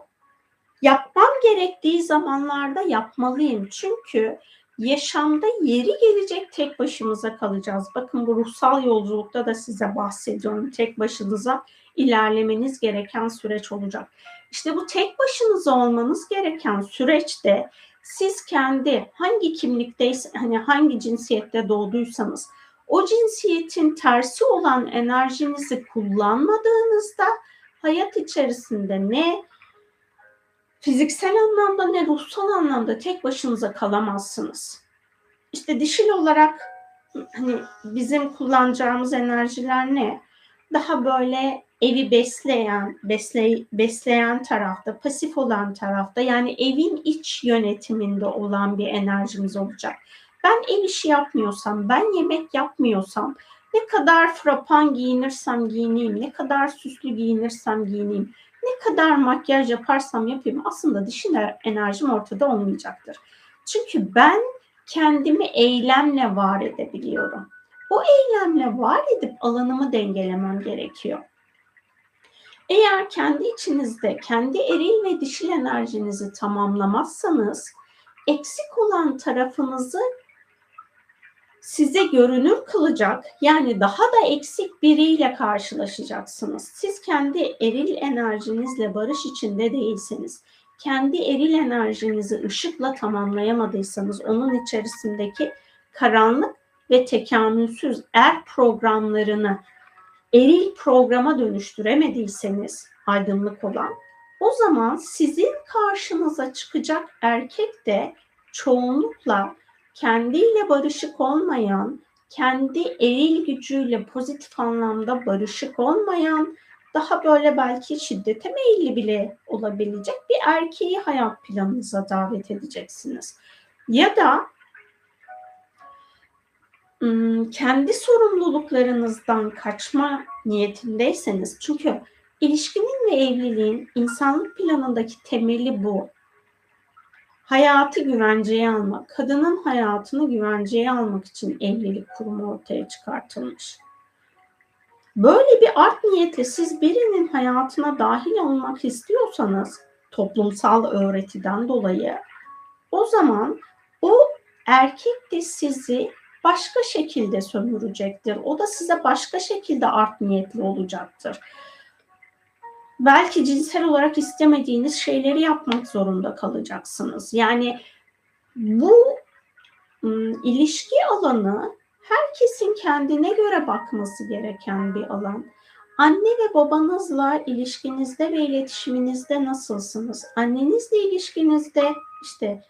Yapmam gerektiği zamanlarda yapmalıyım. Çünkü yaşamda yeri gelecek tek başımıza kalacağız. Bakın bu ruhsal yolculukta da size bahsediyorum. Tek başınıza ilerlemeniz gereken süreç olacak. İşte bu tek başınıza olmanız gereken süreçte siz kendi hangi kimlikteyse hani hangi cinsiyette doğduysanız o cinsiyetin tersi olan enerjinizi kullanmadığınızda hayat içerisinde ne fiziksel anlamda ne ruhsal anlamda tek başınıza kalamazsınız. İşte dişil olarak hani bizim kullanacağımız enerjiler ne? Daha böyle evi besleyen, besle, besleyen tarafta, pasif olan tarafta yani evin iç yönetiminde olan bir enerjimiz olacak. Ben ev işi yapmıyorsam, ben yemek yapmıyorsam, ne kadar frapan giyinirsem giyineyim, ne kadar süslü giyinirsem giyineyim, ne kadar makyaj yaparsam yapayım aslında dişin enerjim ortada olmayacaktır. Çünkü ben kendimi eylemle var edebiliyorum. O eylemle var edip alanımı dengelemem gerekiyor. Eğer kendi içinizde kendi eril ve dişil enerjinizi tamamlamazsanız eksik olan tarafınızı size görünür kılacak yani daha da eksik biriyle karşılaşacaksınız. Siz kendi eril enerjinizle barış içinde değilseniz, kendi eril enerjinizi ışıkla tamamlayamadıysanız onun içerisindeki karanlık ve tekamülsüz er programlarını eril programa dönüştüremediyseniz aydınlık olan o zaman sizin karşınıza çıkacak erkek de çoğunlukla kendiyle barışık olmayan, kendi eril gücüyle pozitif anlamda barışık olmayan, daha böyle belki şiddete meyilli bile olabilecek bir erkeği hayat planınıza davet edeceksiniz. Ya da kendi sorumluluklarınızdan kaçma niyetindeyseniz çünkü ilişkinin ve evliliğin insanlık planındaki temeli bu hayatı güvenceye almak, kadının hayatını güvenceye almak için evlilik kurumu ortaya çıkartılmış. Böyle bir art niyetle siz birinin hayatına dahil olmak istiyorsanız toplumsal öğretiden dolayı o zaman o erkek de sizi başka şekilde sömürecektir. O da size başka şekilde art niyetli olacaktır belki cinsel olarak istemediğiniz şeyleri yapmak zorunda kalacaksınız. Yani bu ım, ilişki alanı herkesin kendine göre bakması gereken bir alan. Anne ve babanızla ilişkinizde ve iletişiminizde nasılsınız? Annenizle ilişkinizde işte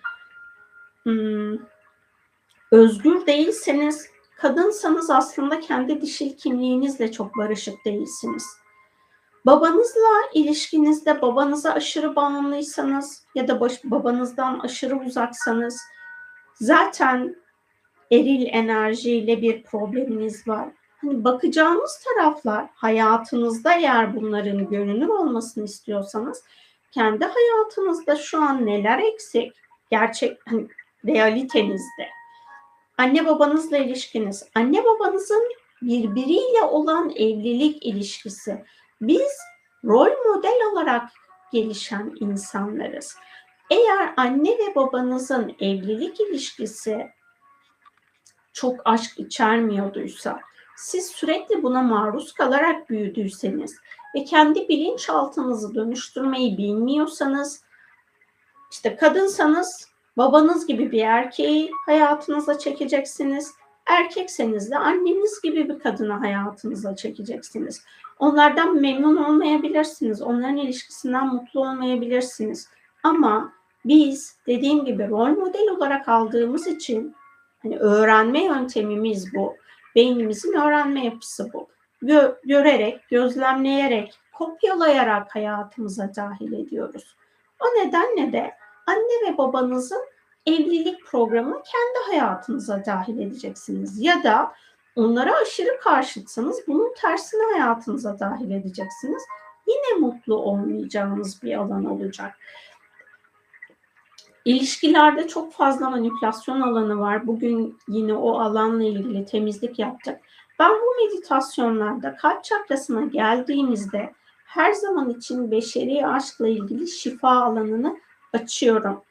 özgür değilseniz, kadınsanız aslında kendi dişil kimliğinizle çok barışık değilsiniz. Babanızla ilişkinizde babanıza aşırı bağımlıysanız ya da baş, babanızdan aşırı uzaksanız zaten eril enerjiyle bir probleminiz var. Hani bakacağımız taraflar hayatınızda eğer bunların görünür olmasını istiyorsanız kendi hayatınızda şu an neler eksik? Gerçek hani realitenizde anne babanızla ilişkiniz anne babanızın birbiriyle olan evlilik ilişkisi biz rol model olarak gelişen insanlarız. Eğer anne ve babanızın evlilik ilişkisi çok aşk içermiyorduysa, siz sürekli buna maruz kalarak büyüdüyseniz ve kendi bilinçaltınızı dönüştürmeyi bilmiyorsanız, işte kadınsanız babanız gibi bir erkeği hayatınıza çekeceksiniz. Erkekseniz de anneniz gibi bir kadını hayatınıza çekeceksiniz. Onlardan memnun olmayabilirsiniz. Onların ilişkisinden mutlu olmayabilirsiniz. Ama biz dediğim gibi rol model olarak aldığımız için hani öğrenme yöntemimiz bu. Beynimizin öğrenme yapısı bu. Gö- görerek, gözlemleyerek, kopyalayarak hayatımıza dahil ediyoruz. O nedenle de anne ve babanızın evlilik programını kendi hayatınıza dahil edeceksiniz. Ya da onlara aşırı karşıtsanız bunun tersini hayatınıza dahil edeceksiniz. Yine mutlu olmayacağınız bir alan olacak. İlişkilerde çok fazla manipülasyon alanı var. Bugün yine o alanla ilgili temizlik yaptık. Ben bu meditasyonlarda kalp çakrasına geldiğimizde her zaman için beşeri aşkla ilgili şifa alanını açıyorum.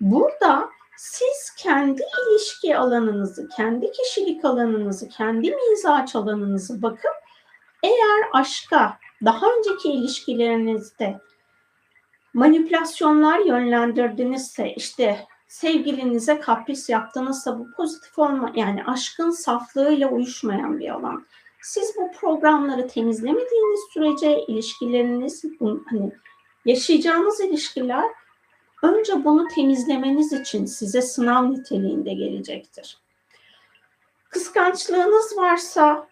Burada siz kendi ilişki alanınızı, kendi kişilik alanınızı, kendi mizaç alanınızı bakıp eğer aşka daha önceki ilişkilerinizde manipülasyonlar yönlendirdinizse işte sevgilinize kapris yaptınızsa bu pozitif olma yani aşkın saflığıyla uyuşmayan bir alan. Siz bu programları temizlemediğiniz sürece ilişkileriniz hani yaşayacağınız ilişkiler önce bunu temizlemeniz için size sınav niteliğinde gelecektir. Kıskançlığınız varsa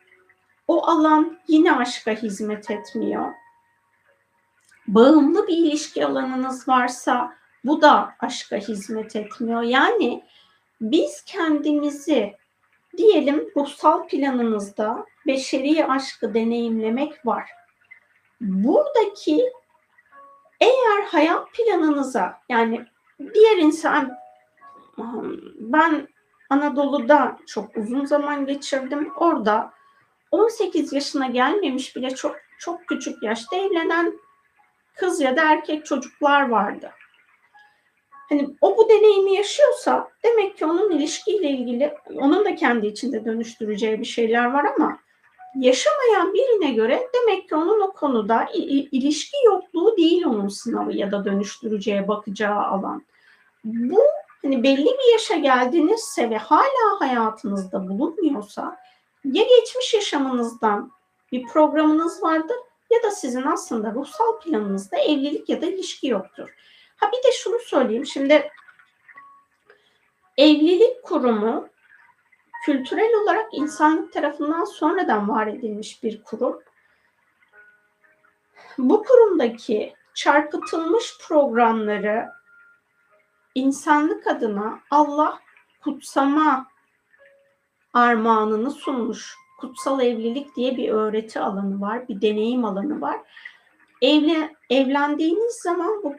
o alan yine aşka hizmet etmiyor. Bağımlı bir ilişki alanınız varsa bu da aşka hizmet etmiyor. Yani biz kendimizi diyelim ruhsal planınızda beşeri aşkı deneyimlemek var. Buradaki eğer hayat planınıza yani diğer insan ben Anadolu'da çok uzun zaman geçirdim. Orada 18 yaşına gelmemiş bile çok çok küçük yaşta evlenen kız ya da erkek çocuklar vardı. Hani o bu deneyimi yaşıyorsa demek ki onun ilişkiyle ilgili onun da kendi içinde dönüştüreceği bir şeyler var ama yaşamayan birine göre demek ki onun o konuda ilişki yokluğu değil onun sınavı ya da dönüştüreceği bakacağı alan. Bu hani belli bir yaşa geldinizse ve hala hayatınızda bulunmuyorsa ya geçmiş yaşamınızdan bir programınız vardır ya da sizin aslında ruhsal planınızda evlilik ya da ilişki yoktur. Ha bir de şunu söyleyeyim. Şimdi evlilik kurumu kültürel olarak insanlık tarafından sonradan var edilmiş bir kurum. Bu kurumdaki çarpıtılmış programları insanlık adına Allah kutsama armağanını sunmuş. Kutsal evlilik diye bir öğreti alanı var, bir deneyim alanı var. Evle, evlendiğiniz zaman bu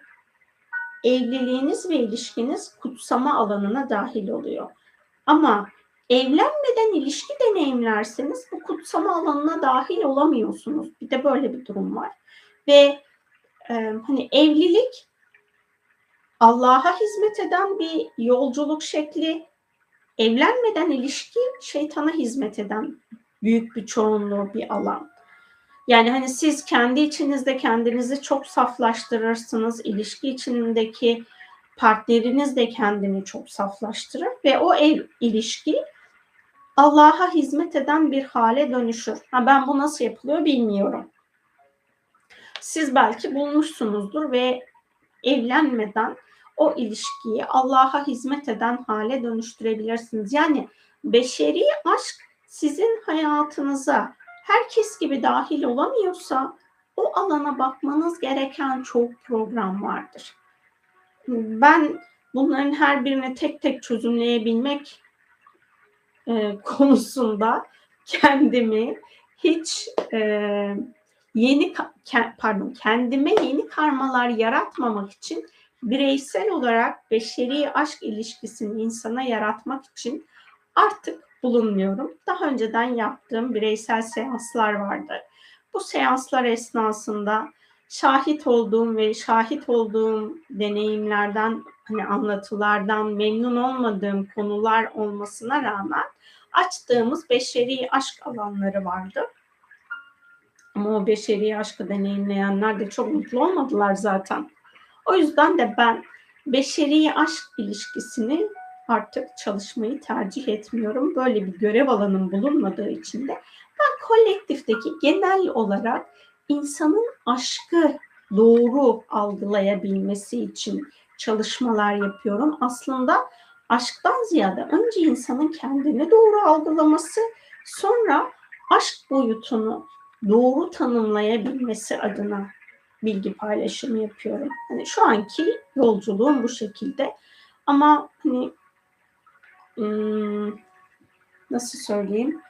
evliliğiniz ve ilişkiniz kutsama alanına dahil oluyor. Ama evlenmeden ilişki deneyimlerseniz bu kutsama alanına dahil olamıyorsunuz. Bir de böyle bir durum var. Ve e, hani evlilik Allah'a hizmet eden bir yolculuk şekli. Evlenmeden ilişki şeytana hizmet eden büyük bir çoğunluğu bir alan. Yani hani siz kendi içinizde kendinizi çok saflaştırırsınız. İlişki içindeki partneriniz de kendini çok saflaştırır ve o ev ilişki Allah'a hizmet eden bir hale dönüşür. Ha ben bu nasıl yapılıyor bilmiyorum. Siz belki bulmuşsunuzdur ve evlenmeden o ilişkiyi Allah'a hizmet eden hale dönüştürebilirsiniz. Yani beşeri aşk sizin hayatınıza herkes gibi dahil olamıyorsa o alana bakmanız gereken çok program vardır. Ben bunların her birini tek tek çözümleyebilmek e, konusunda kendimi hiç e, yeni pardon kendime yeni karmalar yaratmamak için bireysel olarak beşeri aşk ilişkisini insana yaratmak için artık bulunmuyorum. Daha önceden yaptığım bireysel seanslar vardı. Bu seanslar esnasında şahit olduğum ve şahit olduğum deneyimlerden hani anlatılardan memnun olmadığım konular olmasına rağmen açtığımız beşeri aşk alanları vardı. Ama o beşeri aşkı deneyimleyenler de çok mutlu olmadılar zaten. O yüzden de ben beşeri aşk ilişkisini artık çalışmayı tercih etmiyorum. Böyle bir görev alanım bulunmadığı için de ben kolektifteki genel olarak insanın aşkı doğru algılayabilmesi için çalışmalar yapıyorum. Aslında aşktan ziyade önce insanın kendini doğru algılaması, sonra aşk boyutunu doğru tanımlayabilmesi adına bilgi paylaşımı yapıyorum. Hani şu anki yolculuğum bu şekilde. Ama hani nasıl söyleyeyim?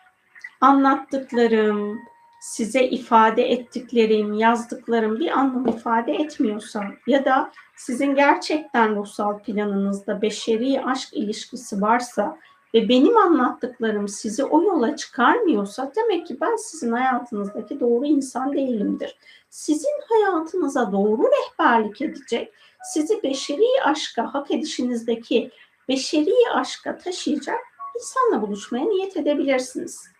Anlattıklarım, size ifade ettiklerim, yazdıklarım bir anlam ifade etmiyorsa ya da sizin gerçekten ruhsal planınızda beşeri aşk ilişkisi varsa ve benim anlattıklarım sizi o yola çıkarmıyorsa demek ki ben sizin hayatınızdaki doğru insan değilimdir. Sizin hayatınıza doğru rehberlik edecek, sizi beşeri aşka hak edişinizdeki beşeri aşka taşıyacak insanla buluşmaya niyet edebilirsiniz.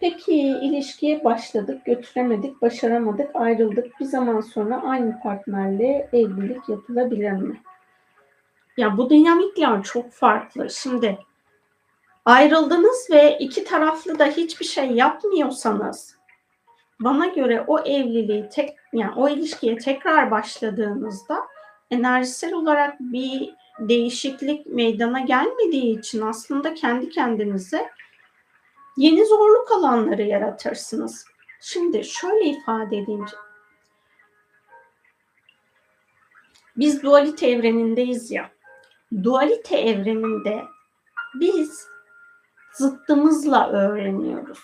Peki ilişkiye başladık, götüremedik, başaramadık, ayrıldık. Bir zaman sonra aynı partnerle evlilik yapılabilir mi? Ya bu dinamikler çok farklı. Şimdi ayrıldınız ve iki taraflı da hiçbir şey yapmıyorsanız bana göre o evliliği tek yani o ilişkiye tekrar başladığınızda enerjisel olarak bir değişiklik meydana gelmediği için aslında kendi kendinize yeni zorluk alanları yaratırsınız. Şimdi şöyle ifade edeyim. Biz dualite evrenindeyiz ya. Dualite evreninde biz zıttımızla öğreniyoruz.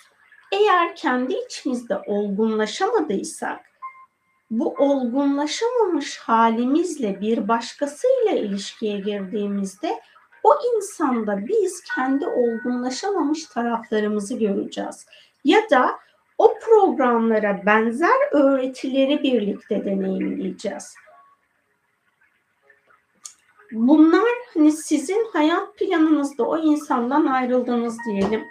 Eğer kendi içimizde olgunlaşamadıysak bu olgunlaşamamış halimizle bir başkasıyla ilişkiye girdiğimizde o insanda biz kendi olgunlaşamamış taraflarımızı göreceğiz. Ya da o programlara benzer öğretileri birlikte deneyimleyeceğiz. Bunlar hani sizin hayat planınızda o insandan ayrıldınız diyelim.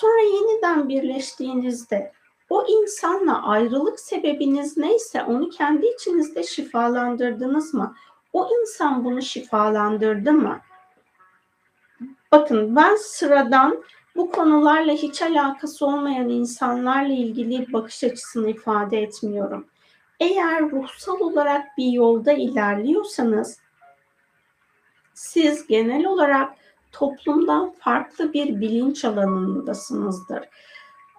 Sonra yeniden birleştiğinizde o insanla ayrılık sebebiniz neyse onu kendi içinizde şifalandırdınız mı? O insan bunu şifalandırdı mı? Bakın ben sıradan bu konularla hiç alakası olmayan insanlarla ilgili bakış açısını ifade etmiyorum. Eğer ruhsal olarak bir yolda ilerliyorsanız siz genel olarak toplumdan farklı bir bilinç alanındasınızdır.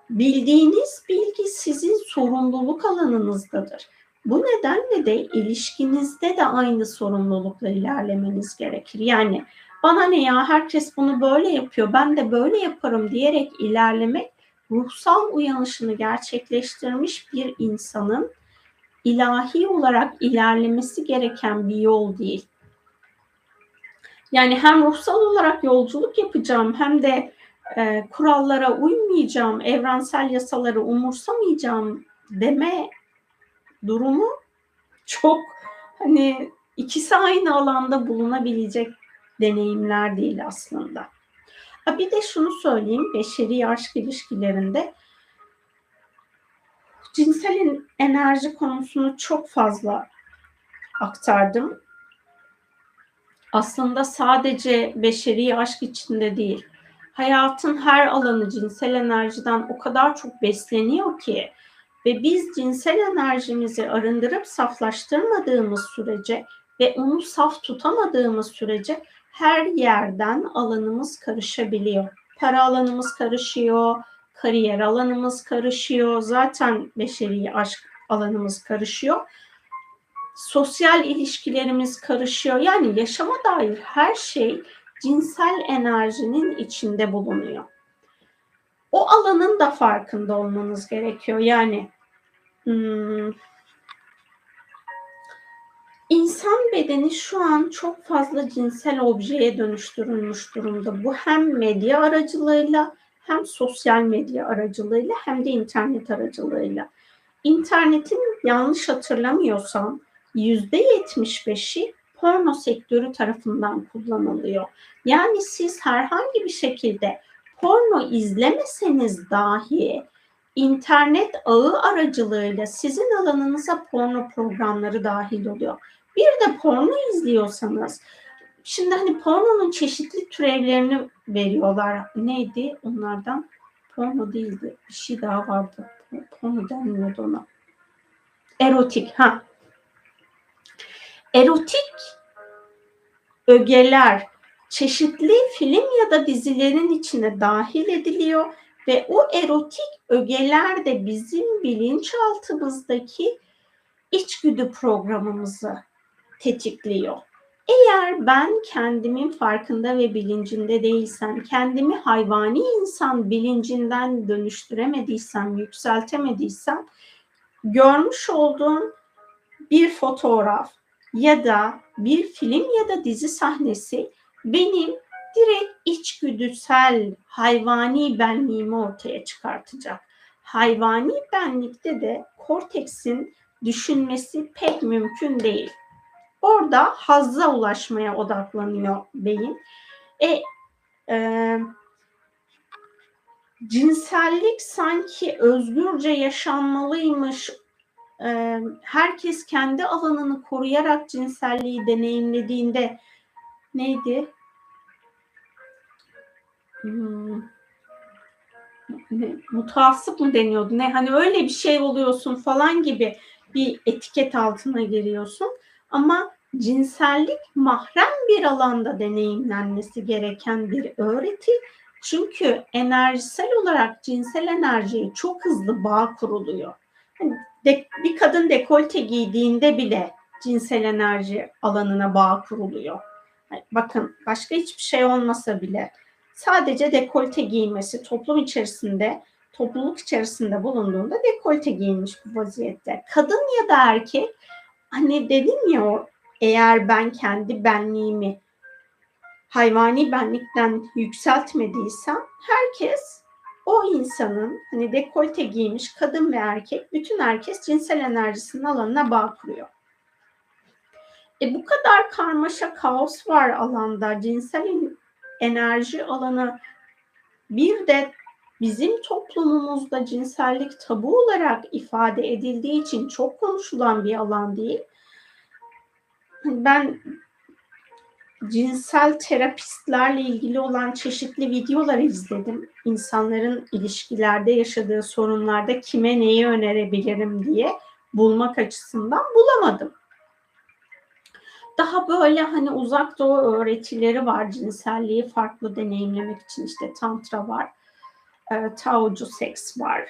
Bildiğiniz bilgi sizin sorumluluk alanınızdadır. Bu nedenle de ilişkinizde de aynı sorumlulukla ilerlemeniz gerekir. Yani bana ne ya herkes bunu böyle yapıyor ben de böyle yaparım diyerek ilerlemek ruhsal uyanışını gerçekleştirmiş bir insanın ilahi olarak ilerlemesi gereken bir yol değil. Yani hem ruhsal olarak yolculuk yapacağım hem de e, kurallara uymayacağım, evrensel yasaları umursamayacağım deme durumu çok hani ikisi aynı alanda bulunabilecek deneyimler değil aslında. Bir de şunu söyleyeyim, beşeri aşk ilişkilerinde cinsel enerji konusunu çok fazla aktardım. Aslında sadece beşeri aşk içinde değil, hayatın her alanı cinsel enerjiden o kadar çok besleniyor ki ve biz cinsel enerjimizi arındırıp saflaştırmadığımız sürece ve onu saf tutamadığımız sürece her yerden alanımız karışabiliyor. Para alanımız karışıyor, kariyer alanımız karışıyor, zaten beşeri aşk alanımız karışıyor. Sosyal ilişkilerimiz karışıyor. Yani yaşama dair her şey cinsel enerjinin içinde bulunuyor. O alanın da farkında olmanız gerekiyor. Yani hmm, İnsan bedeni şu an çok fazla cinsel objeye dönüştürülmüş durumda. Bu hem medya aracılığıyla hem sosyal medya aracılığıyla hem de internet aracılığıyla. İnternetin yanlış hatırlamıyorsam %75'i porno sektörü tarafından kullanılıyor. Yani siz herhangi bir şekilde porno izlemeseniz dahi internet ağı aracılığıyla sizin alanınıza porno programları dahil oluyor. Bir de porno izliyorsanız şimdi hani pornonun çeşitli türevlerini veriyorlar. Neydi onlardan? Porno değildi. Bir şey daha vardı. Porno denmiyordu ona. Erotik. Ha. Erotik ögeler çeşitli film ya da dizilerin içine dahil ediliyor ve o erotik ögeler de bizim bilinçaltımızdaki içgüdü programımızı tetikliyor. Eğer ben kendimin farkında ve bilincinde değilsem, kendimi hayvani insan bilincinden dönüştüremediysem, yükseltemediysem, görmüş olduğum bir fotoğraf ya da bir film ya da dizi sahnesi benim direkt içgüdüsel hayvani benliğimi ortaya çıkartacak. hayvani benlikte de korteksin düşünmesi pek mümkün değil. Orada hazza ulaşmaya odaklanıyor beyin. E, e, cinsellik sanki özgürce yaşanmalıymış. E, herkes kendi alanını koruyarak cinselliği deneyimlediğinde neydi? Hmm, ne, mutasip mı deniyordu? Ne hani öyle bir şey oluyorsun falan gibi bir etiket altına giriyorsun. Ama cinsellik mahrem bir alanda deneyimlenmesi gereken bir öğreti. Çünkü enerjisel olarak cinsel enerjiye çok hızlı bağ kuruluyor. Hani bir kadın dekolte giydiğinde bile cinsel enerji alanına bağ kuruluyor. Yani bakın başka hiçbir şey olmasa bile sadece dekolte giymesi toplum içerisinde topluluk içerisinde bulunduğunda dekolte giymiş bu vaziyette. Kadın ya da erkek hani dedim ya eğer ben kendi benliğimi hayvani benlikten yükseltmediysem herkes o insanın hani dekolte giymiş kadın ve erkek bütün herkes cinsel enerjisinin alanına bağ kuruyor. E bu kadar karmaşa kaos var alanda cinsel enerji alanı bir de bizim toplumumuzda cinsellik tabu olarak ifade edildiği için çok konuşulan bir alan değil. Ben cinsel terapistlerle ilgili olan çeşitli videolar izledim. İnsanların ilişkilerde yaşadığı sorunlarda kime neyi önerebilirim diye bulmak açısından bulamadım. Daha böyle hani uzak doğu öğretileri var cinselliği farklı deneyimlemek için işte tantra var, e, taocu seks var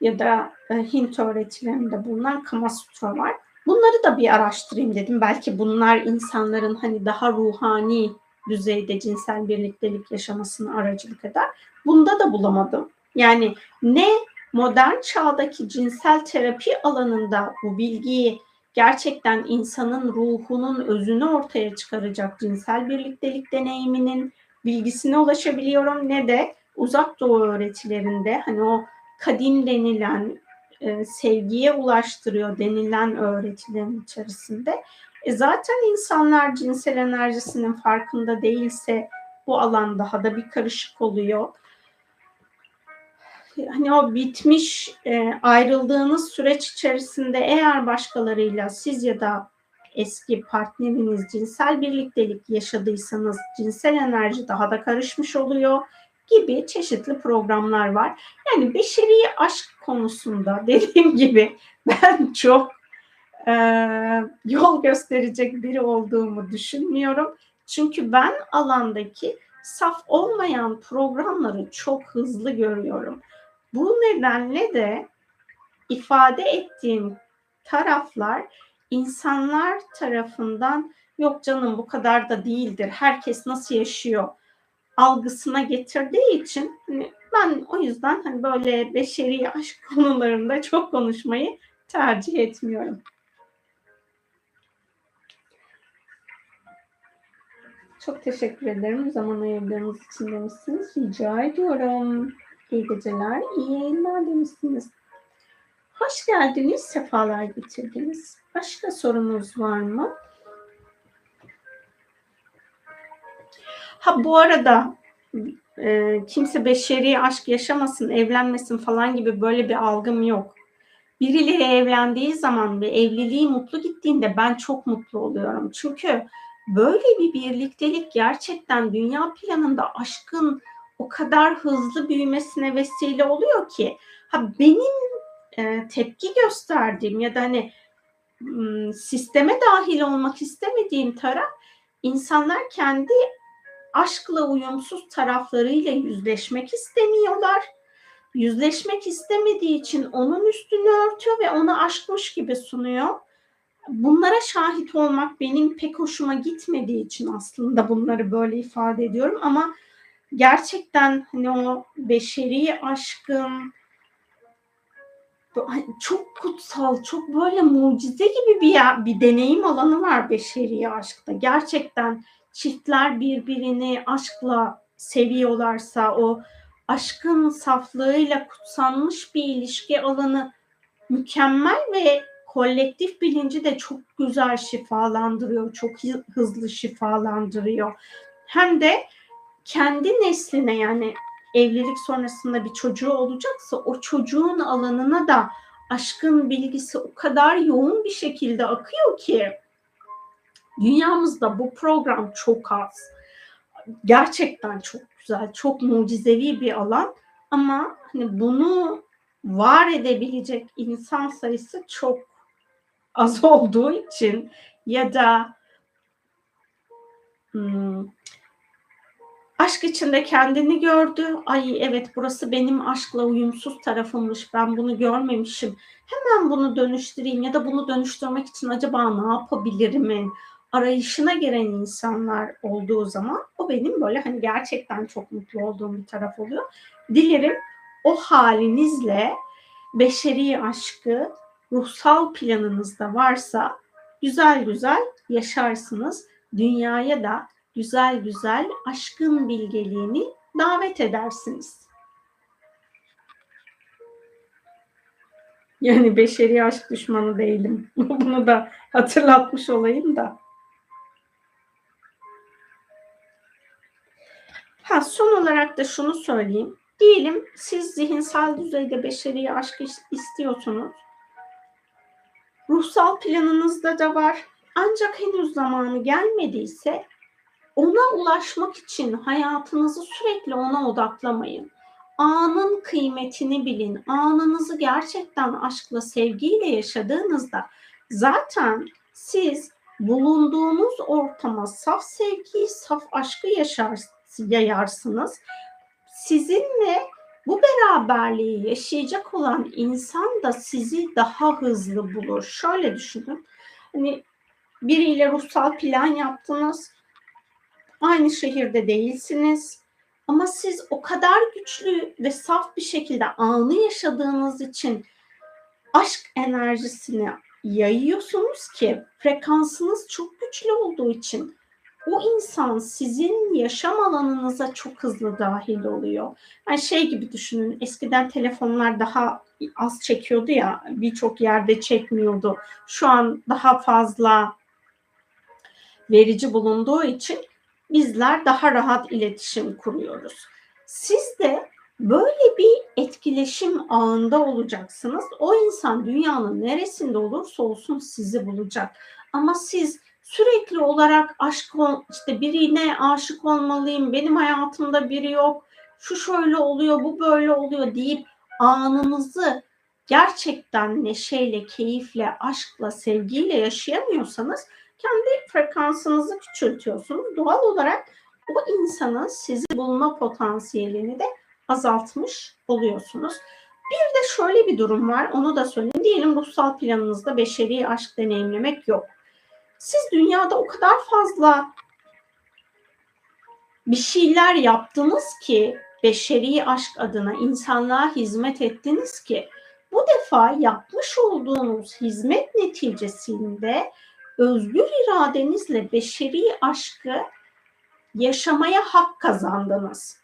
ya da e, Hint öğretilerinde bulunan Kama Sutra var. Bunları da bir araştırayım dedim. Belki bunlar insanların hani daha ruhani düzeyde cinsel birliktelik yaşamasına aracılık eder. Bunda da bulamadım. Yani ne modern çağdaki cinsel terapi alanında bu bilgiyi gerçekten insanın ruhunun özünü ortaya çıkaracak cinsel birliktelik deneyiminin bilgisine ulaşabiliyorum ne de uzak doğu öğretilerinde hani o kadim denilen e, sevgiye ulaştırıyor denilen öğretilerin içerisinde. E zaten insanlar cinsel enerjisinin farkında değilse bu alan daha da bir karışık oluyor. Hani o bitmiş e, ayrıldığınız süreç içerisinde eğer başkalarıyla siz ya da eski partneriniz cinsel birliktelik yaşadıysanız cinsel enerji daha da karışmış oluyor gibi çeşitli programlar var. Yani beşeri aşk konusunda dediğim gibi ben çok e, yol gösterecek biri olduğumu düşünmüyorum. Çünkü ben alandaki saf olmayan programları çok hızlı görüyorum. Bu nedenle de ifade ettiğim taraflar insanlar tarafından yok canım bu kadar da değildir. Herkes nasıl yaşıyor algısına getirdiği için hani ben o yüzden hani böyle beşeri aşk konularında çok konuşmayı tercih etmiyorum. Çok teşekkür ederim. Zaman ayırdığınız için demişsiniz. Rica ediyorum. İyi geceler, iyi yayınlar demişsiniz. Hoş geldiniz, sefalar getirdiniz. Başka sorunuz var mı? Ha bu arada e, kimse beşeri aşk yaşamasın, evlenmesin falan gibi böyle bir algım yok. Birileri evlendiği zaman ve evliliği mutlu gittiğinde ben çok mutlu oluyorum. Çünkü böyle bir birliktelik gerçekten dünya planında aşkın o kadar hızlı büyümesine vesile oluyor ki ha benim e, tepki gösterdiğim ya da hani sisteme dahil olmak istemediğim taraf insanlar kendi aşkla uyumsuz taraflarıyla yüzleşmek istemiyorlar. Yüzleşmek istemediği için onun üstünü örtüyor ve onu aşkmış gibi sunuyor. Bunlara şahit olmak benim pek hoşuma gitmediği için aslında bunları böyle ifade ediyorum ama gerçekten hani o beşeri aşkın çok kutsal, çok böyle mucize gibi bir bir deneyim alanı var beşeri aşkta. Gerçekten çiftler birbirini aşkla seviyorlarsa o aşkın saflığıyla kutsanmış bir ilişki alanı mükemmel ve kolektif bilinci de çok güzel şifalandırıyor, çok hızlı şifalandırıyor. Hem de kendi nesline yani evlilik sonrasında bir çocuğu olacaksa o çocuğun alanına da aşkın bilgisi o kadar yoğun bir şekilde akıyor ki dünyamızda bu program çok az. Gerçekten çok güzel, çok mucizevi bir alan ama hani bunu var edebilecek insan sayısı çok az olduğu için ya da hmm, aşk içinde kendini gördü. Ay evet burası benim aşkla uyumsuz tarafımmış. Ben bunu görmemişim. Hemen bunu dönüştüreyim ya da bunu dönüştürmek için acaba ne yapabilirim? Arayışına giren insanlar olduğu zaman o benim böyle hani gerçekten çok mutlu olduğum bir taraf oluyor. Dilerim o halinizle beşeri aşkı ruhsal planınızda varsa güzel güzel yaşarsınız. Dünyaya da güzel güzel aşkın bilgeliğini davet edersiniz. Yani beşeri aşk düşmanı değilim. Bunu da hatırlatmış olayım da. Ha, son olarak da şunu söyleyeyim. Diyelim siz zihinsel düzeyde beşeri aşk istiyorsunuz. Ruhsal planınızda da var. Ancak henüz zamanı gelmediyse ona ulaşmak için hayatınızı sürekli ona odaklamayın. Anın kıymetini bilin. Anınızı gerçekten aşkla, sevgiyle yaşadığınızda zaten siz bulunduğunuz ortama saf sevgiyi, saf aşkı yaşar, yayarsınız. Sizinle bu beraberliği yaşayacak olan insan da sizi daha hızlı bulur. Şöyle düşünün. Hani biriyle ruhsal plan yaptınız. Aynı şehirde değilsiniz. Ama siz o kadar güçlü ve saf bir şekilde anı yaşadığınız için aşk enerjisini yayıyorsunuz ki frekansınız çok güçlü olduğu için o insan sizin yaşam alanınıza çok hızlı dahil oluyor. Yani şey gibi düşünün eskiden telefonlar daha az çekiyordu ya birçok yerde çekmiyordu. Şu an daha fazla verici bulunduğu için bizler daha rahat iletişim kuruyoruz. Siz de böyle bir etkileşim ağında olacaksınız. O insan dünyanın neresinde olursa olsun sizi bulacak. Ama siz sürekli olarak aşk işte birine aşık olmalıyım, benim hayatımda biri yok, şu şöyle oluyor, bu böyle oluyor deyip anınızı gerçekten neşeyle, keyifle, aşkla, sevgiyle yaşayamıyorsanız kendi frekansınızı küçültüyorsunuz. Doğal olarak o insanın sizi bulma potansiyelini de azaltmış oluyorsunuz. Bir de şöyle bir durum var, onu da söyleyeyim. Diyelim ruhsal planınızda beşeri aşk deneyimlemek yok. Siz dünyada o kadar fazla bir şeyler yaptınız ki beşeri aşk adına insanlığa hizmet ettiniz ki bu defa yapmış olduğunuz hizmet neticesinde özgür iradenizle beşeri aşkı yaşamaya hak kazandınız.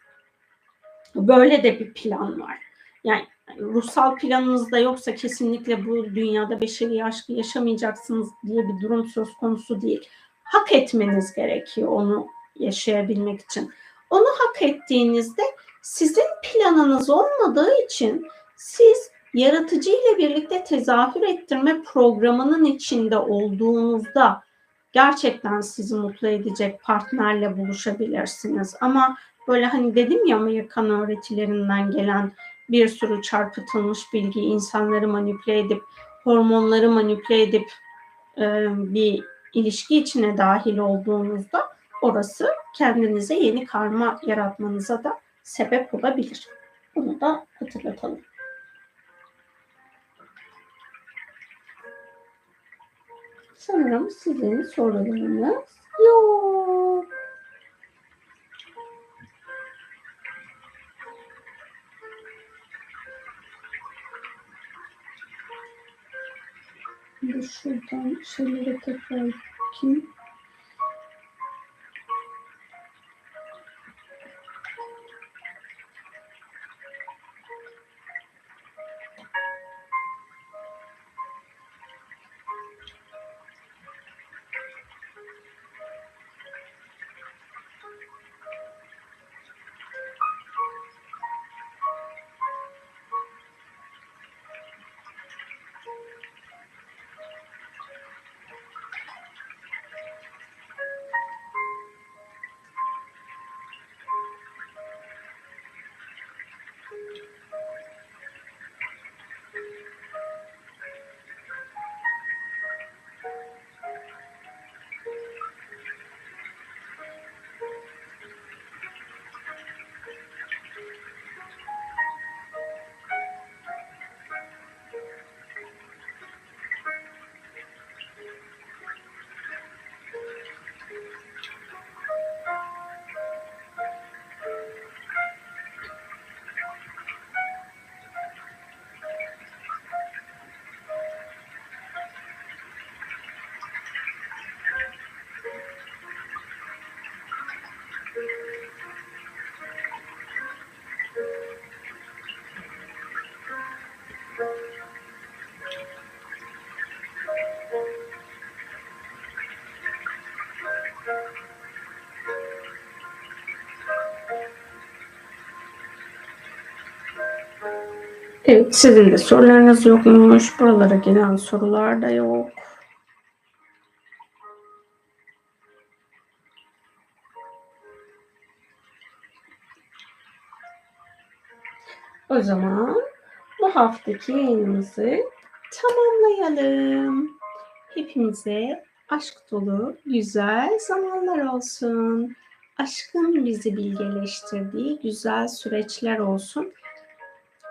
Böyle de bir plan var. Yani ruhsal planınızda yoksa kesinlikle bu dünyada beşeri aşkı yaşamayacaksınız diye bir durum söz konusu değil. Hak etmeniz gerekiyor onu yaşayabilmek için. Onu hak ettiğinizde sizin planınız olmadığı için siz yaratıcı ile birlikte tezahür ettirme programının içinde olduğunuzda gerçekten sizi mutlu edecek partnerle buluşabilirsiniz. Ama böyle hani dedim ya Amerikan öğretilerinden gelen bir sürü çarpıtılmış bilgi insanları manipüle edip hormonları manipüle edip e, bir ilişki içine dahil olduğunuzda orası kendinize yeni karma yaratmanıza da sebep olabilir. Bunu da hatırlatalım. Sanırım sizin sorularınız yok. Şuradan şeyleri tekrar bakayım. Evet, sizin de sorularınız yokmuş. Buralara gelen sorular da yok. O zaman bu haftaki yayınımızı tamamlayalım. Hepimize aşk dolu güzel zamanlar olsun. Aşkın bizi bilgeleştirdiği güzel süreçler olsun.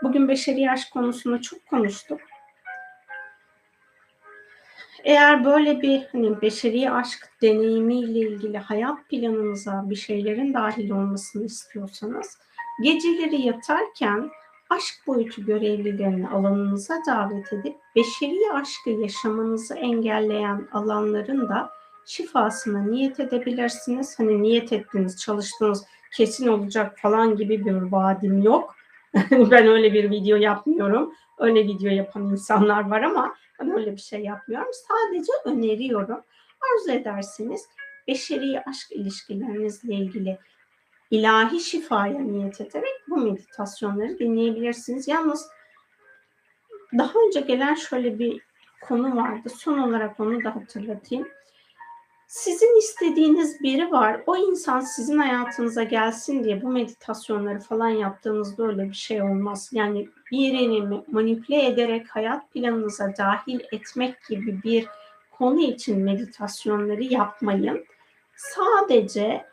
Bugün beşeri aşk konusunu çok konuştuk. Eğer böyle bir hani beşeri aşk deneyimiyle ilgili hayat planınıza bir şeylerin dahil olmasını istiyorsanız geceleri yatarken aşk boyutu görevlilerini alanınıza davet edip beşeri aşkı yaşamanızı engelleyen alanların da şifasına niyet edebilirsiniz. Hani niyet ettiniz, çalıştınız, kesin olacak falan gibi bir vaadim yok. ben öyle bir video yapmıyorum. Öyle video yapan insanlar var ama ben öyle bir şey yapmıyorum. Sadece öneriyorum. Arzu ederseniz beşeri aşk ilişkilerinizle ilgili ilahi şifaya niyet ederek bu meditasyonları dinleyebilirsiniz. Yalnız daha önce gelen şöyle bir konu vardı. Son olarak onu da hatırlatayım. Sizin istediğiniz biri var. O insan sizin hayatınıza gelsin diye bu meditasyonları falan yaptığınızda öyle bir şey olmaz. Yani birini manipüle ederek hayat planınıza dahil etmek gibi bir konu için meditasyonları yapmayın. Sadece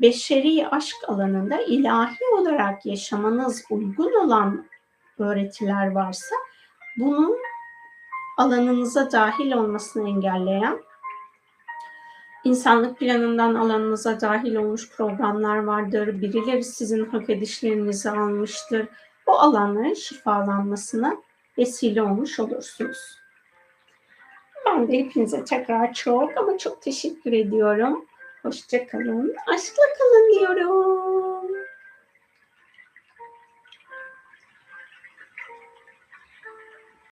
beşeri aşk alanında ilahi olarak yaşamanız uygun olan öğretiler varsa bunun alanınıza dahil olmasını engelleyen insanlık planından alanınıza dahil olmuş programlar vardır. Birileri sizin hak edişlerinizi almıştır. Bu alanların şifalanmasına vesile olmuş olursunuz. Ben de hepinize tekrar çok ama çok teşekkür ediyorum. Hoşça kalın, aşkla kalın diyorum.